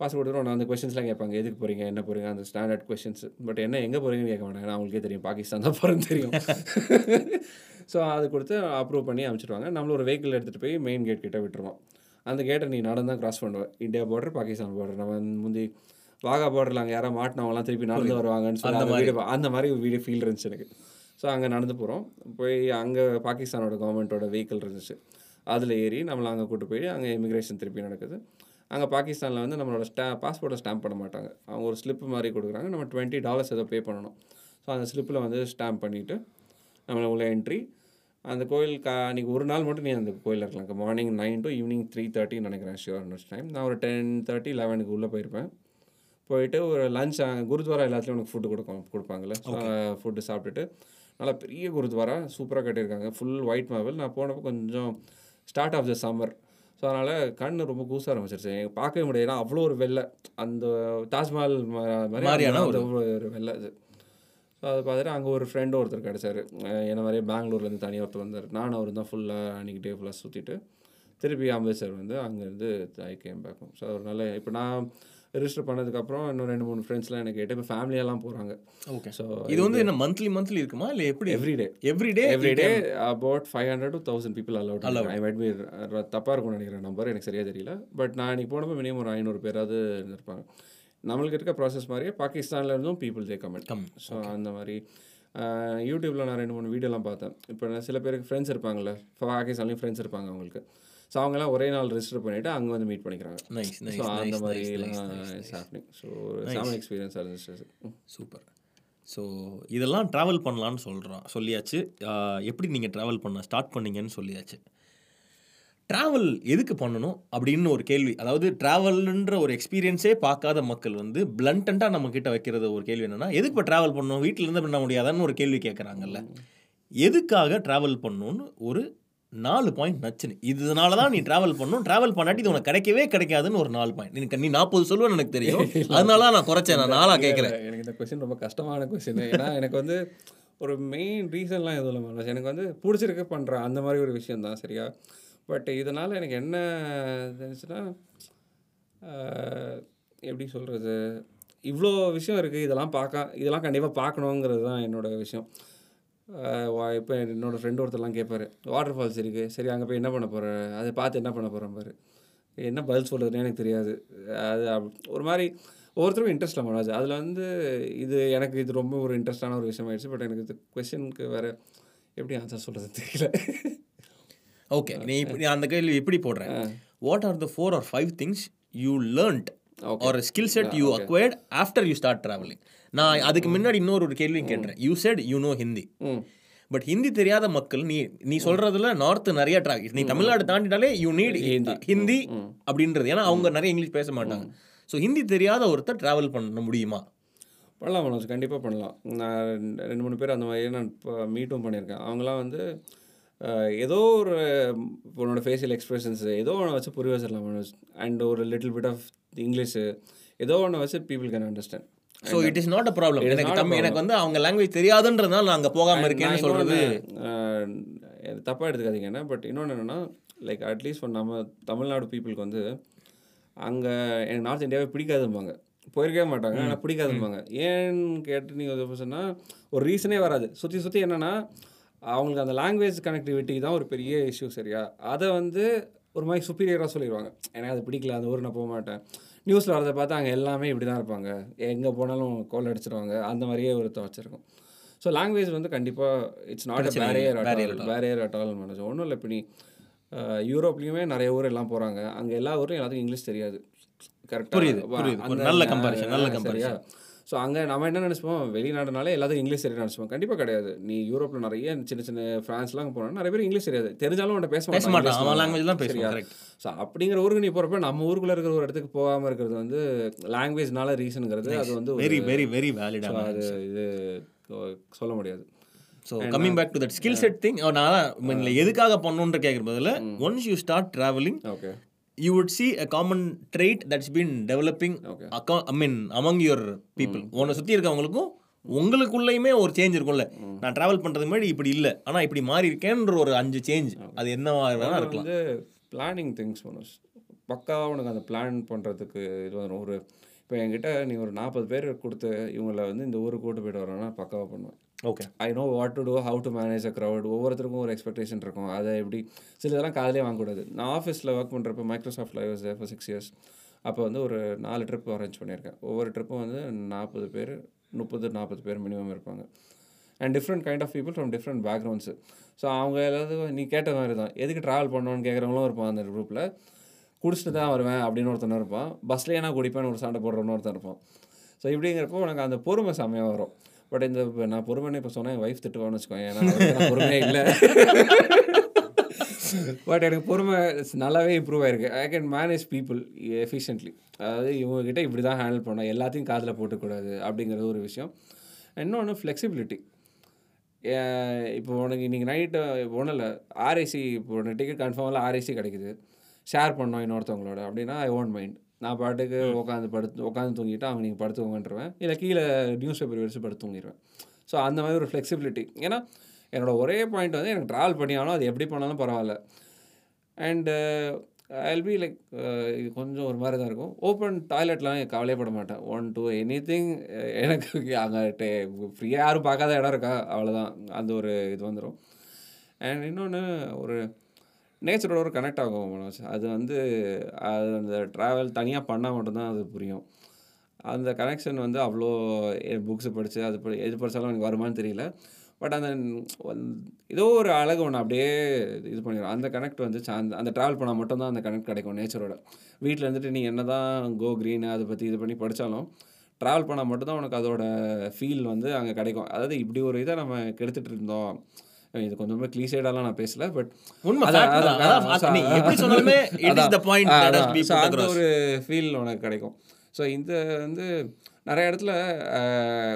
பாஸ்போர்ட் கொடுத்துட்டு நான் அந்த கொஷின்ஸ்லாம் கேட்பாங்க. எதுக்கு போகிறீங்க என்ன போகிறீங்க அந்த ஸ்டாண்டர்ட் கொஷின்ஸ் பட் என்ன எங்கே போகிறீங்கன்னு கேட்க மாட்டாங்க. ஏன்னா அவங்களுக்கே தெரியும். பாகிஸ்தான் தான் போகிறேன்னு தெரியும். ஸோ அது கொடுத்து அப்ரூவ் பண்ணி அனுப்பிச்சிடுவாங்க. நம்மள ஒரு வெஹிக்கிள் எடுத்துகிட்டு போய் மெயின் கேட் கிட்ட விட்டுருவோம். அந்த கேட்டை நீ நடந்து தான் கிராஸ் பண்ணுவேன் இந்தியா பார்டர் பாகிஸ்தான் பார்டர் நம்ம முந்தி வாகா பார்டரில் அங்கே யாராவது மாட்டினவங்களாம் திருப்பி நடந்து வருவாங்கன்னு சொல்லி அந்த வீடியோ அந்த மாதிரி ஒரு வீடியோ ஃபீல் இருந்துச்சு எனக்கு. ஸோ அங்கே நடந்து போகிறோம் போய் அங்கே பாகிஸ்தானோட கவர்மெண்ட்டோட வெஹிக்கிள் இருந்துச்சு. அதில் ஏறி நம்மளை அங்கே கூட்டு போய் அங்கே இமிக்ரேஷன் திருப்பி நடக்குது. அங்கே பாகிஸ்தானில் வந்து நம்மளோட ஸ்டா பாஸ்போர்ட்டை ஸ்டாம்ப் பண்ண மாட்டாங்க. அவங்க ஒரு ஸ்லிப் மாதிரி கொடுக்குறாங்க. நம்ம டுவெண்ட்டி டாலர்ஸ் ஏதோ பே பண்ணணும். ஸோ அந்த ஸ்லிப்பில் வந்து ஸ்டாம்ப் பண்ணிவிட்டு நம்மளை உள்ள என்ட்ரி அந்த கோயில் கா அன்றைக்கி ஒரு நாள் மட்டும் நீ அந்த கோயிலில் இருக்கலாம். Morning nine to evening three தேர்ட்டின்னு நினைக்கிறேன். ஷியோர் டைம் நான் ஒரு டென் தேர்ட்டி லெவனுக்கு உள்ளே போயிருப்பேன். போயிட்டு ஒரு லஞ்ச் குருத்வாரா எல்லாத்துலேயும் உனக்கு ஃபுட்டு கொடுக்கும் கொடுப்பாங்கல்ல. ஃபுட்டு சாப்பிட்டுட்டு நல்லா பெரிய குருத்வாரா சூப்பராக கட்டியிருக்காங்க. ஃபுல் ஒயிட் மார்பிள் நான் போனப்போ கொஞ்சம் start of the summer so அதனால் கண் ரொம்ப கூச ஆரம்பிச்சிருச்சு. எனக்கு பார்க்கவே முடியாது அவ்வளோ ஒரு வெள்ளை. அந்த தாஜ்மஹால் மாதிரியான ஒரு வெள்ளை இது. ஸோ அதை பார்த்துட்டு அங்கே ஒரு ஃப்ரெண்டு ஒருத்தர் கிடச்சாரு. என்ன மாதிரியே பெங்களூர்லேருந்து தனியாக ஒருத்தர் வந்தார். நானும் அவர் தான் ஃபுல்லாக அன்றைக்கி டே ஃபுல்லாக சுற்றிட்டு திருப்பி அம்பேத்கர் வந்து அங்கேருந்து ஐ கேம் பேக்கும் ஸோ ஒரு நல்ல இப்போ நான் ரிஜிஸ்டர் பண்ணதுக்கப்புறம் இன்னும் ரெண்டு மூணு ஃப்ரெண்ட்ஸ்லாம் எனக்கு கேட்டு இப்போ ஃபேமிலியெல்லாம் போகிறாங்க ஓகே ஸோ இது வந்து என்ன மந்த்லி மந்த்லி இருக்குமா? இல்லை எப்படி? Every day every day every day about five hundred to thousand people allowed I might be தப்பாக இருக்கும்னு நினைக்கிறேன் நம்பர் எனக்கு சரியாக தெரியல. பட் நான் இன்னைக்கு போனப்போ மினிமம் ஒரு ஐநூறு பேராவது இருந்திருப்பாங்க. நம்மளுக்கு இருக்க ப்ராசஸ் மாதிரியே பாகிஸ்தான்ல இருந்தும் people they comment come so அந்த மாதிரி யூடியூப்பில் நான் ரெண்டு மூணு வீடியோலாம் பார்த்தேன். இப்போ நான் சில பேருக்கு ஃப்ரெண்ட்ஸ் இருப்பாங்கல்ல பாகிஸ்தான்லேயும் ஃப்ரெண்ட்ஸ் இருப்பாங்க அவங்களுக்கு. ஸோ அவங்கெல்லாம் ஒரே நாள் ரெஜிஸ்டர் பண்ணிவிட்டு அங்கே வந்து மீட் பண்ணிக்கிறாங்க. நைஸ் நைஸ் ஸோ அந்த நைஸ் மாதிரிலாம் இட்ஸ் ஹேப்னிங் ஸோ செம எக்ஸ்பீரியன்ஸாக இருந்துச்சு. சூப்பர் ஸோ இதெல்லாம் ட்ராவல் பண்ணலான்னு சொல்கிறோம் சொல்லியாச்சு. எப்படி நீங்கள் ட்ராவல் பண்ண ஸ்டார்ட் பண்ணீங்கன்னு சொல்லியாச்சு. ட்ராவல் எதுக்கு பண்ணணும் அப்படின்னு ஒரு கேள்வி. அதாவது ட்ராவல்ன்ற ஒரு எக்ஸ்பீரியன்ஸே பார்க்காத மக்கள் வந்து பிளண்டண்ட்டாக நம்ம கிட்ட வைக்கிறது ஒரு கேள்வி என்னன்னா எதுக்கு இப்போ ட்ராவல் பண்ணணும்? வீட்டில் இருந்து பண்ண முடியாதான்னு ஒரு கேள்வி கேட்குறாங்கல்ல எதுக்காக ட்ராவல் பண்ணணும்னு ஒரு நாலு பாயிண்ட் நச்சுன்னு. இதனால தான் நீ ட்ராவல் பண்ணணும் ட்ராவல் பண்ணாட்டி இது உனக்கு கிடைக்கவே கிடைக்காதுன்னு ஒரு நாலு பாயிண்ட் நீ நீ நாற்பது சொல்லுவேன்னு எனக்கு தெரியும். அதனால தான் நான் குறைச்சேன். நான் நாளாக கேட்குறேன். எனக்கு இந்த கொஸ்டின் ரொம்ப கஷ்டமான கொஸ்டின் ஏன்னா எனக்கு வந்து ஒரு மெயின் ரீசன்லாம் எதுவும் இல்லை மனோஜ். எனக்கு வந்து பிடிச்சிருக்கு பண்ணுறேன் அந்த மாதிரி ஒரு விஷயம் தான் சரியா? பட் இதனால் எனக்கு என்ன தெரிஞ்சுன்னா எப்படி சொல்கிறது இவ்வளோ விஷயம் இருக்குது இதெல்லாம் பார்க்க இதெல்லாம் கண்டிப்பாக பார்க்கணுங்கிறது தான் என்னோட விஷயம். இப்போ என்னோட ஃப்ரெண்டு ஒருத்தர்லாம் கேட்பாரு வாட்டர் ஃபால்ஸ் இருக்குது சரி அங்கே போய் என்ன பண்ண போகிற அதை பார்த்து என்ன பண்ண போகிறேன் பாரு. என்ன பதில் சொல்கிறதுனே எனக்கு தெரியாது. அது ஒரு மாதிரி ஒவ்வொருத்தருக்கும் இன்ட்ரெஸ்ட் மனோஜ். அதில் வந்து இது எனக்கு இது ரொம்ப ஒரு இன்ட்ரெஸ்டான ஒரு விஷயம் ஆயிடுச்சு பட் எனக்கு இது கொஸ்டினுக்கு வேறு எப்படி ஆன்சர் சொல்கிறது தெரியல. ஓகே நீ இப்ப- நீ அந்த கேள்வி எப்படி போடுறேன் what are the four or five things you learned. Or skill set you acquired after you start travelling நான் அதுக்கு முன்னாடி இன்னொரு ஒரு கேள்வி கேட்டேன். You said you know Hindi but Hindi தெரியாத மக்கள் நீ நீ சொல்றதுல நார்த் நிறைய ட்ராவல் நீ தமிழ்நாடு தாண்டிட்டாலே யூ நீட் ஹிந்தி அப்படின்றது. ஏன்னா அவங்க நிறைய இங்கிலீஷ் பேச மாட்டாங்க. ஸோ ஹிந்தி தெரியாத ஒருத்தர் ட்ராவல் பண்ண முடியுமா? பண்ணலாம் மனோஜ் கண்டிப்பாக பண்ணலாம். நான் ரெண்டு- மூணு பேர் அந்த மாதிரி நான் இப்போ மீட்டும் பண்ணியிருக்கேன். அவங்களாம் வந்து ஏதோ ஒரு உன்னோட ஃபேஷியல் எக்ஸ்பிரஷன்ஸ் ஏதோ ஒன்று வச்சு புரிய வச்சிடலாம் மனோஜ். அண்ட் ஒரு லிட்டில் பிட் ஆஃப் இங்கிலீஷு ஏதோ ஒன்று வச்சு people can understand so it is not a problem It is எனக்கு not a தமிழ் எனக்கு வந்து அவங்க லாங்குவேஜ் தெரியாதுன்றதுனால நான் அங்கே போகாமல் இருக்கேன்னு சொல்றது. தப்பாக எடுத்துக்காதீங்க. என்ன? பட் இன்னொன்று என்னென்னா லைக் அட்லீஸ்ட் நம்ம தமிழ்நாடு பீப்புளுக்கு வந்து அங்கே எனக்கு நார்த் இந்தியாவே பிடிக்காதும்பாங்க. போயிருக்கவே மாட்டாங்க ஆனால் பிடிக்காதும்பாங்க. ஏன்னு கேட்டு நீங்கள் சொன்னால் ஒரு ரீசனே வராது. சுற்றி சுற்றி என்னென்னா அவங்களுக்கு அந்த லாங்குவேஜ் கனெக்டிவிட்டி தான் ஒரு பெரிய இஷ்யூ சரியா? அதை வந்து ஒரு மாதிரி சுப்பீரியராக சொல்லிடுவாங்க எனக்கு அது பிடிக்கல அந்த ஊர் நான் போக மாட்டேன். நியூஸில் வரதை பார்த்தா அங்கே எல்லாமே இப்படி தான் இருப்பாங்க. எங்கே போனாலும் கோல் அடிச்சிருவாங்க. அந்த மாதிரியே ஒரு வச்சிருக்கோம் ஸோ லாங்குவேஜ் வந்து கண்டிப்பாக it's not a barrier barrier at all Manoj. ஒன்றும் இல்லை. இப்போ நீ யூரோப்லேயுமே நிறைய ஊர் எல்லாம் போகிறாங்க அங்கே எல்லா ஊரும் எல்லாத்துக்கும் இங்கிலீஷ் தெரியாது. கரெக்டாக புரியுது, நல்ல comparison, நல்ல comparison. ஸோ அங்கே நம்ம என்ன நினச்சிப்போம்? வெளிநாடுனாலே எல்லாத்துக்கும் இங்கிலீஷ் தெரியும் நினச்சிப்போம். கண்டிப்பாக கிடையாது. நீ யூரோப்பில் நிறைய சின்ன சின்ன ஃப்ரான்ஸ்லாம் போனால் நிறைய பேர் இங்கிலீஷ் தெரியாது. தெரிஞ்சாலும் உன்ட்ட பேச மாட்டான் அவன் லாங்குவேஜ் தான் கரெக்ட் ஸோ அப்படிங்கிற ஊருக்கு நீ போகிறப்ப நம்ம ஊருக்குள்ள இருக்கிற ஒரு இடத்துக்கு போகாமல் இருக்கிறது வந்து லாங்குவேஜ்னால ரீசனுங்கிறது அது வந்து வெரி வெரி வெரி அது இது சொல்ல முடியாது. So coming back to that skill set thing நான் இல்லை எதுக்காக பண்ணணுன்ற கேட்குற பதில் once you start travelling okay you would see a common trait that's been developing Okay. I mean among your people உன்னை சுற்றி இருக்கவங்களுக்கும் உங்களுக்குள்ளேயுமே ஒரு சேஞ்ச் இருக்கும்ல. நான் ட்ராவல் பண்ணுறது முன்னாடி இப்படி இல்லை. ஆனால் இப்படி மாறி இருக்கேன்ற ஒரு அஞ்சு சேஞ்ச் அது என்னவா வேணா இருக்கலாம். Planning things Manoj. பக்காவாக உனக்கு அந்த பிளான் பண்ணுறதுக்கு இது வரும் ஒரு இப்போ என்கிட்ட நீ ஒரு நாற்பது பேர் கொடுத்து இவங்கள வந்து இந்த ஊருக்கு கூட்டு போயிட்டு வரோன்னா பக்காவாக பண்ணுவேன். Okay I know what to do how to manage a crowd ஒவ்வொருத்தருக்கும் ஒரு எக்ஸ்பெக்டேஷன் இருக்கும். அதை எப்படி சில இதெல்லாம் காதலே வாங்கக்கூடாது. நான் ஆஃபீஸில் ஒர்க் பண்ணுறப்ப Microsoft live for six years அப்போ வந்து ஒரு நாலு ட்ரிப் அரேஞ்ச் பண்ணியிருக்கேன். ஒவ்வொரு ட்ரிப்பும் வந்து நாற்பது பேர் முப்பது நாற்பது பேர் மினிமம் இருப்பாங்க. And different kind of people from different backgrounds so அவங்க எல்லாத்துக்கும் நீ கேட்ட மாதிரி தான். எதுக்கு ட்ராவல் பண்ணணும்னு கேட்குறவங்களும் இருப்பான் அந்த குரூப்பில் குடிச்சிட்டு தான் வருவேன் அப்படின்னு ஒருத்தனும் இருப்பான். பஸ்லேயே நான் குடிப்பேன்னு ஒரு சண்டை போடுறவனு ஒருத்தன் இருப்பான். ஸோ இப்படிங்கிறப்போ உனக்கு அந்த பொறுமை செம்மையாக வரும். பட் இந்த நான் பொறுமைன்னு இப்போ சொன்னேன் என் ஒய்ஃப் திட்டுவான்னு வச்சுக்கோங்க ஏன்னா பொறுமையே இல்லை. பட் எனக்கு பொறுமை நல்லாவே இம்ப்ரூவ் ஆயிருக்கு. I can manage people efficiently அதாவது இவங்ககிட்ட இப்படி தான் ஹேண்டில் பண்ணோம் எல்லாத்தையும் காதில் போட்டுக்கூடாது அப்படிங்கிறது ஒரு விஷயம். இன்னொன்று ஃப்ளெக்சிபிலிட்டி இப்போ உனக்கு இன்றைக்கி நைட்டு ஒன்றும் இல்லை ஆர்ஐசி இப்போ உனக்கு டிக்கெட் கன்ஃபார்மில் ஆர்ஐசி கிடைக்குது. ஷேர் பண்ணோம் இன்னொருத்தவங்களோட. அப்படின்னா ஐ ஓன்ட் மைண்ட் நான் பாட்டுக்கு உட்காந்து படுத்து உட்காந்து தூங்கிட்டு அவங்க நீங்கள் படுத்துவங்கன்றவேன் இல்லை கீழே நியூஸ் பேப்பர் வச்சு படுத்து தூங்கிடுவேன் ஸோ அந்த மாதிரி ஒரு ஃப்ளெக்சிபிலிட்டி ஏன்னா என்னோட ஒரே பாயிண்ட் வந்து எனக்கு ட்ராவல் பண்ணியாலும் அது எப்படி பண்ணாலும் பரவாயில்ல. அண்டு ஐல் பி லைக் இது கொஞ்சம் ஒரு மாதிரி தான் இருக்கும் ஓப்பன் டாய்லெட்லாம் கவலையப்பட மாட்டேன். ஒன் டூ எனி திங் எனக்கு அங்கே ஃப்ரீயாக யாரும் பார்க்காத இடம் இருக்கா? அவ்வளோதான் அந்த ஒரு இது வந்துடும் அண்ட் இன்னொன்று ஒரு நேச்சரோட ஒரு கனெக்ட் ஆகும் மனோஜ். அது வந்து அது அந்த ட்ராவல் தனியாக பண்ணால் மட்டும்தான் அது புரியும். அந்த கனெக்ஷன் வந்து அவ்வளோ புக்ஸ் படித்து அது படி எது படித்தாலும் எனக்கு வருமானு தெரியல. பட் அந்த ஏதோ ஒரு அழகு ஒன்று அப்படியே இது பண்ணிடும் அந்த கனெக்ட் வந்து அந்த அந்த ட்ராவல் பண்ணால் மட்டும்தான் அந்த கனெக்ட் கிடைக்கும் நேச்சரோட வீட்டில் இருந்துட்டு நீ என்ன தான் கோ க்ரீன் அதை பற்றி இது பண்ணி படித்தாலும் ட்ராவல் பண்ணால் மட்டும்தான் உனக்கு அதோட ஃபீல் வந்து அங்கே கிடைக்கும். அதாவது இப்படி ஒரு இதை நம்ம கெடுத்துட்டு இருந்தோம். இது கொஞ்சம் ரொம்ப க்ளீசைடாலாம் நான் பேசல பட் உண்மை எப்படி சொன்னாலுமே அந்த. ஒரு ஃபீல் உனக்கு கிடைக்கும். ஸோ இந்த வந்து நிறைய இடத்துல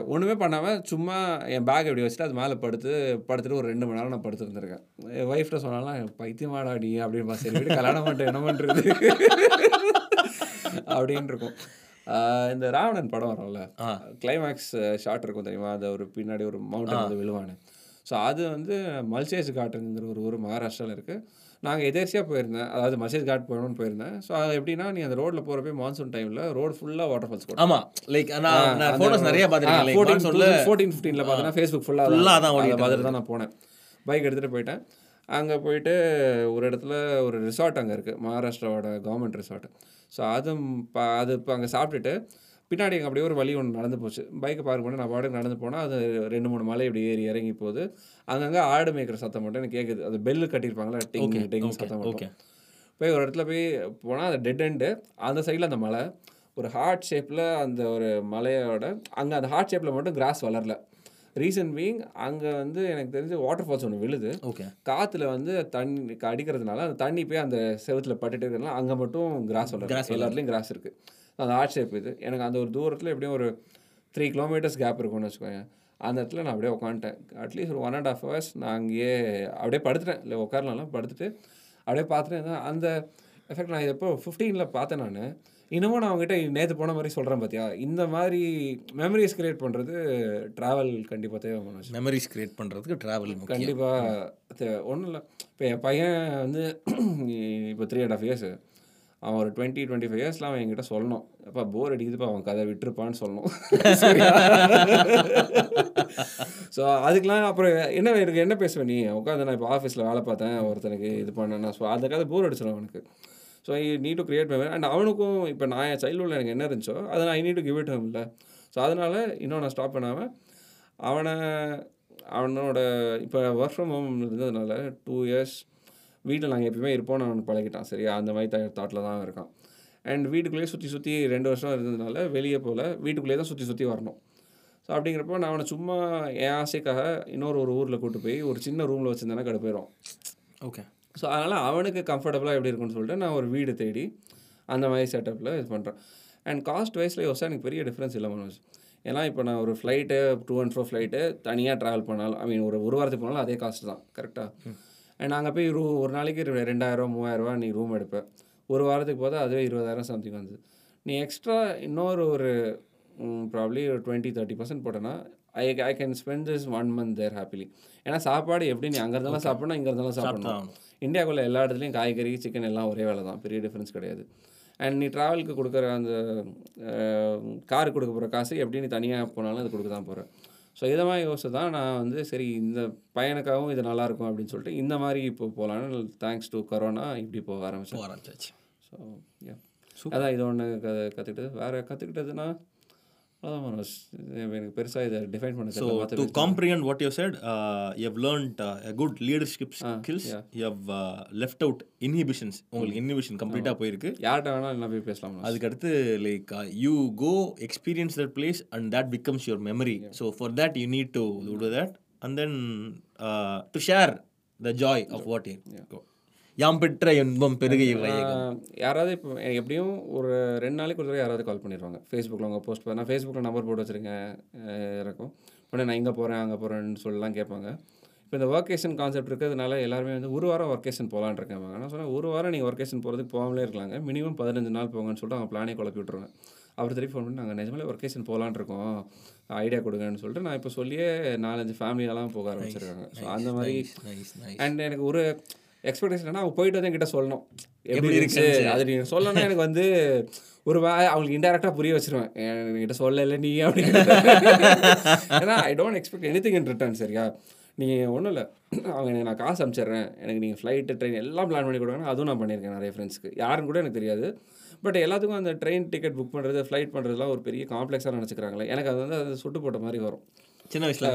ஒண்ணுமே பண்ணாமல் சும்மா என் பேக் எப்படி வச்சுட்டு அது மேலே படுத்து படுத்துட்டு ஒரு ரெண்டு மணி நேரம் நான் படுத்துருந்துருக்கேன் என் ஒய்ஃப்ட்ட சொன்னாலும் பைத்தியமாடா நீ அப்படின்னு சரி விட்டு கல்யாணம் பண்ணிட்டு என்ன பண்ணுறது அப்படின்னு இருக்கும். இந்த ராவணன் படம் வரும்ல. கிளைமேக்ஸ் ஷாட் இருக்கும் தெரியுமா? அது ஒரு பின்னாடி ஒரு மவுண்டன் வந்து விழுவானு ஸோ அது வந்து மல்சேஸ் காட்டுங்கிற ஒரு ஊர் மகாராஷ்டிராவில் இருக்குது நாங்கள் எதேர்ச்சியாக போயிருந்தேன். அதாவது மல்சேஸ் காட் போகணும்னு போயிருந்தேன். ஸோ அது எப்படின்னா நீ அந்த ரோட்டில் போகிறப்ப மான்சூன் டைமில் ரோடு ஃபுல்லாக வாட்டர் ஃபால்ஸ் கூட ஆமா லைக் நான் ஃபோட்டோஸ் நிறைய பார்த்துருக்கேன். ஃபோர்டீன் ஃபிஃப்டீனில் பார்த்தீங்கன்னா ஃபேஸ்புக் Full-ஆ ஃபுல்லாக தான் பார்த்துட்டு தான் நான் போனேன். பைக் எடுத்துகிட்டு போயிட்டேன். அங்கே போயிட்டு ஒரு இடத்துல ஒரு ரிசார்ட் அங்கே இருக்குது மகாராஷ்டிராவோட கவர்மெண்ட் ரிசார்ட் ஸோ அது ப- அது இப்போ அங்கே சாப்பிட்டுட்டு பின்னாடி அங்கே அப்படியே ஒரு வழி ஒன்று நடந்து போச்சு. பைக்கை பார்க் பண்ணி நான் பாட்டுக்கு நடந்து போனால் அது ரெண்டு மூணு மலை இப்படி ஏறி இறங்கி போகுது. அங்கங்கே ஆடு மேய்க்கிற சத்தம் மட்டும் எனக்கு கேட்குது அது பெல்லு கட்டியிருப்பாங்களா டிங் டிங் சத்தம் மட்டும். போய் ஒரு இடத்துல போய் போனால் அது டெட் எண்டு அந்த சைடில் அந்த மலை ஒரு ஹார்ட் ஷேப்பில் அந்த ஒரு மலையோட அங்கே அந்த ஹார்ட் ஷேப்பில் மட்டும் கிராஸ் வளரல. ரீசன் பீங் அங்கே வந்து எனக்கு தெரிஞ்சு வாட்டர் ஃபால்ஸ் ஒன்று விழுது. ஓகே காற்றுல வந்து தண்ணி அடிக்கிறதுனால அந்த தண்ணி போய் அந்த செவுத்துல பட்டுட்டு இருக்கிறதுனால அங்கே மட்டும் கிராஸ் வளரும் எல்லாத்துலேயும் கிராஸ் இருக்குது அந்த ஹார்ட் ஷேப் இது எனக்கு அந்த ஒரு தூரத்தில் எப்படியும் ஒரு த்ரீ கிலோமீட்டர்ஸ் கேப் இருக்கும்னு வச்சுக்கோங்க அந்த இடத்துல நான் அப்படியே உட்காந்துட்டேன் அட்லீஸ்ட் ஒரு ஒன் அண்ட் ஹாஃப் ஹவர்ஸ் நான் அங்கேயே அப்படியே படுத்துட்டேன். இல்லை உட்காரலாம் படுத்துட்டு அப்படியே பார்த்துட்டு இருந்தேன். அந்த எஃபெக்ட் நான் எப்போ ஃபிஃப்டீனில் பார்த்தேன் நான். இன்னமும் நான் அவங்ககிட்ட நேற்று போன மாதிரி சொல்கிறேன் பார்த்தியா இந்த மாதிரி மெமரிஸ் கிரியேட் பண்ணுறது ட்ராவல் கண்டிப்பாக தேவை மெமரிஸ் கிரியேட் பண்றதுக்கு டிராவல் கண்டிப்பாக ஒன்றும் இல்லை. இப்போ என் பையன் வந்து இப்போ த்ரீ அண்ட் ஆஃப் இயர்ஸ் அவன் ஒரு டுவெண்ட்டி டுவெண்ட்டி ஃபைவ் இயர்ஸ்லாம் அவன் என்கிட்ட சொல்லணும். அப்பா போர் அடிக்குதுப்பா அவன் கதை விட்டுருப்பான்னு சொல்லணும். ஸோ அதுக்கெலாம் அப்புறம் என்ன எனக்கு என்ன பேசுவேன் நீ? உட்காந்து நான் இப்போ ஆஃபீஸில் வேலை பார்த்தேன் ஒருத்தனுக்கு இது பண்ணேன்னா ஸோ அந்த கதை போர் அடிச்சிடும் அவனுக்கு. So I need to create memory and அவனுக்கும் இப்போ நான் என் சைல்டுஹுட்டில் எனக்கு என்ன இருந்துச்சோ அதை நான் I need to give it இல்லை ஸோ அதனால் இன்னும் நான் ஸ்டாப் பண்ணாமல் அவனை அவனோட இப்போ ஒர்க் ஃப்ரம் ஹோம் இருந்ததுனால டூ இயர்ஸ் வீட்டில் நாங்கள் எப்பயுமே இருப்போம்னு அவனுக்கு பழகிட்டான். சரியா? அந்த மாதிரி தாட்டில் தான் இருக்கான். அண்ட் வீட்டுக்குள்ளேயே சுற்றி சுற்றி ரெண்டு வருஷம் இருந்ததுனால வெளியே போகல. வீட்டுக்குள்ளேயே தான் சுற்றி சுற்றி வரணும். ஸோ அப்படிங்கிறப்போ நான் அவனை சும்மா என் ஆசைக்காக இன்னொரு ஒரு ஊரில் கூட்டு போய் ஒரு சின்ன ரூமில் வச்சுருந்தேன்னா கடுப்போயிடும் ஓகே ஸோ அதனால் அவனுக்கு கம்ஃபர்டபுளாக எப்படி இருக்கும்னு சொல்லிட்டு நான் ஒரு வீடு தேடி அந்த மாதிரி செட்டப்பில் இது பண்ணுறேன் அண்ட் காஸ்ட் வைஸில் யோசிச்சா எனக்கு பெரிய டிஃப்ரென்ஸ் இல்லை மனோஜ். ஏன்னா இப்போ நான் ஒரு flight two and four flight தனியாக ட்ராவல் பண்ணாலும் ஐ மீன் ஒரு ஒரு வாரத்துக்கு போனாலும் அதே காஸ்ட் தான். கரெக்டாக அண்ட் அங்கே போய் ரூ ஒரு நாளைக்கு ரெண்டாயிரம் மூவாயிரரூவா நீ ரூம் எடுப்ப. ஒரு வாரத்துக்கு போதா அதுவே இருபதாயிரம் சம்திங் வந்தது நீ எக்ஸ்ட்ரா இன்னொரு ஒரு ப்ராப்ளி ஒரு டுவெண்ட்டி தேர்ட்டி பர்சன்ட் போட்டேன்னா I I can spend this one month there happily ஏன்னா சாப்பாடு எப்படி நீ அங்கே இருந்தாலும் சாப்பிடணும் இங்கே இருந்தாலும் சாப்பிடணும். இந்தியாவுக்குள்ள எல்லா இடத்துலையும் காய்கறி சிக்கன் எல்லாம் ஒரே வேலை தான் பெரிய டிஃப்ரென்ஸ் கிடையாது. அண்ட் நீ ட்ராவலுக்கு கொடுக்குற அந்த கார் கொடுக்க போகிற காசு எப்படி நீ தனியாக போனாலும் அது கொடுக்க தான் போகிற ஸோ இதை மாதிரி யோசிச்சு தான் நான் வந்து சரி இந்த பையனுக்காகவும் இது நல்லா இருக்கும் அப்படின்னு சொல்லிட்டு இந்த மாதிரி இப்போ போகலான்னு தேங்க்ஸ் டு கரோனா இப்படி போக ஆரம்பிச்சேன். ஆரம்பிச்சாச்சு. ஸோ அதான் இது ஒன்று க கற்றுக்கிட்டது வேறு கற்றுக்கிட்டதுன்னா அதான் மனோஜ் எனக்கு பெருசாக இதை டிஃபைன் பண்ண uh, a good leadership skills. You have uh, left out inhibitions. உங்களுக்கு இன்ஹிபிஷன் கம்ப்ளீட்டாக போயிருக்கு. யார்கிட்ட வேணாலும் என்ன போய் பேசலாம். அதுக்கடுத்து like you go experience that place and that becomes your memory so for that you need to do that and then to share the joy of what you யாம் பெற்ற இன்பம் பெருகை வையகம். ஆஹ் யாராவது இப்போ எப்படியும் ஒரு ரெண்டு நாளைக்கு ஒரு தடவை யாராவது கால் பண்ணிடுவாங்க ஃபேஸ்புக்கில் அவங்க போஸ்ட் நான் ஃபேஸ்புக்கில் நம்பர் போட்டு வச்சுருக்கேன் இருக்கும் உடனே நான் இங்கே போகிறேன் அங்கே போகிறேன்னு சொல்லலாம் கேட்பாங்க. இப்போ இந்த ஒர்க்கேஷன் கான்செப்ட் இருக்கிறதுனால எல்லாருமே வந்து ஒரு வாரம் ஒர்க்கேஷன் போகலான்னு இருக்காங்க. நான் சொன்னேன் ஒரு வாரம் நீங்கள் ஒர்க்கேஷன் போகிறதுக்கு போகாமலே இருக்கலாங்க. மினிமம் பதினஞ்சு நாள் போங்கன்னு சொல்லிட்டு அவங்க பிளானே குழப்பி விட்ருவேன் அவர் திருப்பி ஃபோன் பண்ணி நாங்கள் நிஜமாலே ஒர்க்கேஷன் போகலான்னு இருக்கோம். ஐடியா கொடுங்கன்னு சொல்லிட்டு நான் இப்போ சொல்லியே நாலஞ்சு ஃபேமிலியெல்லாம் போக ஆரம்பிச்சிருக்காங்க. ஸோ அந்த மாதிரி அண்ட் எனக்கு ஒரு எக்ஸ்பெக்டேஷன் அவங்க போயிட்டு வந்து என்கிட்ட சொல்லணும். எப்படி இருக்கு? அது நீங்கள் சொல்லணும்னா எனக்கு வந்து ஒரு வே அவங்களுக்கு இன்டெரக்டாக புரிய வச்சிருவேன். என்கிட்ட சொல்லலை நீ அப்படின்னு. ஏன்னா I don't expect anything in return சரியா? நீங்கள் ஒன்றும் இல்லை. அவங்க எனக்கு நான் காசு அனுப்பிச்சிடுறேன். எனக்கு நீங்கள் ஃப்ளைட்டு ட்ரெயின் எல்லாம் பிளான் பண்ணி கொடுங்க. அதுவும் நான் பண்ணியிருக்கேன் நிறைய ஃப்ரெண்ட்ஸ்க்கு யாருன்னு கூட எனக்கு தெரியாது. பட் எல்லாத்துக்கும் அந்த ட்ரெயின் டிக்கெட் புக் பண்ணுறது ஃப்ளைட் பண்ணுறதுலாம் ஒரு பெரிய காம்ப்ளெக்ஸாக நினச்சிக்கிறாங்களே. எனக்கு அது வந்து அது சுட்டு போட்ட மாதிரி வரும். சின்ன வயசுல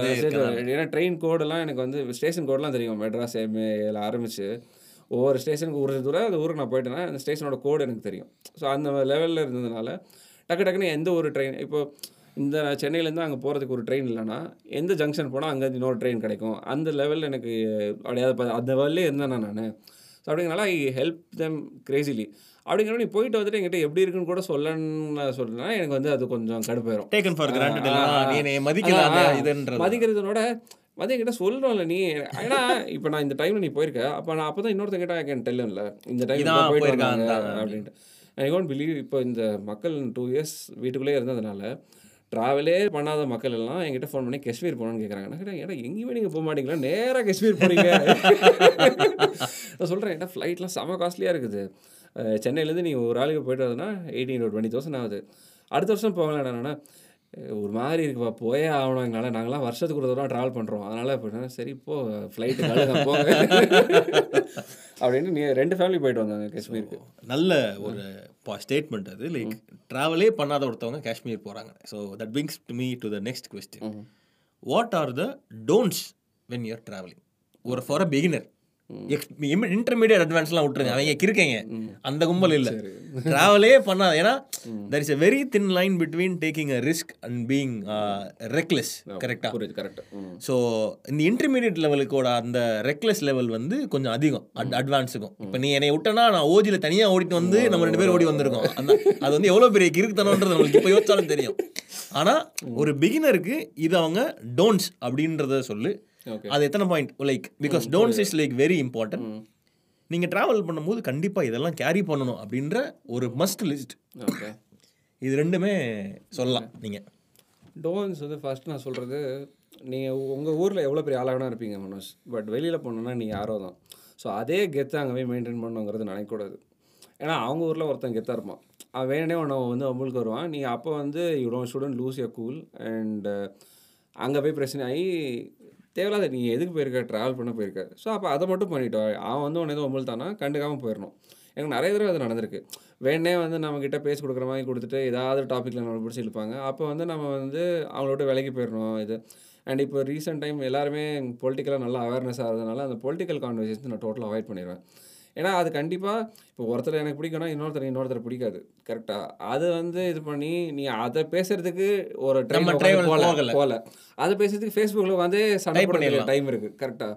ஏன்னா ட்ரெயின் கோடெல்லாம் எனக்கு வந்து ஸ்டேஷன் கோடெலாம் தெரியும். மெட்ராஸ் எம்ஏல ஆரம்பிச்சு ஒவ்வொரு ஸ்டேஷனுக்கு ஒரு தூரம் அந்த ஊருக்கு நான் போயிட்டேன்னா அந்த ஸ்டேஷனோட கோடு எனக்கு தெரியும். ஸோ அந்த லெவலில் இருந்ததுனால டக்கு டக்குன்னு எந்த ஒரு ட்ரெயின் இப்போ இந்த சென்னையிலேருந்து அங்கே போகிறதுக்கு ஒரு ட்ரெயின் இல்லைன்னா எந்த ஜங்ஷன் போனால் அங்கே இன்னொரு ட்ரெயின் கிடைக்கும். அந்த லெவலில் எனக்கு அப்படியாவது அந்த லெவல்லே இருந்தேன் நான். ஸோ அப்படிங்கிறனால ஐ ஹெல்ப் தெம் கிரேசிலி அப்படிங்கிற நீ போயிட்டு வந்துட்டு என்கிட்ட எப்படி இருக்குன்னு கூட சொல்லணும்னு சொல்றேன்னா எனக்கு வந்து அது கொஞ்சம் கடுப்பாயிரும் டேக்கன் ஃபார் கிராண்டட் மதிக்கல மதிக்கிறதுனோட மதிய கிட்ட சொல்கிறோம்ல நீ. ஏன்னா இப்போ நான் இந்த டைமில் நீ போயிருக்க அப்போ நான் அப்போ தான் இன்னொருத்த கேட்டால் கேன் டெல்லும்ல இந்த டைம் தான் அப்படின்ட்டு. ஐ டோன்ட் பிலீவ் இப்போ இந்த மக்கள் டூ இயர்ஸ் வீட்டுக்குள்ளே இருந்ததுனால ட்ராவலே பண்ணாத மக்கள் எல்லாம் என்கிட்ட ஃபோன் பண்ணி காஷ்மீர் போகணும்னு கேட்குறாங்க நான் கேட்டேன் எங்கேயுமே நீங்கள் போக மாட்டீங்களா? நேராக காஷ்மீர் போறீங்க. நான் சொல்கிறேன் ஏன்னா ஃப்ளைட்லாம் செம காஸ்ட்லியாக இருக்குது. சென்னையிலேருந்து நீ ஒரு ஆளுக்கு போயிட்டு வரதுன்னா எயிட்டீன் டுவெண்ட்டி தௌசண்ட் ஆகுது அடுத்த வருஷம் போகலாம் என்னன்னா ஒரு மாதிரி இருக்குப்பா போயே ஆகணும் எங்களால். நாங்களாம் வருஷத்துக்கு ஒரு தடவை ட்ராவல் பண்ணுறோம் அதனால் இப்போ சரி இப்போ ஃப்ளைட்டு போங்க அப்படின்னு நீ ரெண்டு ஃபேமிலி போயிட்டு வந்தாங்க காஷ்மீருக்கு. நல்ல ஒரு ஸ்டேட்மெண்ட் அது. லைக் ட்ராவலே பண்ணாத ஒருத்தவங்க காஷ்மீர் போகிறாங்க so that brings to me to the next question what are the don'ts when you're travelling ஒரு ஃபார் அ பிகினர் இன்டர்மீடியட் அட்வான்ஸ்லாம் விட்டுருங்க. அவங்க கிருக்கீங்க அந்த கும்பல் இல்லை. ட்ராவலே பண்ணாத. ஏன்னா there is a very thin line between taking a risk and being reckless கரெக்டாக புரியுது கரெக்ட் ஸோ இந்த இன்டர்மீடியட் லெவலுக்கோட அந்த ரெக்லெஸ் லெவல் வந்து கொஞ்சம் அதிகம். அட் அட்வான்ஸுக்கும் இப்போ நீ என்னை விட்டனா நான் ஓஜியில் தனியாக ஓடிட்டு வந்து நம்ம ரெண்டு பேரும் ஓடி வந்திருக்கோம். அந்த அது வந்து எவ்வளோ பெரிய கிறுக்குத்தனம்ன்றது நம்மளுக்கு இப்போ யோசிச்சாலும் தெரியும். ஆனால் ஒரு பிகினருக்கு இது அவங்க டோன்ட்ஸ் அப்படின்றத சொல்லு. அது எத்தனை point like because don'ts is like very important நீங்கள் ட்ராவல் பண்ணும்போது கண்டிப்பாக இதெல்லாம் கேரி பண்ணணும் அப்படின்ற ஒரு மஸ்ட் லிஸ்ட் ஓகே இது ரெண்டுமே சொல்லலாம் நீங்கள் டோன்ஸ் வந்து ஃபர்ஸ்ட் நான் சொல்கிறது நீங்கள் உங்கள் ஊரில் எவ்வளோ பெரிய ஆளாக இருப்பீங்க மனோஜ்? பட் வெளியில் போனோன்னா நீ யாரோ தான். ஸோ அதே கெத்தை அங்கே போய் மெயின்டைன் பண்ணுங்கிறது நினைக்கக்கூடாது. ஏன்னா அவங்க ஊரில் ஒருத்தன் கெத்தாக இருப்பான். அவன் வேணே ஒன்று வந்து உங்களுக்கு வருவான். நீ அப்போ வந்து you don't student lose your cool and அங்கே போய் பிரச்சனை ஆகி தேவையில்லாத நீ எதுக்கு போயிருக்க? ட்ராவல் பண்ண போயிருக்க. ஸோ அப்போ அதை மட்டும் பண்ணிட்டோ அவன் வந்து உன்னை எதுவும் உமிழ்த்தானா கண்டுக்காமல் போயிடணும் எனக்கு நிறைய தடவை அது நடந்திருக்கு. வேணே வந்து நம்மக்கிட்ட பேசி கொடுக்குற மாதிரி கொடுத்துட்டு ஏதாவது டாப்பிக்கில் நம்ம பிடிச்சி இழுப்பாங்க. அப்போ வந்து நம்ம வந்து அவங்களோட விலைக்கு போயிடணும் இது. அண்ட் இப்போ ரீசெண்ட் டைம் எல்லாருமே பொலிட்டிக்கலாக நல்லா அவேர்னஸ் ஆகிறதுனால அந்த பொலிட்டிக்கல் கான்வர்சேஷன் நான் டோட்டலாக அவாய்ட் பண்ணிடுவேன் ஏன்னா அது கண்டிப்பாக இப்போ ஒருத்தர் எனக்கு பிடிக்கும்னா இன்னொருத்தர் இன்னொருத்தர் பிடிக்காது. கரெக்டாக அது வந்து இது பண்ணி நீ அதை பேசுறதுக்கு ஒரு ட்ரெயின் போகல. போகல. அதை பேசுறதுக்கு ஃபேஸ்புக்கில் வந்து சண்டை பண்ணிடலாம். டைம் இருக்குது கரெக்டாக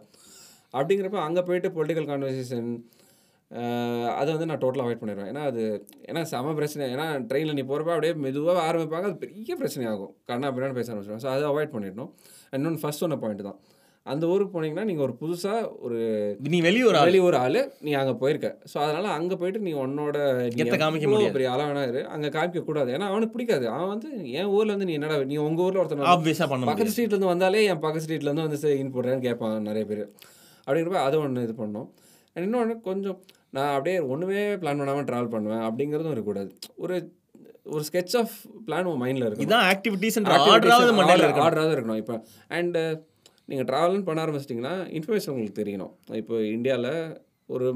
அப்படிங்கிறப்ப அங்கே போயிட்டு பொலிட்டிக்கல் கான்வர்சேஷன் அதை வந்து நான் டோட்டலாக அவாய்ட் பண்ணிடுவேன். ஏன்னா அது ஏன்னா செம பிரச்சனை. ஏன்னா ட்ரெயினில் நீ போகிறப்ப அப்படியே மெதுவாக ஆரம்பிப்பாங்க. அது பெரிய பிரச்சனை ஆகும் கண்ணா பின்னாடி பேச ஆரம்பிச்சிடும் ஸோ அதை அவாய்ட் பண்ணிடணும். இன்னொன்று ஃபர்ஸ்ட் சொன்ன பாயிண்ட் தான். அந்த ஊருக்கு போனீங்கன்னா நீங்கள் ஒரு புதுசாக ஒரு நீ வெளியூர் வெளியூர் ஆள். நீ அங்கே போயிருக்க. ஸோ அதனால் அங்கே போயிட்டு நீ உன்னோட காமிக்க முடியாது. பெரிய ஆளாக வேணா இரு. அங்கே காமிக்க கூடாது. ஏன்னா அவனுக்கு பிடிக்காது. அவன் வந்து என் ஊரில் வந்து நீ என்னடா நீ உங்கள் ஊரில் ஒருத்தன் ஆப்வியஸாக பண்ண பக்கத்து ஸ்ட்ரீட்லேருந்து வந்தாலே என் பக்கத்து ஸ்ட்ரீட்லேருந்து வந்து சரி இன் போடுறேன்னு கேட்பாங்க நிறைய பேர். அப்படிங்கிறப்ப அது ஒன்று இது பண்ணோம். இன்னொன்று கொஞ்சம் நான் அப்படியே ஒன்றுமே பிளான் பண்ணாமல் ட்ராவல் பண்ணுவேன் அப்படிங்கிறதும் இருக்கக்கூடாது. ஒரு ஒரு ஸ்கெட்ச் ஆஃப் பிளான் உன் மைண்டில் இருக்கும் இதான் ஆக்டிவிட்டீஸ் ஆர்டராவது ஆர்டராக இருக்கணும். இப்போ அண்டு நீங்கள் ட்ராவல்னு பண்ண ஆரம்பிச்சிட்டிங்கன்னா இன்ஃபர்மேஷன் உங்களுக்கு தெரியணும். இப்போ இந்தியாவில் ஒரு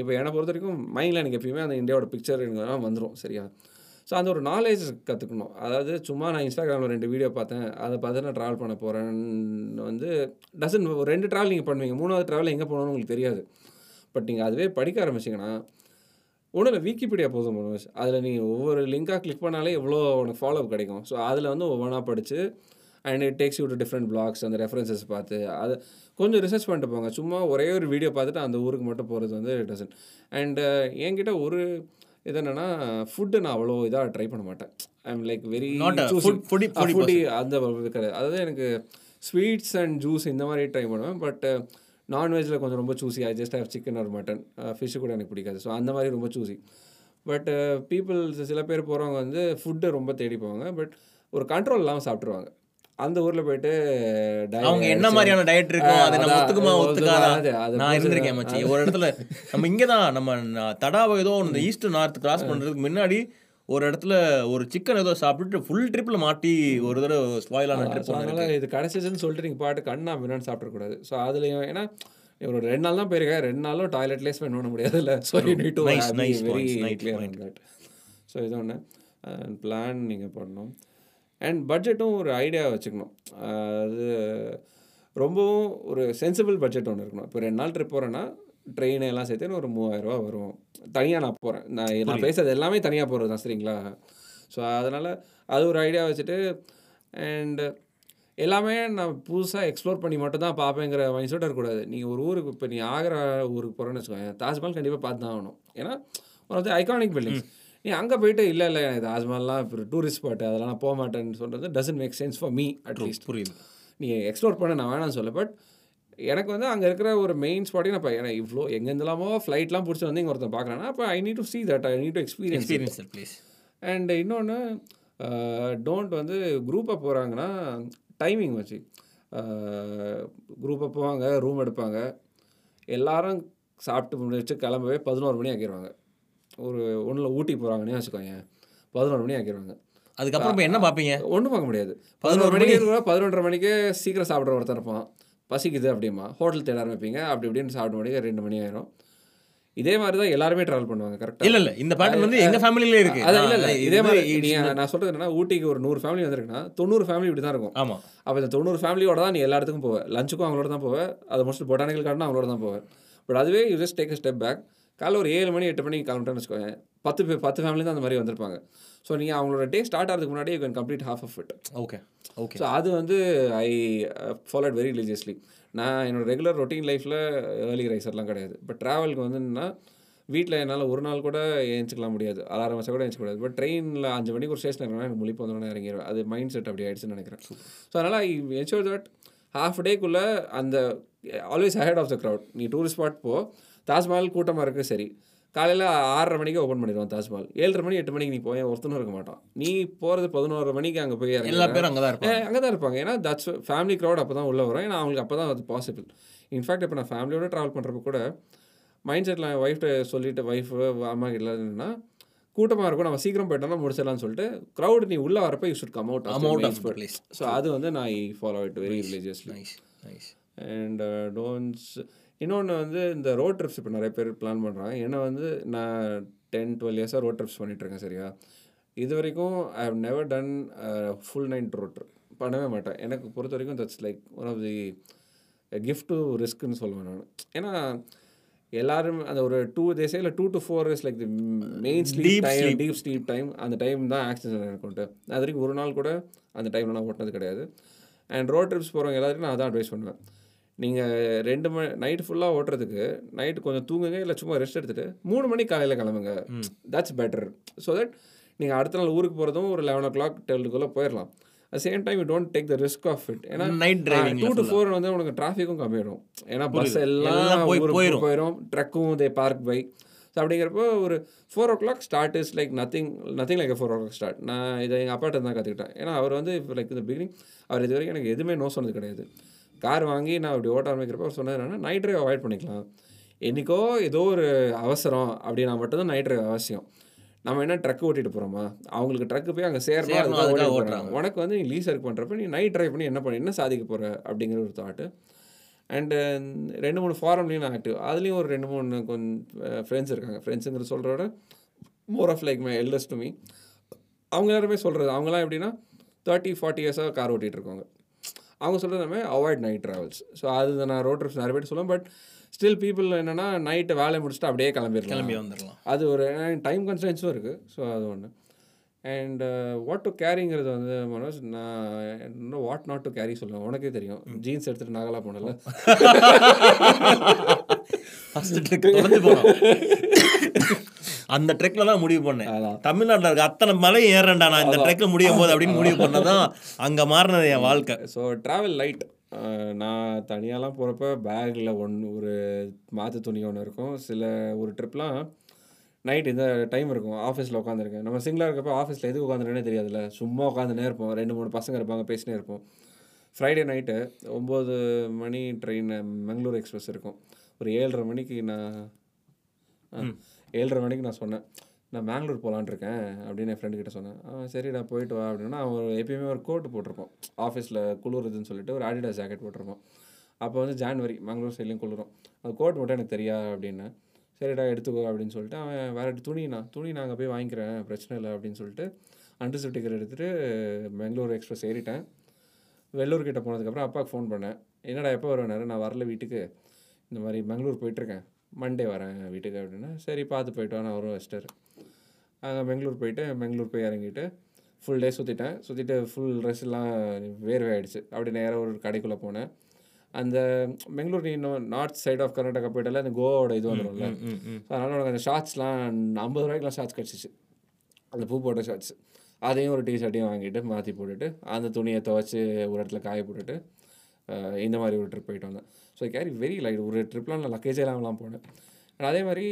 இப்போ என்னை பொறுத்த வரைக்கும் மைண்டில் எனக்கு எப்பயுமே அந்த இந்தியாவோட பிக்சர் எனக்கு வந்துடும் சரியா? ஸோ அந்த ஒரு நாலேஜ் கற்றுக்கணும் அதாவது சும்மா நான் இன்ஸ்டாகிராமில் ரெண்டு வீடியோ பார்த்தேன். அதை பார்த்து நான் ட்ராவல் பண்ண போகிறேன்னு வந்து டசன் ஒரு ரெண்டு ட்ராவல் நீங்கள் பண்ணுவீங்க. மூணாவது ட்ராவல் எங்கே போகணும்னு உங்களுக்கு தெரியாது. பட் நீங்கள் அதுவே படிக்க ஆரம்பிச்சிங்கன்னா உடனே விக்கிபீடியா போதும் அதில் நீங்கள் ஒவ்வொரு லிங்காக கிளிக் பண்ணாலே எவ்வளோ உனக்கு ஃபாலோ கிடைக்கும். ஸோ அதில் வந்து ஒவ்வொன்றா படித்து and it takes you to different blogs அந்த ரெஃபரன்சஸ் பார்த்து அது கொஞ்சம் ரிசர்ச் பண்ணிட்டு போங்க. சும்மா ஒரே ஒரு வீடியோ பார்த்துட்டு அந்த ஊருக்கு மட்டும் போகிறது வந்து டசன் அண்டு என்கிட்ட ஒரு இது என்னென்னா ஃபுட்டு நான் அவ்வளோ இதாக ட்ரை பண்ண மாட்டேன். I am like very foodie அந்த கிடையாது. அதாவது எனக்கு ஸ்வீட்ஸ் அண்ட் ஜூஸ் இந்த மாதிரி ட்ரை பண்ணுவேன். பட் நான்வெஜ்ஜில் கொஞ்சம் ரொம்ப choosy I just have chicken or mutton fish கூட எனக்கு பிடிக்காது. ஸோ அந்த மாதிரி ரொம்ப சூசி பட் பீப்புள்ஸ் சில பேர் போகிறவங்க வந்து ஃபுட்டை ரொம்ப தேடி போவாங்க. பட் ஒரு கண்ட்ரோல் இல்லாமல் சாப்பிட்ருவாங்க அந்த ஊரில் போயிட்டு அவங்க என்ன மாதிரியான டயட் இருக்கும் அதை நம்ம ஒத்துக்குமா ஒத்துக்காதா? நான் இருந்திருக்கேன். மச்சி. ஒரு இடத்துல நம்ம இங்கே தான் நம்ம தடாவை ஏதோ இந்த ஈஸ்ட் நார்த் கிராஸ் பண்ணுறதுக்கு முன்னாடி ஒரு இடத்துல ஒரு சிக்கன் ஏதோ சாப்பிட்டுட்டு ஃபுல் ட்ரிப்பில் மாட்டி ஒரு தடவை ஸ்பாயிலான ட்ரிப் அதனால் இது கிடச்சிச்சுன்னு சொல்லிட்டு நீங்கள் பாட்டு கண்ணா பின்னான்னு சாப்பிடக்கூடாது. ஸோ அதுலேயும் ஏன்னா ஒரு ரெண்டு நாள் தான் போயிருக்கேன். ரெண்டு நாளும் டாய்லெட்லேயே ஸ்பெண்ட் பண்ண முடியாதுல்ல. So you need to very clear so இது ஒன்று பிளான் நீங்கள் பண்ணணும். அண்ட் பட்ஜெட்டும் ஒரு ஐடியா வச்சுக்கணும். அது ரொம்பவும் ஒரு சென்சிபிள் பட்ஜெட் ஒன்று இருக்கணும். இப்போ ரெண்டு நாள் ட்ரிப் போகிறேன்னா ட்ரெயின் எல்லாம் சேர்த்து ஒரு மூவாயிரரூவா வரும். தனியாக நான் போகிறேன் நான் நான் பேசுறது எல்லாமே தனியாக போகிறது தான் சரிங்களா? ஸோ அதனால் அது ஒரு ஐடியா வச்சுட்டு அண்ட் எல்லாமே நான் புதுசாக எக்ஸ்ப்ளோர் பண்ணி மட்டும் தான் பார்ப்பேங்கிற மைண்ட் செட் இருக்கக்கூடாது நீங்கள் ஒரு ஊருக்கு இப்போ நீ ஆக்ரா ஊருக்கு போகிறேன்னு வச்சுக்கோங்க தாஜ்மஹால் கண்டிப்பாக பார்த்து தான் ஆகணும். ஏன்னா ஒரு ஐகானிக் பில்டிங்ஸ் நீ அங்கே போயிட்டு இல்லை இல்லை எனக்கு தாஜ்மஹால்லாம் இப்போ டூரிஸ்ட் ஸ்பாட்டு அதெல்லாம் நான் போக மாட்டேன்னு சொல்கிறது doesn't make sense for me at least புரியுது. நீ எக்ஸ்ப்ளோர் பண்ண நான் வேணாம்னு சொல்ல. பட் எனக்கு வந்து அங்கே இருக்கிற ஒரு மெயின் ஸ்பாட்டையும் நான் இப்போ ஏன்னா இவ்வளோ எங்கேருந்துலாமோ ஃப்ளைட்லாம் பிடிச்சி வந்து இங்கே ஒருத்தன் பார்க்குறேன்னா அப்போ I need to see that I need to experience experience please and இன்னொன்று டோன்ட் வந்து குரூப்பாக போகிறாங்கன்னா டைமிங் வச்சு. குரூப்பாக போவாங்க ரூம் எடுப்பாங்க. எல்லாரும் சாப்பிட்டு முடிச்சு கிளம்பவே பதினோரு மணி ஆக்கிடுவாங்க ஒரு ஒன்றில் ஊட்டி போகிறாங்கன்னே வச்சுக்கோங்க பதினோரு மணி ஆக்கிடுவாங்க அதுக்கப்புறம் இப்போ என்ன பார்ப்பீங்க ஒன்றும் பார்க்க முடியாது. பதினோரு மணிக்கு பதினொன்றரை மணிக்கு சீக்கிரம் சாப்பிட்ற ஒருத்தர் இருப்பான். பசிக்குது அப்படிமா ஹோட்டல் தேட ஆரம்பிப்பீங்க. அப்படி இப்படின்னு சாப்பிட மணிக்கு ரெண்டு மணி ஆயிரும். இதே மாதிரி தான் எல்லாருமே ட்ராவல் பண்ணுவாங்க கரெக்டாக இல்ல இல்ல. இந்த பேட்டர்ன் வந்து எங்க ஃபேமிலியில இருக்கு. அது இல்லை இல்லை. இதே மாதிரி நான் சொல்கிறது என்னன்னா ஊட்டிக்கு ஒரு நூறு ஃபேமிலி வந்திருக்குன்னா தொண்ணூறு ஃபேமிலி இப்படி தான் இருக்கும். ஆமா. அப்போ இந்த தொண்ணூறு ஃபேமிலியோட தான் நீ எல்லா இடத்துக்கும் போவேன் லஞ்சுக்கும் அவங்களோட தான் போவேன் அதை முடிச்சுட்டு பொட்டானிக்கல் கார்டனும் அவங்களோட தான் போவேன் பட் அதுவே you just take step back காலைல ஒரு ஏழு மணி எட்டு மணிக்கு கிளம்பிட்டேன்னு வச்சுக்கோங்க பத்து பேர் பத்து ஃபேமிலி தான் அந்த மாதிரி வந்திருப்பாங்க. ஸோ நீங்கள் அவங்களோட டே ஸ்டார்ட் ஆகிறதுக்கு முன்னாடி you can complete half of it okay okay so அது வந்து ஐ ஃபாலோட் வெரி ரிலீஜியஸ்லி நான் என்னோட ரெகுலர் ரொட்டீன் லைஃப்பில் ஏர்லி ரைசர்லாம் கிடையாது. பட் ட்ராவலுக்கு வந்து என்னன்னா வீட்டில் என்னால் ஒரு நாள் கூட ஏஞ்சிக்கலாம் முடியாது. அலாரம் வச்சா கூட ஏஞ்சிக்க முடியாது. பட் ட்ரெயினில் அஞ்சு மணிக்கு ஒரு ஸ்டேஷன் இருக்கணும் எனக்கு முழிப்பு வந்தோடனே இறங்கிடுவேன் அது மைண்ட் செட் அப்படி ஆயிடுச்சுன்னு நினைக்கிறேன். ஸோ அதனால் ஐ என்ஷோர் தட் ஹாஃப் டேக்குள்ளே அந்த always head of the crowd நீ டூரிஸ்ட் ஸ்பாட் போ தாஜ்மஹால் கூட்டமாக இருக்குது சரி. காலையில் ஆறரை மணிக்கு ஓப்பன் பண்ணிடுவான் தாஜ்மஹால். ஏழரை மணி எட்டு மணிக்கு நீ போய் ஒருத்தனும் இருக்க மாட்டான். நீ போகிறது பதினோரு மணிக்கு அங்கே போய் எல்லா பேரும் அங்கதான் இருப்பாங்க. அங்கே தான் இருப்பாங்க. ஏன்னா தட்ஸ் ஃபேமிலி க்ரௌட் அப்போ தான் உள்ளே வரும். ஏன்னா அவங்களுக்கு அப்போ தான் அது பாசிபிள் இன்ஃபேக்ட் இப்போ நான் ஃபேமிலியோட ட்ராவல் பண்ணுறப்ப கூட மைண்ட் செட்டில் என் ஒய்ஃப்ட்ட சொல்லிட்டு ஒய்ஃப் அம்மா கிட்ட என்னன்னா கூட்டமாக இருக்கும். நம்ம சீக்கிரம் போயிட்டோம்னா முடிச்சிடலாம்னு சொல்லிட்டு க்ரௌட் நீ உள்ளே வரப்போ you should come out the place. So அது வந்து நான் I follow it very religiously nice nice and don'ts இன்னொன்று வந்து இந்த ரோட் ட்ரிப்ஸ் இப்போ நிறைய பேர் பிளான் பண்ணுறாங்க ஏன்னா வந்து நான் டென் டுவெல் இயர்ஸாக ரோட் ட்ரிப்ஸ் பண்ணிகிட்ருக்கேன் சரியா? இது வரைக்கும் I have never done full night road trip பண்ணவே மாட்டேன். எனக்கு பொறுத்த வரைக்கும் that's like one of the gift to ரிஸ்க்குன்னு சொல்லுவேன் நான். ஏன்னா எல்லாரும் அந்த ஒரு two தேசையில் two to four is like the main sleep time sleep. Deep sleep time அந்த டைம் தான் ஆக்சிடென்ட் எனக்குன்ட்டு. அது வரைக்கும் ஒரு நாள் கூட அந்த டைமில் நான் ஓட்டினது கிடையாது. அண்ட் ரோட் ட்ரிப்ஸ் போகிறவங்க எல்லாருக்கும் நான் அதான் அட்வைஸ் பண்ணுவேன். நீங்கள் ரெண்டு மணி நைட்டு ஃபுல்லாக ஓட்டுறதுக்கு நைட்டு கொஞ்சம் தூங்குங்க இல்லை சும்மா ரெஸ்ட் எடுத்துகிட்டு மூணு மணிக்கு காலையில் கிளம்புங்க. தட்ஸ் பெட்டர் ஸோ தட் நீங்கள் அடுத்த நாள் ஊருக்கு போகிறதும் ஒரு லெவன் ஓ கிளாக் டுவெல்க்குள்ளே போயிடலாம் at same time you don't take the risk of it ஏன்னா night driving two to four வந்து உனக்கு டிராஃபிக்கும் கம்மியாயிடும் ஏன்னா பஸ். எல்லாம் எல்லாம் போய் ஊருக்கு போயிரும். போயிடும் ட்ரக்கும் தே பார்க் பை ஸோ அப்படிங்கிறப்போ ஒரு four o'clock start is like nothing nothing like four o'clock start நான் இதை எங்கள் அப்பாட்ட தான் கற்றுக்கிட்டேன் ஏன்னா அவர் வந்து இப்போ லைக் இந்த பிகினிங் அவர் இது வரைக்கும் எனக்கு எதுவுமே நோ சொன்னது கிடையாது. கார் வாங்கி நான் அப்படி ஓட்ட ஆரம்பிக்கிறப்ப அவர் சொன்னது என்னன்னா நைட் ட்ரைவ் அவாய்ட் பண்ணிக்கலாம். என்னைக்கோ ஏதோ ஒரு அவசரம் அப்படின்னா மட்டும்தான் நைட் ட்ரைவ் அவசியம். நம்ம என்ன ட்ரக் ஓட்டிட்டு போகிறோமா அவங்களுக்கு ட்ரக்கு போய் அங்கே சேரணும் அதுக்காக ஓட்டுறாங்க. உனக்கு வந்து நீ லீஸ் ஒர்க் பண்ணுறப்ப நீ நைட் ட்ரைவ் பண்ணி என்ன பண்ண என்ன சாதிக்க போகிற அப்படிங்கிற ஒரு தாட்டு அண்டு ரெண்டு மூணு ஃபாரம்லேயும் நான் ஆக்டிவ் அதுலேயும் ஒரு ரெண்டு மூணு கொஞ்சம் ஃப்ரெண்ட்ஸ் இருக்காங்க. ஃப்ரெண்ட்ஸுங்கிற சொல்கிறோட more of like my eldest to me அவங்க எல்லாருமே சொல்கிறது அவங்களாம் எப்படின்னா தேர்ட்டி ஃபார்ட்டி இயர்ஸாக கார் ஓட்டிகிட்டு இருக்காங்க அவங்க சொல்கிறது எல்லாமே அவாய்ட் நைட் ட்ராவல்ஸ் ஸோ அது நான் ரோட் ட்ரிப்ஸ் நிறைய பேர் சொல்லுவேன் பட் ஸ்டில் பீப்புள் என்னென்னா நைட்டு வேலையை முடிச்சுட்டு அப்படியே கிளம்பிடலாம். கிளம்பி வந்துடலாம். அது ஒரு டைம் கன்ஸ்டன்ஸும் இருக்குது ஸோ அது ஒன்று அண்ட் வாட் டு கேரிங்கிறது வந்து மனோஜ் நான் இன்னும் வாட் நாட் டு கேரி சொல்லுவேன். உனக்கே தெரியும். ஜீன்ஸ் எடுத்துகிட்டு நாகலா போனல ஃபர்ஸ்ட் ட்ரெக் தொடர்ந்து போனோம் அந்த ட்ரெக்ல தான் முடிவு பண்ணேன். தமிழ்நாட்டில் இருக்க அத்தனை மலை ஏறேன்டா நான் இந்த ட்ரெக்ல முடியும் போது அப்படின்னு முடிவு பண்ணதான் அங்க மாறினது என் வாழ்க்கை. ஸோ ட்ராவல் லைட் நான் தனியாலாம் போகிறப்ப பேக்கில் ஒன் ஒரு மாற்று துணி ஒன்று இருக்கும். சில ஒரு ட்ரிப்லாம் நைட் இந்த டைம் இருக்கும். ஆஃபீஸில் உட்காந்துருக்கேன் நம்ம சிங்கிளாக இருக்கப்போ ஆஃபீஸில் எதுக்கு உட்காந்துருக்கேனே தெரியாதுல்ல. சும்மா உட்காந்துனே இருப்போம். ரெண்டு மூணு பசங்க இருப்பாங்க பேசினே இருப்போம். ஃப்ரைடே நைட்டு ஒம்பது மணி ட்ரெயின் மங்களூர் எக்ஸ்பிரஸ் இருக்கும். ஒரு ஏழரை மணிக்கு நான் ஏழரை மணிக்கு நான் சொன்னேன் நான் பெங்களூர் போகலான் இருக்கேன் அப்படின்னு என் ஃப்ரெண்டு கிட்ட சொன்னேன். ஆ சரிடா போயிட்டு வா அப்படின்னா அவன் எப்பயுமே ஒரு கோட்டு போட்டிருப்போம். ஆஃபீஸில் குளிருதுன்னு சொல்லிட்டு ஒரு ஆடிடாஸ் ஜாக்கெட் போட்டிருப்போம். அப்போ வந்து ஜான்வரி மங்களூர் சைட்லேயும் குளிரும். அந்த கோட் மட்டும் எனக்கு தெரியா அப்படின்னு. சரிடா எடுத்துக்கோ அப்படின்னு சொல்லிட்டு அவன் வேறு துணிண்ணா துணி நான் போய் வாங்கிக்கிறேன் பிரச்சனை இல்லை அப்படின்னு சொல்லிட்டு அண்டர்சிப்டிக்கர் எடுத்துகிட்டு பெங்களூர் எக்ஸ்பிரஸ் ஏறிட்டேன். வெள்ளூர் கிட்டே போனதுக்கப்புறம் அப்பாவுக்கு ஃபோன் பண்ணேன். என்னடா எப்போ வருவேன்? நான் வரல வீட்டுக்கு. இந்த மாதிரி பெங்களூர் போயிட்டுருக்கேன் மண்டே வரேன் வீட்டுக்கு அப்படின்னா சரி பார்த்து போயிட்டு வா நான் வரும் வச்சிட்டாரு. அங்கே பெங்களூர் போயிட்டு பெங்களூர் போய் இறங்கிட்டு ஃபுல் டே சுற்றிட்டேன் சுற்றிட்டு ஃபுல் ட்ரெஸ் எல்லாம் வேர்வை ஆயிடுச்சு அப்படி நேராக ஒரு கடைக்குள்ளே போனேன். அந்த பெங்களூர் இன்னும் நார்த் சைட் ஆஃப் கர்நாடகா போயிட்டால அந்த கோவாவோட இது வந்துடும்ல. ஸோ அதனால் உனக்கு அந்த ஷார்ட்ஸ்லாம் ஐம்பது ரூபாய்க்குலாம் ஷார்ட்ஸ் கிடச்சிச்சு. அந்த பூ போட்ட ஷார்ட்ஸ் அதையும் ஒரு டிஷர்ட்டையும் வாங்கிட்டு மாற்றி போட்டுட்டு அந்த துணியை துவைச்சி ஒரு இடத்துல காய போட்டுட்டு இந்த மாதிரி ஒரு ட்ரிப் போயிட்டு வந்தேன். ஸோ கேரி வெரி லைட் ஒரு ட்ரிப்லாம் நான் லக்கேஜ் இல்லாமலாம் போனேன். அதே மாதிரி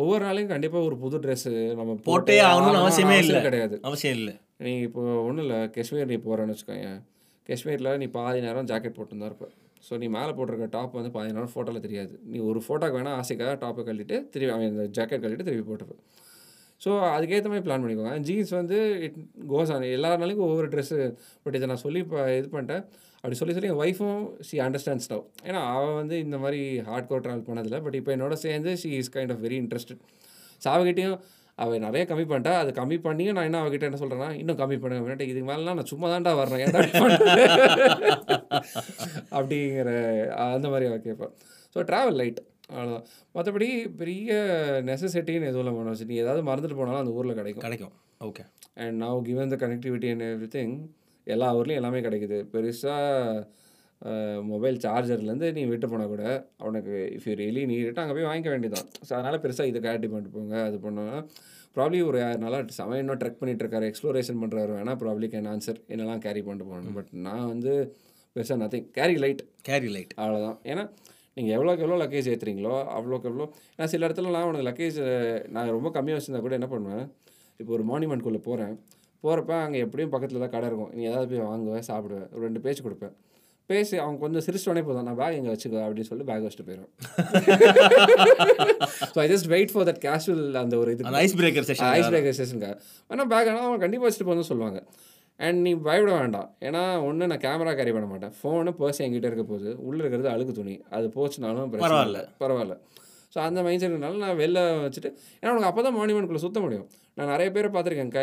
ஒவ்வொரு நாளையும் கண்டிப்பாக ஒரு புது ட்ரெஸ்ஸு நம்ம போட்டே ஆகணும்னு அவசியமே இல்லை. கிடையாது. அவசியம் இல்லை. நீ இப்போ ஒன்றும் இல்லை காஷ்மீர் நீ போகிறேன்னு வச்சுக்கோங்க காஷ்மீரில் நீ பாதி நேரம் ஜாக்கெட் போட்டுருந்தா இருப்ப. ஸோ நீ மேலே போட்டிருக்க டாப் வந்து பாதி நேரம் ஃபோட்டோவில் தெரியாது. நீ ஒரு ஃபோட்டோக்கு வேணால் ஆசைக்காக டாப்பை கழட்டிட்டு திருப்பி அவன் இந்த ஜாக்கெட் கழட்டிட்டு திருப்பி போட்டுப்ப. ஸோ அதுக்கேற்ற மாதிரி பிளான் பண்ணிக்கோங்க. ஜீன்ஸ் வந்து இட் கோஸ் ஆன் எல்லா நாளைக்கும் ஒவ்வொரு ட்ரெஸ்ஸு பட் இதை நான் சொல்லி இப்போ இது பண்ணிட்டேன். அப்படி சொல்லி சொல்லி என் ஒய்ஃபும் ஷி அண்டர்ஸ்டாண்ட்ஸ் லவ் ஏன்னா அவள் வந்து இந்த மாதிரி ஹார்ட் கோர் ட்ராவல் பண்ணதில்லை பட் இப்போ என்னோட சேர்ந்து she is kind of very interested so அவகிட்டையும் அவள் நிறைய கம்மி பண்ணிட்டா. அது கம்மி பண்ணியும் நான் என்ன அவகிட்ட என்ன சொல்கிறேன்னா இன்னும் கம்மி பண்ண இதுக்கு மேலாம் நான் சும்மா தான்டா வர்றேன். அப்படிங்கிற அந்த மாதிரி அவள் கேட்பாள் ஸோ ட்ராவல் லைட் அவ்வளோதான் மற்றபடி பெரிய நெசசிட்டின்னு எதுவும் இல்லை மனோஜ். நீ ஏதாவது மறந்துட்டு போனாலும் அந்த ஊரில் கிடைக்கும். கிடைக்கும். Okay and now given the connectivity and everything எல்லா ஊர்லேயும் எல்லாமே கிடைக்குது. பெருசாக மொபைல் சார்ஜர்லேருந்து நீ விட்டு போனால் கூட அவனுக்கு இஃப் யூ ரியலி நீட் அங்கே போய் வாங்கிக்க வேண்டியதான் ஸோ அதனால் பெருசாக இதை கேட்டி பண்ணிட்டு போங்க அது பண்ணோன்னா ப்ராப்ளி ஒரு நல்லா செவன் இன்னும் ட்ரெக் பண்ணிட்டு இருக்காரு எக்ஸ்ப்ளோரேஷன் பண்ணுறாரு வேணால் ப்ராப்ளி கேன் ஆன்சர் என்னெல்லாம் கேரி பண்ணிட்டு போகணும். பட் நான் வந்து பெருசாக nothing carry light carry light அவ்வளோதான் ஏன்னா நீங்கள் எவ்வளோக்கு எவ்வளோ லக்கேஜ் ஏற்றுறீங்களோ அவ்வளோக்கு எவ்வளோ. ஏன்னா சில இடத்துலலாம் உனக்கு லக்கேஜ் நான் ரொம்ப கம்மியாக வச்சுருந்தா கூட என்ன பண்ணுவேன் இப்போ ஒரு மானுமெண்ட்குள்ளே போகிறேன் போகிறப்ப அங்கே எப்படியும் பக்கத்தில் தான் கடை இருக்கும். நீ ஏதாவது போய் வாங்குவேன் சாப்பிடுவேன் ஒரு ரெண்டு பேச்சு கொடுப்பேன். பேசி அவங்க கொஞ்சம் சிரிச்சிட்டோடனே போதும். நான் பேக் எங்கே வச்சுக்கோ அப்படின்னு சொல்லி பேக் வச்சுட்டு போயிடுவேன் so I just wait for that casual அந்த ஒரு இது. Ice breaker session ice breaker ஸ்டேஷனுக்காக ஆனால் பேக் ஆனால் அவங்க கண்டிப்பாக வச்சுட்டு போகணும்னு சொல்லுவாங்க. அண்ட் நீ பயப்பட வேண்டாம். ஏன்னா ஒன்று நான் கேமரா கேரி பண்ண மாட்டேன். ஃபோனு பர்ஸ் என்கிட்ட இருக்க போகுது. உள்ளே இருக்கிறது அழுக்கு துணி. அது போச்சுனாலும் பிரச்சனை பரவாயில்ல. இல்லை. பரவாயில்ல. ஸோ அந்த மைண்ட் செட்னால நான் வெளில வச்சுட்டு ஏன்னா உனக்கு அப்போ தான் மானிமெண்ட்குள்ளே சுத்த முடியும். நான் நிறைய பேரை பார்த்துருக்கேன். க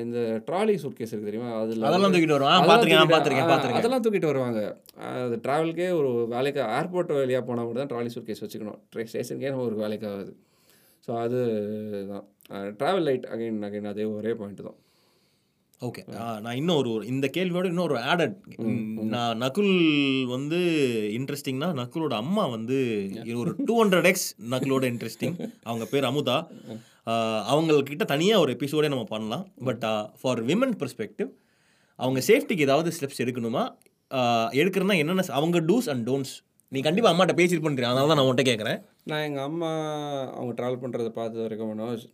இந்த ட்ராலி சூட் கேஸ் இருக்குது தெரியுமா? அதில் அதெல்லாம் தூக்கிட்டு வருவான். அதெல்லாம் தூக்கிட்டு- வருவாங்க. அது ட்ராவலுக்கே ஒரு வேலைக்கு ஏர்போர்ட் வழியாக போனால் மட்டும் தான் ட்ராலி சூட் கேஸ் வச்சுக்கணும் ட்ரே ஸ்டேஷனுக்கே நம்ம ஒரு வேலைக்கு ஆகுது. ஸோ அது தான். ட்ராவல் லைட் அகைன் அகைன் அதே ஒரே பாயிண்ட் தான். ஓகே நான் இன்னும் ஒரு இந்த கேள்வியோட இன்னொரு ஆடட் நான் நகுல் வந்து இன்ட்ரெஸ்டிங்னா நகுலோட அம்மா வந்து ஒரு டூ ஹண்ட்ரட் எக்ஸ் நகுலோட இன்ட்ரெஸ்டிங் அவங்க பேர் அமுதா. அவங்கக்கிட்ட தனியாக ஒரு எபிசோடே நம்ம பண்ணலாம். பட் ஃபார் விமன் பெர்ஸ்பெக்டிவ் அவங்க சேஃப்டிக்கு ஏதாவது ஸ்டெப்ஸ் எடுக்கணுமா? எடுக்கிறதுனா என்னென்ன அவங்க டூஸ் அண்ட் டோன்ட்ஸ் நீ கண்டிப்பாக அம்மாட்ட பண்ணுறேன் அதனால தான் நான் உன்ட்ட கேட்குறேன் நான் எங்கள் அம்மா அவங்க ட்ராவல் பண்ணுறத பார்த்தது வரைக்கும் மனோஜ்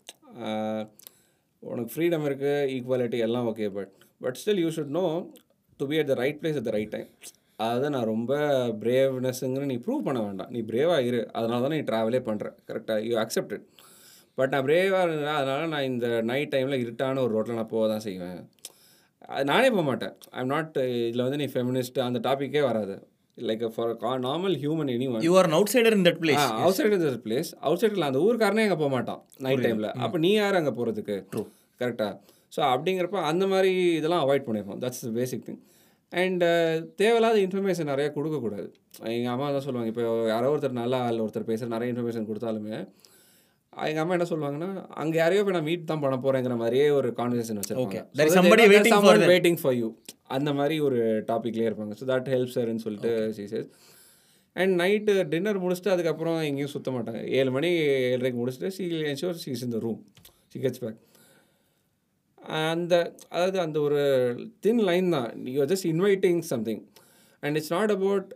உனக்கு ஃப்ரீடம் இருக்குது ஈக்குவாலிட்டி எல்லாம் okay but but still you should know to be at the right place at the right time அதை நான் ரொம்ப பிரேவ்னஸ்ங்கிற நீ ப்ரூவ் பண்ண வேண்டாம். நீ பிரேவாக இரு. அதனால தான் நீ ட்ராவலே பண்ணுற கரெக்டாக யூ அக்செப்டட் பட் நான் பிரேவாக இருந்தேன் அதனால் நான் இந்த நைட் டைமில் இருட்டான ஒரு ரோட்டில் நான் போக தான் செய்வேன். அது நானே போக மாட்டேன். ஐம் நாட் இதில் வந்து நீ ஃபெமினிஸ்ட் அந்த டாப்பிக்கே வராது. Like for normal human anyone you are outsider in that place outside the place out சைடில் அந்த ஊருக்காரனே அங்கே போக மாட்டான் நைட் டைமில் அப்போ நீ யார் அங்கே போகிறதுக்கு True. கரெக்டாக ஸோ அப்படிங்கிறப்ப அந்த மாதிரி இதெல்லாம் அவாய்ட் பண்ணிடுவோம் that's the basic thing and தேவையில்லாத இன்ஃபர்மேஷன் நிறைய கொடுக்கக்கூடாது. எங்கள் அம்மா தான் சொல்லுவாங்க இப்போ யாரோ ஒருத்தர் நல்லா ஆள் ஒருத்தர் பேசுகிற நிறைய இன்ஃபர்மேஷன் கொடுத்தாலுமே எங்கள் அம்மா என்ன சொல்லுவாங்கன்னா அங்கே யாரையோ போய் நான் மீட் தான் பண்ண போகிறேங்கிற மாதிரியே ஒரு conversation them. Waiting for you அந்த மாதிரி ஒரு டாப்பிக்லேயே இருப்பாங்க. ஸோ தட் ஹெல்ப் சார்னு சொல்லிட்டு சீசஸ் அண்ட் நைட்டு டின்னர் முடிச்சுட்டு அதுக்கப்புறம் எங்கேயும் சுத்த மாட்டாங்க. ஏழு மணி ஏழரைக்கு முடிச்சுட்டு சி என்ஷோர் சீஸ் இந்த ரூம் கெட்ஸ் பேக் அந்த அதாவது அந்த ஒரு தின் லைன் தான். You just inviting something and it's not about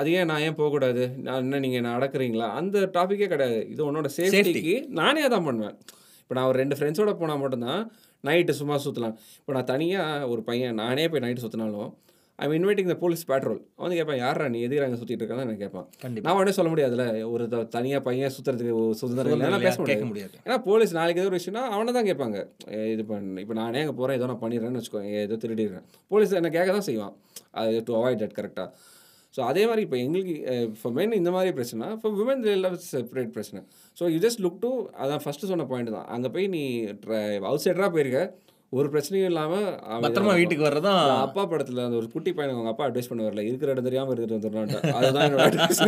அது ஏன் நான் ஏன் போகக்கூடாது? நான் என்ன நீங்கள் என்ன அடக்குறீங்களா? அந்த டாப்பிக்கே கிடையாது. இது உன்னோட சேஃப்டிக்கு நானே தான் பண்ணுவேன். இப்போ நான் ஒரு ரெண்டு ஃப்ரெண்ட்ஸோட போனால் மட்டும்தான் நைட்டு சும்மா சுற்றலாம் இப்போ நான் தனியாக ஒரு பையன் நானே போய் night சுற்றினாலும் I inviting the police patrol வந்து கேட்பேன் யாரா நீ? எதிராக அங்கே சுற்றிட்டு இருக்கான்னு? நான் கேட்பேன் நான் உடனே சொல்ல முடியாதுல்ல ஒரு த- தனியா பையன் சுற்றுறதுக்கு சுதந்திரம் இல்லை பேச முடியாது. முடியாது. ஏன்னா போலீஸ் நாளைக்கு ஏதோ ஒரு விஷயம்னா அவனை தான் கேட்பாங்க. இது பண்ணு. இப்போ நானே அங்கே போகிறேன் ஏதோ நான் பண்ணிடுறேன்னு வச்சுக்கோங்க ஏதோ திருடிடுறேன். போலீஸ் என்ன கேட்க தான் செய்வான். அது டு அவாய்ட் தட் கரெக்டாக ஸோ அதே மாதிரி இப்போ எங்களுக்கு ஃபார் மென் இந்த மாதிரி பிரச்சனை ஃபார் விமன் எல்லாம் செப்பரேட் பிரச்சனை. So you just look to அதான் ஃபஸ்ட்டு சொன்ன பாயிண்ட் தான். அங்கே போய் நீ அவுட் சைடராக போயிருக்க. ஒரு பிரச்சனையும் இல்லாமல் பத்திரமா வீட்டுக்கு வர்றதான் அப்பா படத்துல அந்த ஒரு குட்டி பையனுக்கு அவங்க அப்பா அட்வைஸ் பண்ண வரல இருக்கிற இடம் தெரியாம இருந்துட்டு வந்துடணும் அதுதான் என்னோட அட்வைஸ்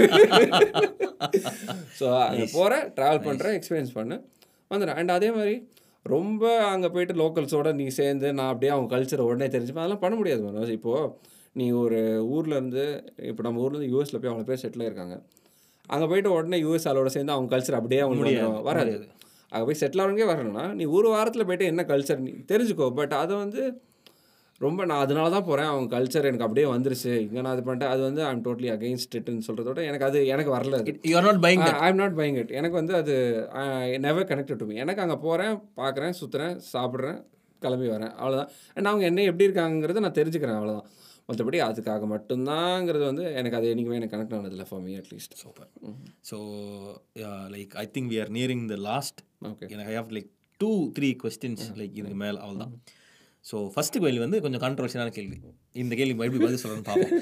ஸோ அங்கே போகிறேன் ட்ராவல் பண்ணுறேன் எக்ஸ்பீரியன்ஸ் பண்ணேன். வந்துடுறேன். அண்ட் அதே மாதிரி ரொம்ப அங்கே போயிட்டு லோக்கல்ஸோட நீ சேர்ந்து நான் அப்படியே அவங்க கல்ச்சரை உடனே தெரிஞ்சுப்பேன். அதெல்லாம் பண்ண முடியாது மனோஜ். இப்போது நீ ஒரு ஊர்ல இருந்து இப்போ நம்ம ஊர்லேருந்து யூஎஸில் போய் அவ்வளோ பேர் செட்டில் ஆயிருக்காங்க. அங்கே போயிட்டு உடனே யூஎஸ் ஆளோட சேர்ந்து அவங்க கல்ச்சர் அப்படியே அவங்க. வராது. அங்கே போய் செட்டில் ஆகிறவங்க வரணும்னா நீ ஒரு வாரத்தில் போயிட்டு என்ன கல்ச்சர் நீ தெரிஞ்சுக்கோ. பட் அதை வந்து ரொம்ப நான் அதனால தான் போகிறேன் அவங்க கல்ச்சர் எனக்கு அப்படியே வந்துருச்சு. இங்கே நான் அது பண்ணிட்டேன். அது வந்து ஐம் டோட்லி அகெயின்ஸ்ட் இட்னு சொல்கிறதோட எனக்கு அது எனக்கு வரல அது. You are not buying I am not buying it எனக்கு வந்து அது நெவர் கனெக்டட் டு மீ எனக்கு அங்கே போகிறேன் பார்க்குறேன் சுற்றுறேன் சாப்பிட்றேன் கிளம்பி வரேன். அவ்வளோதான் அண்ட் அவங்க என்ன எப்படி இருக்காங்கிறத நான் தெரிஞ்சுக்கிறேன். அவ்வளோதான் மற்றபடி அதுக்காக மட்டும்தாங்கிறது வந்து எனக்கு அது என்றைக்குமே எனக்கு connect ஆனதில்லை for me at least super so like I think we are nearing the last எனக்கு I have like two three questions like இதுக்கு மேலே அவ்வளோதான் ஸோ ஃபஸ்ட்டு கேள்வி வந்து கொஞ்சம் கான்ட்ரவர்ஷியலான கேள்வி. இந்த கேள்வி எப்படி பதில் சொல்கிறேன்னு பார்ப்போம்.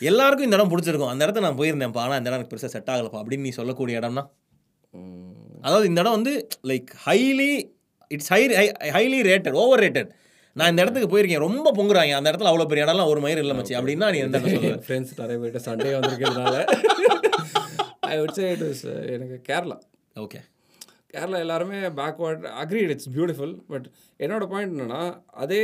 எல்லாருக்கும் இந்த இடம் பிடிச்சிருக்கும். அந்த இடத்த நான் போயிருந்தேன்ப்பா. ஆனால் இந்த இடம் எனக்கு பெருசாக செட் ஆகலப்பா. அப்படின்னு நீ சொல்லக்கூடிய இடம்னா? அதாவது இந்த இடம் வந்து like highly it's high highly rated overrated நான் இந்த இடத்துக்கு போயிருக்கேன். ரொம்ப பொங்குறாங்க. அந்த இடத்துல அவ்வளோ பெரிய இடம்லாம் ஒரு மயிர் இல்லை மச்சி அப்படின்னா நீ எந்த சொல்லுவ? ஃப்ரெண்ட்ஸ் நிறைய பேர்ட்ட Sunday வந்திருக்கிறதுனால. I would say it is uh, எனக்கு கேரளா. ஓகே கேரளா எல்லாருமே backward agreed it's beautiful but என்னோட பாயிண்ட் என்னன்னா அதே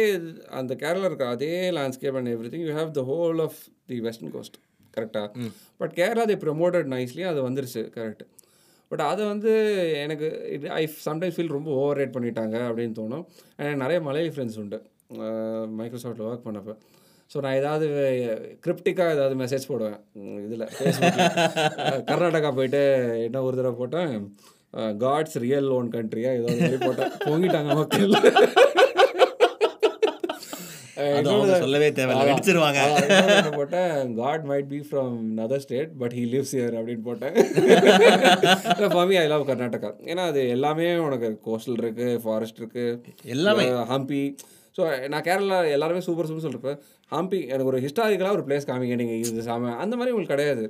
அந்த கேரளா இருக்க அதே landscape and everything you have the whole of the western coast கரெக்டாக but Kerala the promoted nicely அது வந்துருச்சு கரெக்ட் பட் அதை வந்து எனக்கு ஐ சம்டைம்ஸ் ஃபீல் ரொம்ப ஓவர் ரேட் பண்ணிட்டாங்க அப்படின்னு தோணும். எனக்கு நிறைய மலையாளி ஃப்ரெண்ட்ஸ் உண்டு. மைக்ரோசாஃப்ட்டில் ஒர்க் பண்ணப்போ. ஸோ நான் ஏதாவது கிரிப்டிக்காக ஏதாவது மெசேஜ் போடுவேன் இதில் கர்நாடகா போயிட்டு என்ன ஒரு தடவை போட்டேன் காட்ஸ் ரியல் ஓன் கண்ட்ரியா ஏதோ போட்டேன் பொங்கிட்டாங்க மக்கள். சொல்லவே தேவையில்ல போட்டேன் God might be from other state but he lives here அப்படின்னு போட்டேன். ஃபாமி ஐ லவ் கர்நாடகா ஏன்னா அது எல்லாமே உனக்கு கோஸ்டல் இருக்கு ஃபாரஸ்ட் இருக்கு எல்லாமே. ஹம்பி ஸோ நான் கேரளா எல்லாருமே சூப்பர் சூப்பர் சொல்லிருப்பேன் ஹம்பி எனக்கு ஒரு ஹிஸ்டாரிக்கலாக ஒரு பிளேஸ் காமிங்க நீங்கள் இது சாம அந்த மாதிரி உங்களுக்கு கிடையாது.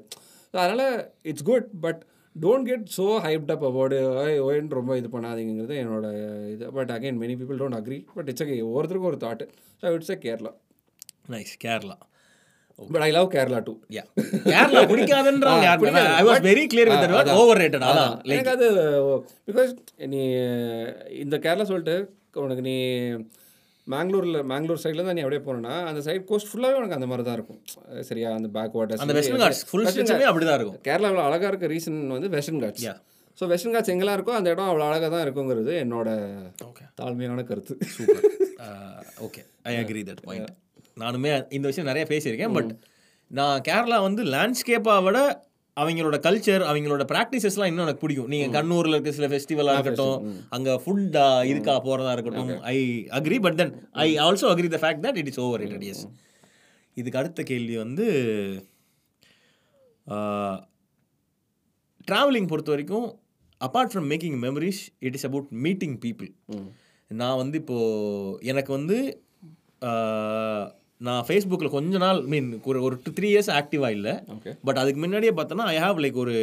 ஸோ அதனால் it's good but don't get so hyped up about ஓயின்னு ரொம்ப இது பண்ணாதீங்கிறது என்னோட இது. But again many people don't agree but it's ஒவ்வொருத்தருக்கும் ஒரு thought so it's a Kerala nice Kerala but I love Kerala too ya Kerala பிடிக்காதுன்றவங்க யாருமே I was very clear with that over rated அதான் எனக்கு அது பிகாஸ் நீ இந்த கேரளா சொல்லிட்டு உனக்கு நீ மேங்களூரில் மேங்களூர் சைடில் தான் நீ அப்படியே போனேன்னா அந்த சைடு கோஸ்ட் ஃபுல்லாகவே உனக்கு அந்த மாதிரி தான் இருக்கும். சரியா அந்த பேக் வாட்டர்ஸ் அந்த வெஸ்டர்ன் காட்ஸ் ஃபுல் ஸ்ட்ரெச்சுமே அப்படிதான் இருக்கும். கேரளாவில் அழகாக இருக்க ரீசன் வந்து Western Ghats. So Western Ghats எங்கெல்லாம் இருக்கோ அந்த இடம் அவ்வளோ அழகாக தான் இருக்குங்கிறது என்னோட தாழ்மையான கருத்து. Okay I agree that point நானுமே இந்த விஷயம் நிறைய பேசியிருக்கேன் பட் நான் கேரளா வந்து லேண்ட்ஸ்கேப்பை விட அவங்களோட கல்ச்சர் அவங்களோட ப்ராக்டிசஸ்லாம் இன்னும் எனக்கு பிடிக்கும். நீங்கள் கண்ணூரில் இருக்க சில ஃபெஸ்டிவலாக இருக்கட்டும் அங்கே ஃபுட் இதுக்கா போகிறதா இருக்கட்டும் I agree but then I also agree the fact that it is over rated yes இதுக்கு அடுத்த கேள்வி வந்து ட்ராவலிங் பொறுத்த வரைக்கும் apart from making memories it is about meeting people நான் வந்து இப்போது எனக்கு வந்து நான் ஃபேஸ்புக்கில் கொஞ்ச நாள் மீன் ஒரு ஒரு டூ த்ரீ இயர்ஸ் ஆக்டிவாக இல்லை. பட் அதுக்கு முன்னாடியே பார்த்தோன்னா ஐ ஹாவ் லைக் ஒரு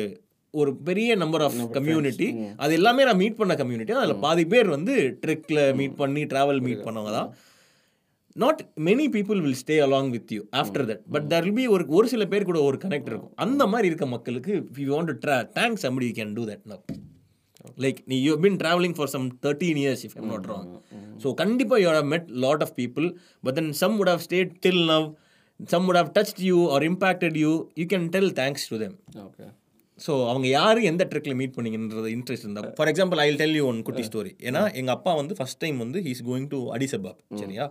ஒரு பெரிய நம்பர் ஆஃப் கம்யூனிட்டி அது எல்லாமே நான் மீட் பண்ண கம்யூனிட்டி அதில் பாதி பேர் வந்து ட்ரெக்கில் மீட் பண்ணி ட்ராவல் மீட் பண்ணவங்க தான். Not many people will stay along with you after that but there will be ஒரு ஒரு சில பேர் கூட ஒரு கனெக்ட் இருக்கும். அந்த மாதிரி இருக்க மக்களுக்கு we want to draw thanks somebody you can do that now. Like நீ you been travelling for some thirteen years if I'm not wrong so கண்டிப்பாக you have met lot of people but then some would have stayed till now. Some would have touched you or impacted you. You can tell thanks to them. Okay so அவங்க யார் எந்த ட்ரெக்கில் meet பண்ணீங்கன்றது interest இருந்தால் for example I tell you one குட்டி story ஏன்னா எங்கள் அப்பா வந்து ஃபஸ்ட் டைம் வந்து he's going to Addis Ababa சரியா?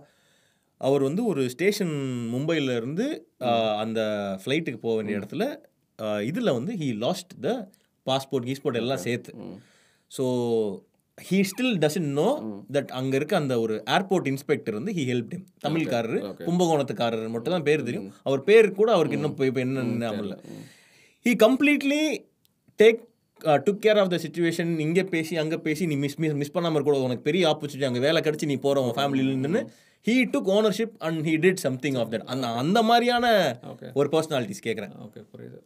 அவர் வந்து ஒரு ஸ்டேஷன் மும்பையில் இருந்து ஆஹ், அந்த ஃப்ளைட்டுக்கு போக வேண்டிய இடத்துல இதில் வந்து ஹீ லாஸ்ட் த பாஸ்போர்ட் கீஸ்போர்ட் எல்லாம் சேர்த்து. So he still doesn't know that அங்கே இருக்க அந்த ஒரு ஏர்போர்ட் இன்ஸ்பெக்டர் வந்து ஹி ஹெல்ப் him. தமிழ்காரரு கும்பகோணத்துக்காரர் மட்டும் தான் பேர் தெரியும். அவர் பேர் கூட அவருக்கு இன்னும் இப்போ இப்போ என்ன ஞாபகம் இல்லை. He completely take took care of the situation இங்கே பேசி அங்கே பேசி நீ மிஸ் மிஸ் மிஸ் பண்ணாமல் கூட உனக்கு பெரிய ஆப்பர்ச்சுனிட்டி அங்கே வேலை கிடச்சி நீ போகிற உன் ஃபேமிலியிலேருந்து he took ownership and he did something of that அந்த அந்த மாதிரியான. ஒரு பர்சனாலிட்டிஸ் கேட்குறேன் ஓகே புரியுது.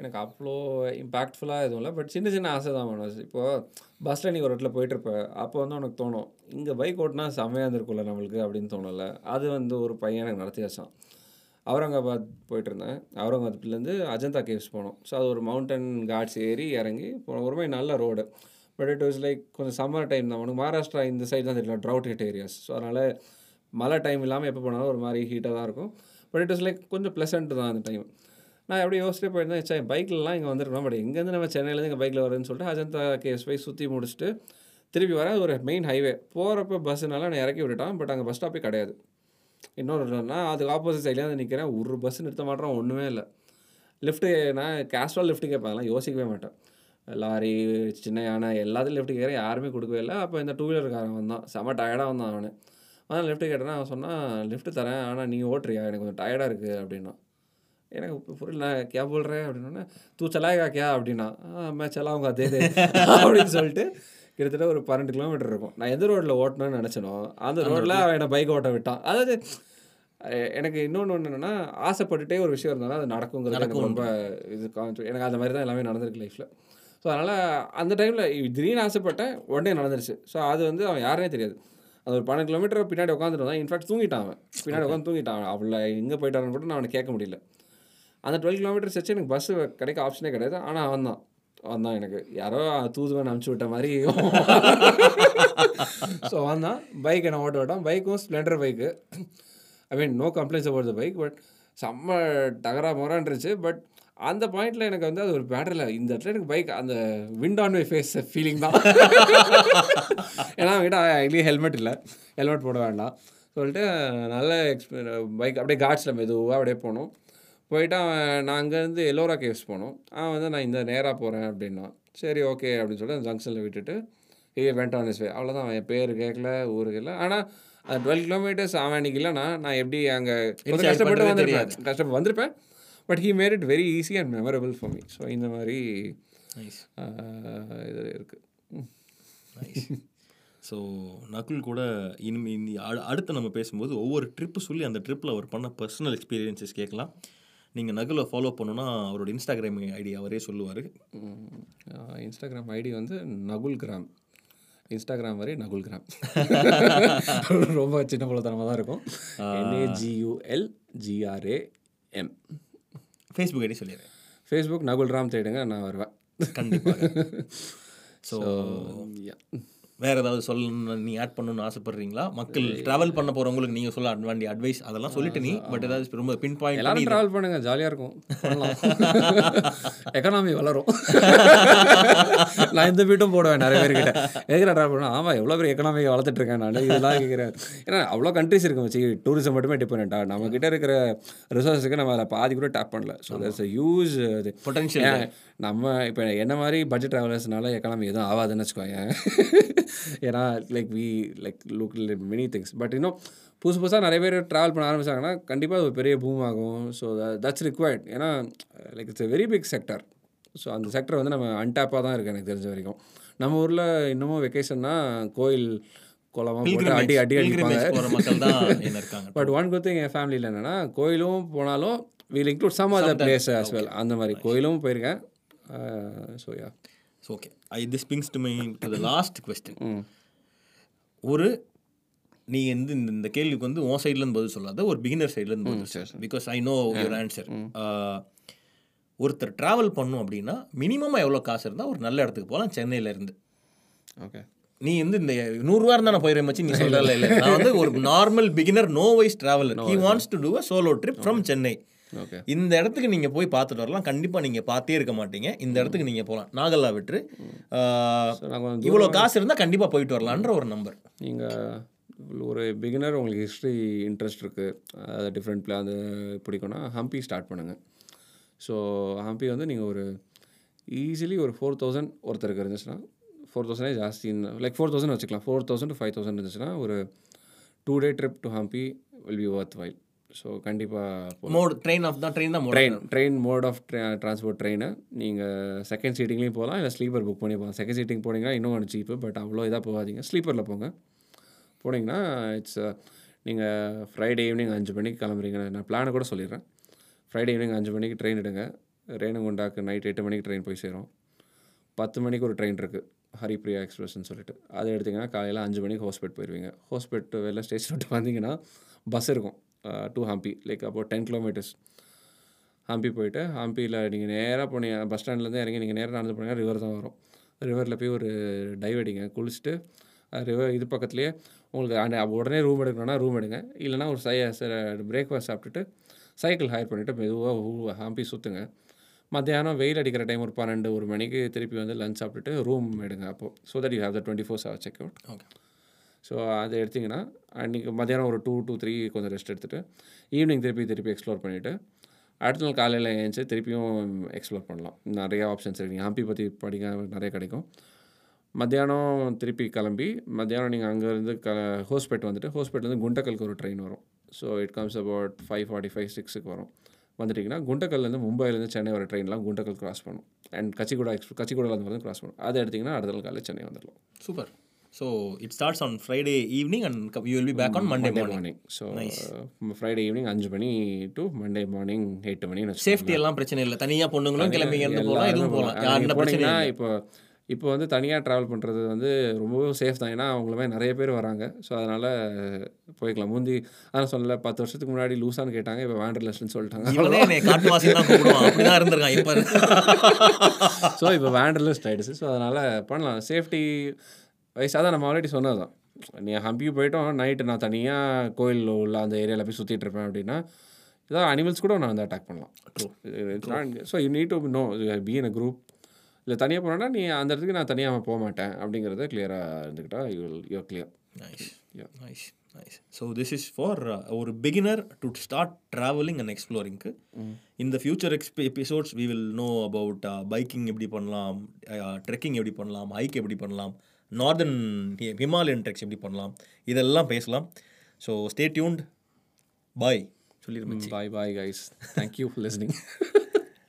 எனக்கு அவ்வளோ இம்பேக்ட்ஃபுல்லாக எதுவும் இல்லை. பட் சின்ன சின்ன ஆசை தான் மனோஜ். இப்போது பஸ்ஸில் நீ ஒரு இடத்துல போயிட்டுருப்ப அப்போ வந்து உனக்கு தோணும் இங்கே பைக் ஓட்டினா செம்மையாக இருந்திருக்கும்ல நம்மளுக்கு அப்படின்னு தோணல அது வந்து ஒரு பையன் எனக்கு நடத்தி வச்சான். அவுரங்காபாத் போயிட்டுருந்தேன். அவுரங்காபாத்லேருந்து அஜந்தா கேவ்ஸ் போனோம். ஸோ அது ஒரு மவுண்டன் காட்ஸ் ஏறி இறங்கி போனோம். ஒரு மாதிரி நல்ல road but it was like கொஞ்சம் சம்மர் டைம் தான். உனக்கு மகாராஷ்டிரா இந்த சைடு தான் தெரியல ட்ரவுட் ஹிட் ஏரியாஸ் ஸோ அதனால் மழை டைம் இல்லாமல் எப்போ போனாலும் ஒரு மாதிரி ஹீட்டாக தான் இருக்கும். பட் இட் வாஸ் லைக் கொஞ்சம் ப்ளசண்ட் தான் அந்த டைம் நான் எப்படி யோசிச்சுட்டு போயிருந்தேன் சரி பைக்கிலலாம் இங்கே வந்துருக்கோம் பட் எங்கேருந்து நம்ம சென்னையிலேருந்து இங்கே பைக்கில் வரேன்னு சொல்லிட்டு அஜந்தா கேஸ் போய் சுற்றி முடிச்சுட்டு திருப்பி வரேன் அது ஒரு மெயின் ஹைவே போகிறப்ப பஸ்ஸுனால நான் இறக்கி விட்டுட்டான் பட் அங்கே பஸ் ஸ்டாப்பே கிடையாது. இன்னொரு இல்லைன்னா அதுக்கு ஆப்போசிட் சைட்லேயே வந்து நிற்கிறேன் ஒரு பஸ் நிறுத்த மாட்டேறோம் ஒன்றுமே இல்லை. லிஃப்ட்டு நான் கேஷுவல் லிஃப்ட்டு கேட்பாங்கலாம் யோசிக்கவே மாட்டேன். லாரி சின்ன யானை எல்லாத்துலையும் லிஃப்ட் கேட்குறேன் யாருமே கொடுக்கவே இல்லை. அப்போ இந்த டூ வீலர்காரன் வந்தான் செம்ம டயர்டாக வந்தான் அவனு. அதான் லிஃப்ட்டு கேட்டேன்னா அவன் சொன்னால் லிஃப்ட்டு தரேன் ஆனால் நீ ஓட்டுறியா? எனக்கு கொஞ்சம் டயர்டாக இருக்குது அப்படின்னா எனக்கு புரியல நான் கே போல் ரே அப்படின்னா தூ சலாயகா கே அப்படின்னா மே சலாவுங்க அதே அப்படின்னு சொல்லிட்டு கிட்டத்தட்ட ஒரு பன்னெண்டு கிலோமீட்டர் இருக்கும். நான் எந்த ரோட்டில் ஓட்டணும்னு நினச்சனோ அந்த ரோட்டில் அவன் என்னை பைக் ஓட்ட விட்டான். அதாவது எனக்கு இன்னொன்று ஒன்று என்னென்னா ஆசைப்பட்டுட்டே ஒரு விஷயம் இருந்தாலும் அது நடக்குங்கிறது எனக்கு ரொம்ப இது எனக்கு அந்த மாதிரி தான் எல்லாமே நடந்திருக்கு லைஃப்பில் ஸோ அதனால் அந்த டைமில் திடீர்னு ஆசைப்பட்டேன் உடனே நடந்துருச்சு. ஸோ அது வந்து அவன் யாருனே தெரியாது. அது ஒரு பன்னெண்டு கிலோமீட்டர் பின்னாடி உட்காந்துட்டு வந்தான் இன்ஃபேக்ட் தூங்கிட்டான் அவன். பின்னாடி உட்காந்து தூங்கிட்டான். அவளை எங்கே போயிட்டான்னு கூட நான் அவனை கேட்க முடியல. அந்த டுவெல் கிலோமீட்டர்ஸ் வச்சு எனக்கு பஸ்ஸு கிடைக்க ஆப்ஷனே கிடையாது. ஆனால் அவன் தான் வந்தான் எனக்கு. யாரோ தூதுவன் அனுப்பிச்சி விட்ட மாதிரி. ஸோ வந்தான் பைக் என்ன ஓட்ட விட்டான். பைக்கும் Splendor bike I mean no complaints about the bike but செம்ம டகரா முறான்ருச்சு பட் அந்த பாயிண்ட்ல எனக்கு வந்து அது ஒரு பேட்டரில் இந்த இடத்துல எனக்கு பைக் அந்த wind on my face feeling தான். ஏன்னா அவங்ககிட்ட இல்லையே ஹெல்மெட் இல்லை. ஹெல்மெட் போட வேண்டாம். சொல்லிட்டு நல்ல எக்ஸ்பீ பைக் அப்படியே காட்ஸில் மெதுவாக அப்படியே போனோம். போயிட்டு அவன் நான் அங்கேருந்து எல்லோரா கேவ்ஸ் போனோம். அவன் வந்து நான் இந்த நேராக போகிறேன் அப்படின்னா சரி ஓகே அப்படின்னு சொல்லிட்டு அந்த ஜங்ஷனில் விட்டுட்டு ஏ வெண்ட் ஆன் வே அவ்வளோதான் அவன் என் பேர் கேட்கல ஊருக்கு இல்லை ஆனால் அந்த டுவெல் கிலோமீட்டர்ஸ் அவன் அன்றைக்கி இல்லைனா நான் எப்படி அங்கே கொஞ்சம் கஷ்டப்பட்டு வந்திருப்பேன். கஷ்டப்பட்டு வந்திருப்பேன். But he made it very easy and memorable for me so இந்த மாதிரி இது இருக்குது ஸோ நகுல் கூட இனிமே இந்த அடு- அடுத்து நம்ம பேசும்போது ஒவ்வொரு ட்ரிப்பு சொல்லி அந்த ட்ரிப்பில் அவர் பண்ண பர்சனல் எக்ஸ்பீரியன்சஸ் கேட்கலாம். நீங்கள் நகுலை ஃபாலோ பண்ணணும்னா அவரோட இன்ஸ்டாகிராம் ஐடி அவரே சொல்லுவார். இன்ஸ்டாகிராம் ஐடி வந்து நகுல் கிராம். இன்ஸ்டாகிராம் வரை நகுல் கிராம். ரொம்ப சின்ன புலத்தனமாக தான் இருக்கும். N A G U L G R A M Facebook ID சொல்லிடுறேன் ஃபேஸ்புக் நகுல் ராம் தேடுங்க நான் வருவேன். கண்டிப்பாக. So yeah. வேற ஏதாவது சொல்லணும் நீ ஆட் பண்ணணும்னு ஆசைப்படுறீங்களா? மக்கள் ட்ராவல் பண்ண போறவங்களுக்கு நீங்க சொல்ல வேண்டிய அட்வைஸ் அதெல்லாம் சொல்லிட்டு நீ பட் ஏதாவது ரொம்ப பின் பாயிண்ட் எல்லாரும் ட்ராவல் பண்ணுங்க ஜாலியாக இருக்கும். எக்கனாமி வளரும். நான் இந்த வீட்டும் போடுவேன் நிறைய பேர்கிட்ட. எதுக்கு ட்ராவல் பண்ணணும்? ஆமாம் எவ்வளோ பேர் எக்கனாமி வளர்த்துட்டு இருக்கேன் நான். இதெல்லாம் கேட்குறேன் ஏன்னா அவ்வளோ கண்ட்ரிஸ் இருக்கு வச்சு டூரிசம் மட்டுமே டிபெண்ட்டாக நம்ம கிட்ட இருக்கிற ரிசோர்ஸுக்கு நம்ம அதில் பாதி கூட டேப் பண்ணல. ஸோ தட்ஸ் யூஸ் இது. பொட்டன்ஷியல் நம்ம இப்போ என்ன மாதிரி பட்ஜெட் ட்ராவலர்ஸ்னால எக்கனாமி எதுவும் ஆகாதுன்னு வச்சுக்கோங்க ஏன்னா like we like look many things but இன்னும் புதுசு புதுசாக நிறைய பேர் ட்ராவல் பண்ண ஆரம்பிச்சாங்கன்னா கண்டிப்பாக அது ஒரு பெரிய பூம் ஆகும். ஸோ தட்ஸ் ரிக்வயர்ட் ஏன்னா like it's a very big sector so அந்த செக்டர் வந்து நம்ம அன்டாப்பாக தான் இருக்குது எனக்கு தெரிஞ்ச வரைக்கும். நம்ம ஊரில் இன்னமும் வெக்கேஷன்னா கோயில் குளமாக போட்டு அடி அடி அடிப்பாங்க. பட் ஒன் குட் திங் என் ஃபேமிலியில் என்னென்னா கோயிலும் போனாலும் we'll include some other place as well. அந்த மாதிரி கோயிலும் போயிருக்கேன். So ya okay I this pings to me to the last question ஒரு நீ வந்து இந்த இந்த கேள்விக்கு வந்து உன் சைட்லேருந்து பதில் சொல்லாத ஒரு பிகினர் சைட்லேருந்து பதில் சரி, because I know your answer ஒருத்தர் ட்ராவல் பண்ணும் அப்படின்னா மினிமமாக எவ்வளோ காசு இருந்தால் ஒரு நல்ல இடத்துக்கு போகலாம் சென்னையில இருந்து. ஓகே நீ வந்து இந்த நூறுரூவா இருந்தால் நான் போயிடுறேன் மச்சி நீ சொல்லல இல்லை. நான் வந்து ஒரு normal beginner novice traveller he wants to do a solo trip from Chennai இந்த இடத்துக்கு நீங்கள் போய் பார்த்துட்டு வரலாம். கண்டிப்பாக நீங்கள் பார்த்தே இருக்க மாட்டீங்க. இந்த இடத்துக்கு நீங்கள் போகலாம் நாகல்லா விட்டு இவ்வளோ காசு இருந்தால் கண்டிப்பாக போயிட்டு வரலான்ற ஒரு நம்பர். நீங்கள் ஒரு பிகினர் உங்களுக்கு ஹிஸ்ட்ரி இன்ட்ரெஸ்ட் இருக்குது அது டிஃப்ரெண்ட் பிளே அது பிடிக்கும்னா ஹம்பி ஸ்டார்ட் பண்ணுங்கள் ஸோ ஹம்பி வந்து நீங்கள் ஒரு ஈஸிலி ஒரு ஃபோர் தௌசண்ட் ஒருத்தருக்கு இருந்துச்சுன்னா ஃபோர் தௌசண்டே ஜாஸ்தி லைக் ஃபோர் தௌசண்ட் வச்சுக்கலாம். Four thousand to five thousand இருந்துச்சுன்னா ஒரு two day trip to Hampi will be worthwhile so கண்டிப்பாக மோட் ட்ரெயின் ஆஃப் தான் ட்ரெயின் தான் train train mode of transport train நீங்கள் செகண்ட் சீட்டிங்லேயும் போகலாம் இல்லை ஸ்லீப்பர் புக் பண்ணி போகலாம் செகண்ட் சீட்டிங் போனீங்கன்னா இன்னும் கொஞ்சம் சீப்பு பட் அவ்வளோ இதாக போகாதீங்க. ஸ்லீப்பரில் போங்க. போனீங்கன்னா இட்ஸ் நீங்கள் ஃப்ரைடே ஈவினிங் அஞ்சு மணிக்கு கிளம்புறீங்க. நான் பிளானை கூட சொல்லிடுறேன். ஃப்ரைடே ஈவினிங் அஞ்சு மணிக்கு ட்ரெயின் எடுங்க. ரேணுகுண்டாக்கு நைட் எட்டு மணிக்கு ட்ரெயின் போய் சேரும். பத்து மணிக்கு ஒரு ட்ரெயின் இருக்குது ஹரிப்ரியா எக்ஸ்பிரஸ்ன்னு சொல்லிட்டு. அதை எடுத்திங்கன்னா காலையில் அஞ்சு மணிக்கு ஹோஸ்பேட் போயிடுவீங்க ஹோஸ்பேட் வெளில ஸ்டேஷன் விட்டு வந்தீங்கன்னா பஸ் இருக்கும். டு ஹம்பி லைக் அப்போ டென் கிலோமீட்டர்ஸ் ஹம்பி போயிட்டு ஹம்பியில் நீங்கள் நேராக போனீங்க பஸ் ஸ்டாண்ட்லேருந்து இறங்கி நீங்கள் நேராக நடந்து போனீங்கன்னா ரிவர் தான் வரும். ரிவரில் போய் ஒரு டைவ் அடிங்க குளிச்சுட்டு ரிவர் இது பக்கத்துலேயே உங்களுக்கு அந்த உடனே ரூம் எடுக்கணும்னா ரூம் எடுங்க. இல்லைனா ஒரு சை பிரேக்ஃபாஸ்ட் சாப்பிட்டுட்டு சைக்கிள் ஹையர் பண்ணிவிட்டு மெதுவாக ஹம்பி சுற்றுங்க மத்தியானம் வெயில் அடிக்கிற டைம் ஒரு பன்னெண்டு ஒரு மணிக்கு திருப்பி வந்து லஞ்ச் சாப்பிட்டுட்டு ரூம் எடுங்க அப்போது so that you have the twenty four hour check out okay so அதை எடுத்திங்கன்னா அன்றைக்கி மத்தியானம் ஒரு டூ டூ த்ரீ கொஞ்சம் ரெஸ்ட் எடுத்துகிட்டு ஈவினிங் திருப்பி திருப்பி எக்ஸ்ப்ளோர் பண்ணிவிட்டு அடுத்த நாள் காலையில் ஏஞ்சி திருப்பியும் எக்ஸ்ப்ளோர் பண்ணலாம். நிறைய ஆப்ஷன்ஸ் இருக்குது ஹம்பி பற்றி படிக்க நிறைய கிடைக்கும். மத்தியானம் திருப்பி கிளம்பி மத்தியானம் நீங்கள் அங்கேருந்து க ஹோஸ்பேட் வந்துட்டு ஹோஸ்பேட்லேருந்து குண்டக்கலுக்கு ஒரு ட்ரெயின் வரும். So it comes about five forty five சிக்ஸுக்கு வரும். வந்துட்டிங்கன்னா குண்டக்கல்லேருந்து மும்பைலேருந்து சென்னை வர ட்ரெயின்லாம் குண்டக்கல் கிராஸ் பண்ணும். அண்ட் கச்சிகுடா எக்ஸ் கச்சிகுடாலேருந்து வந்து கிராஸ் பண்ணும். அதை எடுத்திங்கன்னா அடுத்த நாள் காலையில் சென்னை வந்துடலாம். Super. So it starts on Friday evening and you will be back on Monday morning so Friday evening அஞ்சு மணி டு மண்டே மார்னிங் எட்டு மணி சேஃப்டி எல்லாம் பிரச்சனை இல்லை. தனியாக பொண்ணுங்களும் கிளம்பி இருந்து போகலாம் இதுவும் போகலாம் யாருன்னா பிரச்சனை. இப்போ இப்போ வந்து தனியாக ட்ராவல் பண்ணுறது வந்து ரொம்பவும் சேஃப் தான். ஏன்னா அவங்களுமே நிறைய பேர் வராங்க. ஸோ அதனால் போய்க்கலாம். முந்தி அதான் சொல்லல பத்து வருஷத்துக்கு முன்னாடி லூஸான்னு கேட்டாங்க இப்போ வேண்டர்லெஸ்ன்னு சொல்லிட்டாங்க. ஸோ இப்போ வேண்டர்லெஸ்ட் ஆகிடுச்சு ஸோ அதனால் பண்ணலாம். சேஃப்டி வயசாக தான் நம்ம ஆல்ரெடி சொன்னது தான். நீ ஹம்பி போயிட்டோம் நைட்டு நான் தனியாக கோயில் உள்ள அந்த ஏரியாவில் போய் சுற்றிட்டு இருப்பேன் அப்படின்னா இதான் அனிமல்ஸ் கூட நான் வந்து அட்டாக் பண்ணலாம். So you need to know be in a group இல்லை தனியாக போனோன்னா நீ அந்த இடத்துக்கு நான் தனியாக போக மாட்டேன் அப்படிங்கிறத கிளியராக இருந்துக்கிட்டா you you clear nice. Nice nice so this is for ஒரு beginner to start travelling and எக்ஸ்ப்ளோரிங்க்கு இந்த future XP episodes we will know about biking எப்படி பண்ணலாம் ட்ரெக்கிங் எப்படி பண்ணலாம் ஹைக் எப்படி பண்ணலாம் நார்தர்ன் ஹிமாலயன் ட்ரெக்ஸ் எப்படி பண்ணலாம்? இதெல்லாம் பேசலாம். So stay tuned bye சொல்லிடுமே bye bye guys thank you for listening